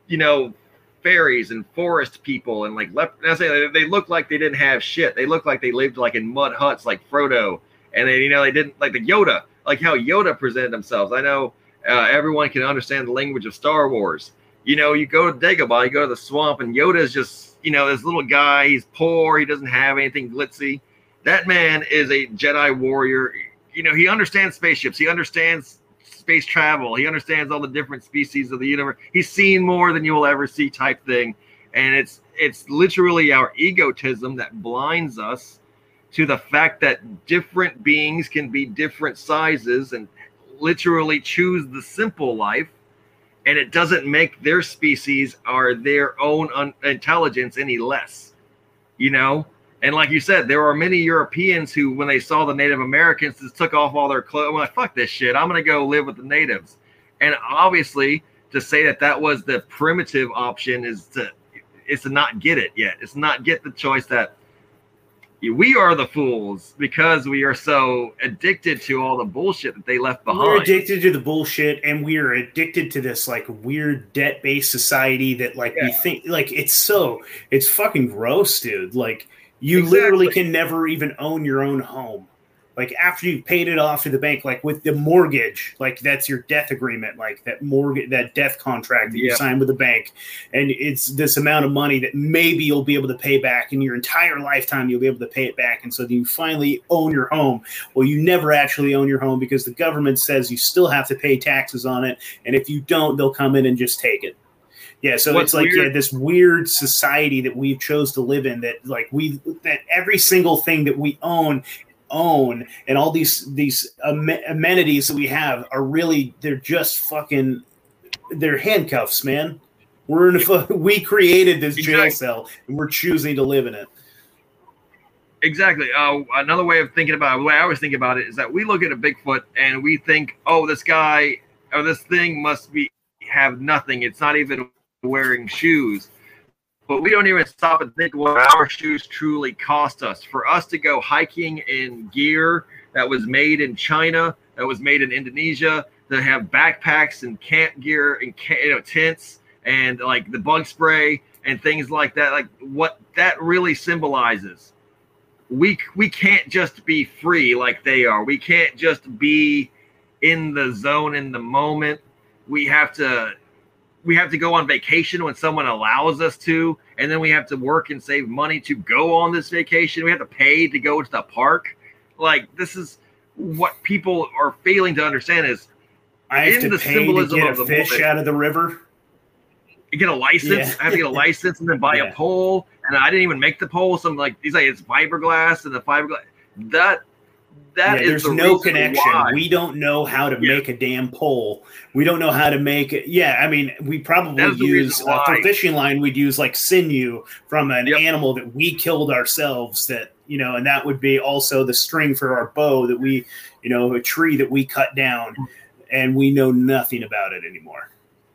you know fairies and forest people and like lep- I say they look like they didn't have shit. They look like they lived like in mud huts like frodo. And they you know they didn't like the yoda like how yoda presented themselves. I know uh, everyone can understand the language of Star Wars. You know, you go to Dagobah, you go to the swamp, and Yoda is just, you know, this little guy. He's poor. He doesn't have anything glitzy. That man is a Jedi warrior. You know, he understands spaceships. He understands space travel. He understands all the different species of the universe. He's seen more than you will ever see, type thing. And it's it's literally our egotism that blinds us to the fact that different beings can be different sizes and literally choose the simple life and it doesn't make their species or their own un- intelligence any less you know? And like you said there are many europeans who when they saw the native americans just took off all their clothes. I'm like fuck this shit. I'm gonna go live with the natives. And obviously to say that that was the primitive option is to is to not get it yet. It's not get the choice that we are the fools because we are so addicted to all the bullshit that they left behind. We're addicted to the bullshit, and we are addicted to this like weird debt based society that like yeah. we think like it's so it's fucking gross, dude. Like you exactly. literally can never even own your own home like after you've paid it off to the bank, like with the mortgage, like that's your death agreement, like that mortgage, that death contract that you sign with the bank, and it's this amount of money that maybe you'll be able to pay back in your entire lifetime. You'll be able to pay it back, and so you finally own your home. Well, you never actually own your home because the government says you still have to pay taxes on it, and if you don't, they'll come in and just take it. Yeah, so What's it's like yeah, this weird society that we've chose to live in that like we that every single thing that we own own and all these these am- amenities that we have are really they're just fucking they're handcuffs man. We're in a we created this jail exactly. cell and we're choosing to live in it. Exactly. Uh, another way of thinking about it the way i always think about it is that we look at a bigfoot and we think oh this guy or this thing must be have nothing. It's not even wearing shoes but we don't even stop and think what our shoes truly cost us. For us to go hiking in gear that was made in China, that was made in Indonesia, to have backpacks and camp gear and you know tents and like the bug spray and things like that, like what that really symbolizes. We we can't just be free like they are. We can't just be in the zone in the moment. We have to we have to go on vacation when someone allows us to, and then we have to work and save money to go on this vacation. We have to pay to go to the park. Like this is what people are failing to understand is I have to the pay symbolism to get a fish moment, out of the river. You get a license. Yeah. I have to get a license and then buy yeah. a pole. And I didn't even make the pole. So I'm like, he's like, it's fiberglass and the fiberglass. That that yeah, there's the no connection. Why. We don't know how to yeah. make a damn pole. We don't know how to make it. Yeah, I mean, we probably use uh, for fishing line. We'd use like sinew from an yep. animal that we killed ourselves. That you know, and that would be also the string for our bow that we, you know, a tree that we cut down, and we know nothing about it anymore.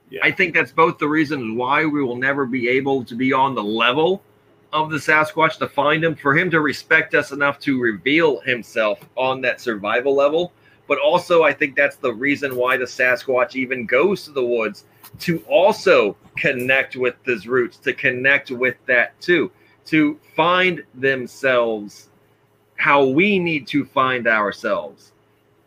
Yeah. I think that's both the reasons why we will never be able to be on the level of the Sasquatch to find him, for him to respect us enough to reveal himself on that survival level. But also, I think that's the reason why the Sasquatch even goes to the woods to also connect with his roots, to connect with that too, to find themselves how we need to find ourselves.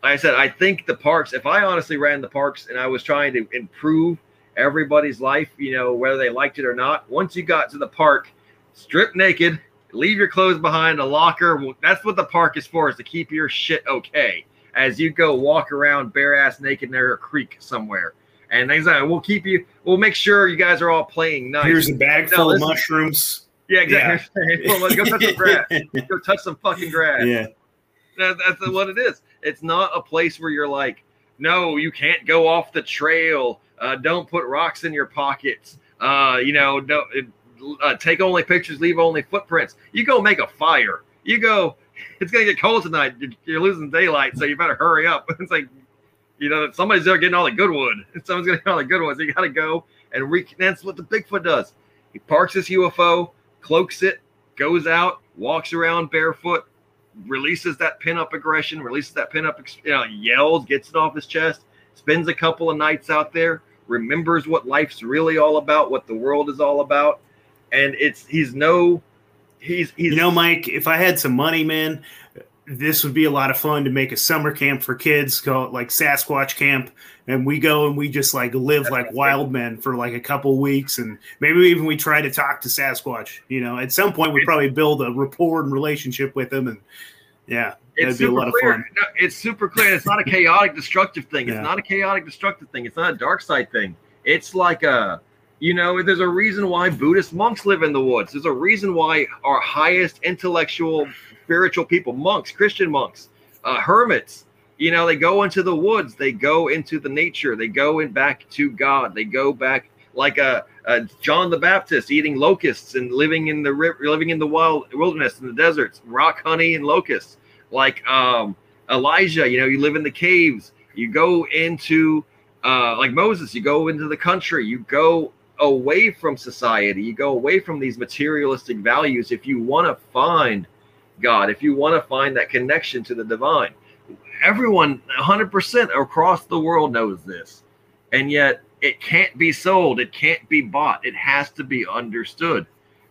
Like I said, I think the parks, if I honestly ran the parks and I was trying to improve everybody's life, you know, whether they liked it or not, once you got to the park, strip naked, leave your clothes behind a locker. That's what the park is for, is to keep your shit okay as you go walk around bare ass naked near a creek somewhere. And things like we'll keep you, we'll make sure you guys are all playing nice. Here's a bag full of mushrooms. Yeah, exactly. Yeah. go touch some grass. Go touch some fucking grass. Yeah. That, that's what it is. It's not a place where you're like, no, you can't go off the trail. Uh, don't put rocks in your pockets. Uh, you know, don't uh, take only pictures, leave only footprints. You go make a fire. You go. It's gonna get cold tonight. You're, you're losing daylight, so you better hurry up. It's like, you know, somebody's there getting all the good wood. Someone's gonna get all the good ones. You gotta go and re- that's what the Bigfoot does. He parks his UFO, cloaks it, goes out, walks around barefoot, releases that pin-up aggression, releases that pin-up, you know, yells, gets it off his chest, spends a couple of nights out there, remembers what life's really all about, what the world is all about, and it's he's no, he's he's. You know, Mike, if I had some money, man, this would be a lot of fun to make a summer camp for kids, called like Sasquatch camp, and we go and we just like live like wild men for like a couple weeks, and maybe even we try to talk to Sasquatch. You know, at some point we probably build a rapport and relationship with them, and yeah, it's that'd be a lot clear. of fun. No, it's super clear. It's not a chaotic, destructive thing. It's Yeah. not a chaotic, destructive thing. It's not a dark side thing. It's like a, you know, there's a reason why Buddhist monks live in the woods. There's a reason why our highest intellectual, spiritual people, monks, Christian monks, uh, hermits, you know, they go into the woods. They go into the nature. They go in back to God. They go back like a, a John the Baptist eating locusts and living in the living in the wild wilderness in the deserts, rock honey and locusts. Like um, Elijah, you know, you live in the caves. You go into uh, like Moses. You go into the country. You go away from society. You go away from these materialistic values. If you want to find God, if you want to find that connection to the divine, everyone 100% across the world knows this and yet it can't be sold it can't be bought it has to be understood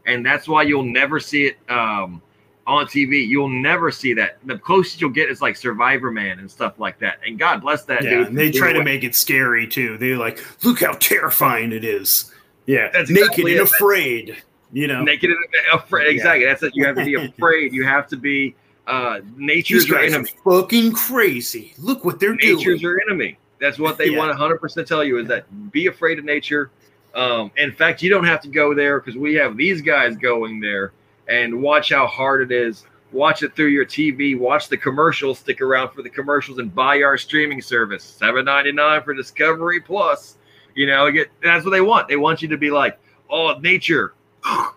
and that's why you'll never see it um, on tv you'll never see that the closest you'll get is like survivor man and stuff like that and god bless that Yeah, dude and they try to make it scary too. They're like, look how terrifying it is. Yeah, That's naked exactly and it. afraid. You know, naked and afraid exactly that's it you have to be afraid you have to be uh nature's your enemy fucking crazy. Look what they're nature's doing. Nature's your enemy. That's what they Yeah. want to 100% tell you is that be afraid of nature. Um, in fact, you don't have to go there because we have these guys going there and watch how hard it is. Watch it through your TV. Watch the commercials. Stick around for the commercials and buy our streaming service. Seven ninety nine for Discovery Plus. You know, get that's what they want. They want you to be like, oh, nature. I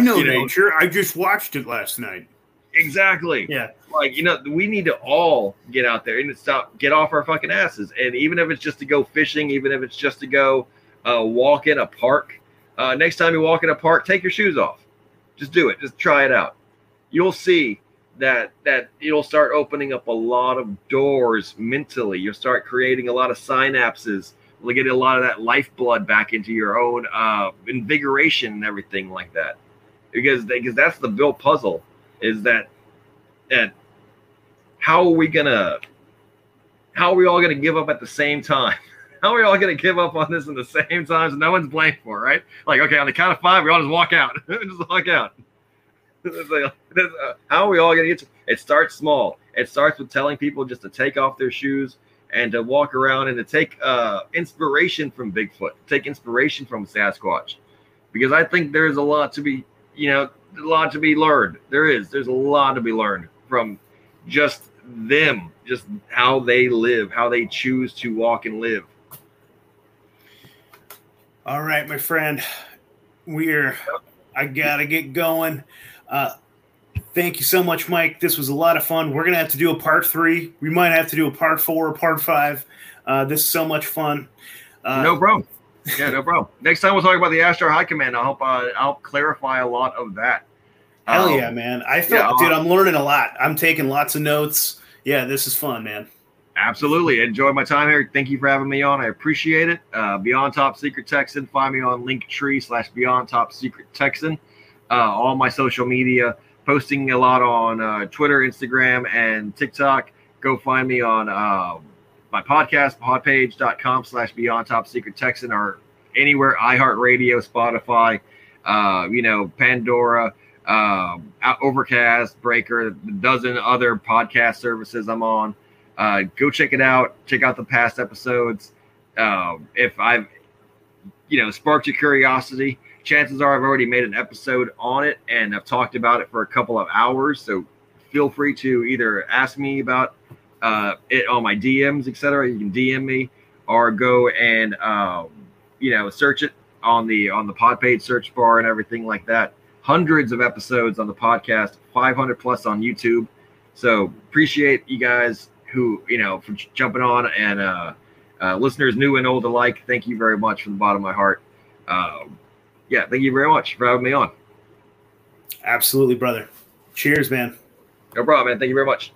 know you know- nature. I just watched it last night. Exactly. Yeah, like you know we need to all get out there and stop get off our fucking asses and even if it's just to go fishing even if it's just to go uh, walk in a park uh, next time you walk in a park take your shoes off just do it just try it out you'll see that that it'll start opening up a lot of doors mentally. You'll start creating a lot of synapses you'll get a lot of that lifeblood back into your own uh, invigoration and everything like that. Because because that's the built puzzle is that that how are we gonna how are we all gonna give up at the same time? How are we all gonna give up on this in the same time so no one's blamed for it, right? Like okay on the count of five we all just walk out. Just walk out It's like, uh, how are we all gonna get to it starts small it starts with telling people just to take off their shoes and to walk around and to take uh, inspiration from bigfoot take inspiration from sasquatch because i think there's a lot to be you know a lot to be learned there is there's a lot to be learned from just them, just how they live, how they choose to walk and live. All right, my friend. We're I gotta get going. Uh thank you so much, Mike. This was a lot of fun. We're gonna have to do a part three. We might have to do a part four or part five. Uh this is so much fun. Uh no problem. Yeah, no problem. Next time we'll talk about the Ashtar High Command. I hope uh, I'll clarify a lot of that. Hell um, yeah, man! I feel, yeah, dude, I'm learning a lot. I'm taking lots of notes. Yeah, this is fun, man. Absolutely. Enjoy my time here. Thank you for having me on. I appreciate it. Uh, Beyond Top Secret Texan. Find me on Linktree slash Beyond Top Secret Texan. Uh, all my social media, posting a lot on uh, Twitter, Instagram, and TikTok. Go find me on uh, my podcast, podpage.com slash Beyond Top Secret Texan, or anywhere iHeartRadio, Spotify, uh, you know, Pandora, uh, Overcast, Breaker, a dozen other podcast services I'm on. Uh, go check it out. Check out the past episodes. Uh, if I've, you know, sparked your curiosity, chances are I've already made an episode on it and I've talked about it for a couple of hours. So feel free to either ask me about uh, it on my DMs, etc. You can DM me or go and um, you know search it on the on the pod page search bar and everything like that. Hundreds of episodes on the podcast, 500 plus on YouTube. So appreciate you guys who you know for jumping on and uh, uh, listeners new and old alike. Thank you very much from the bottom of my heart. Um, yeah, thank you very much for having me on. Absolutely, brother. Cheers, man. No problem, man. Thank you very much.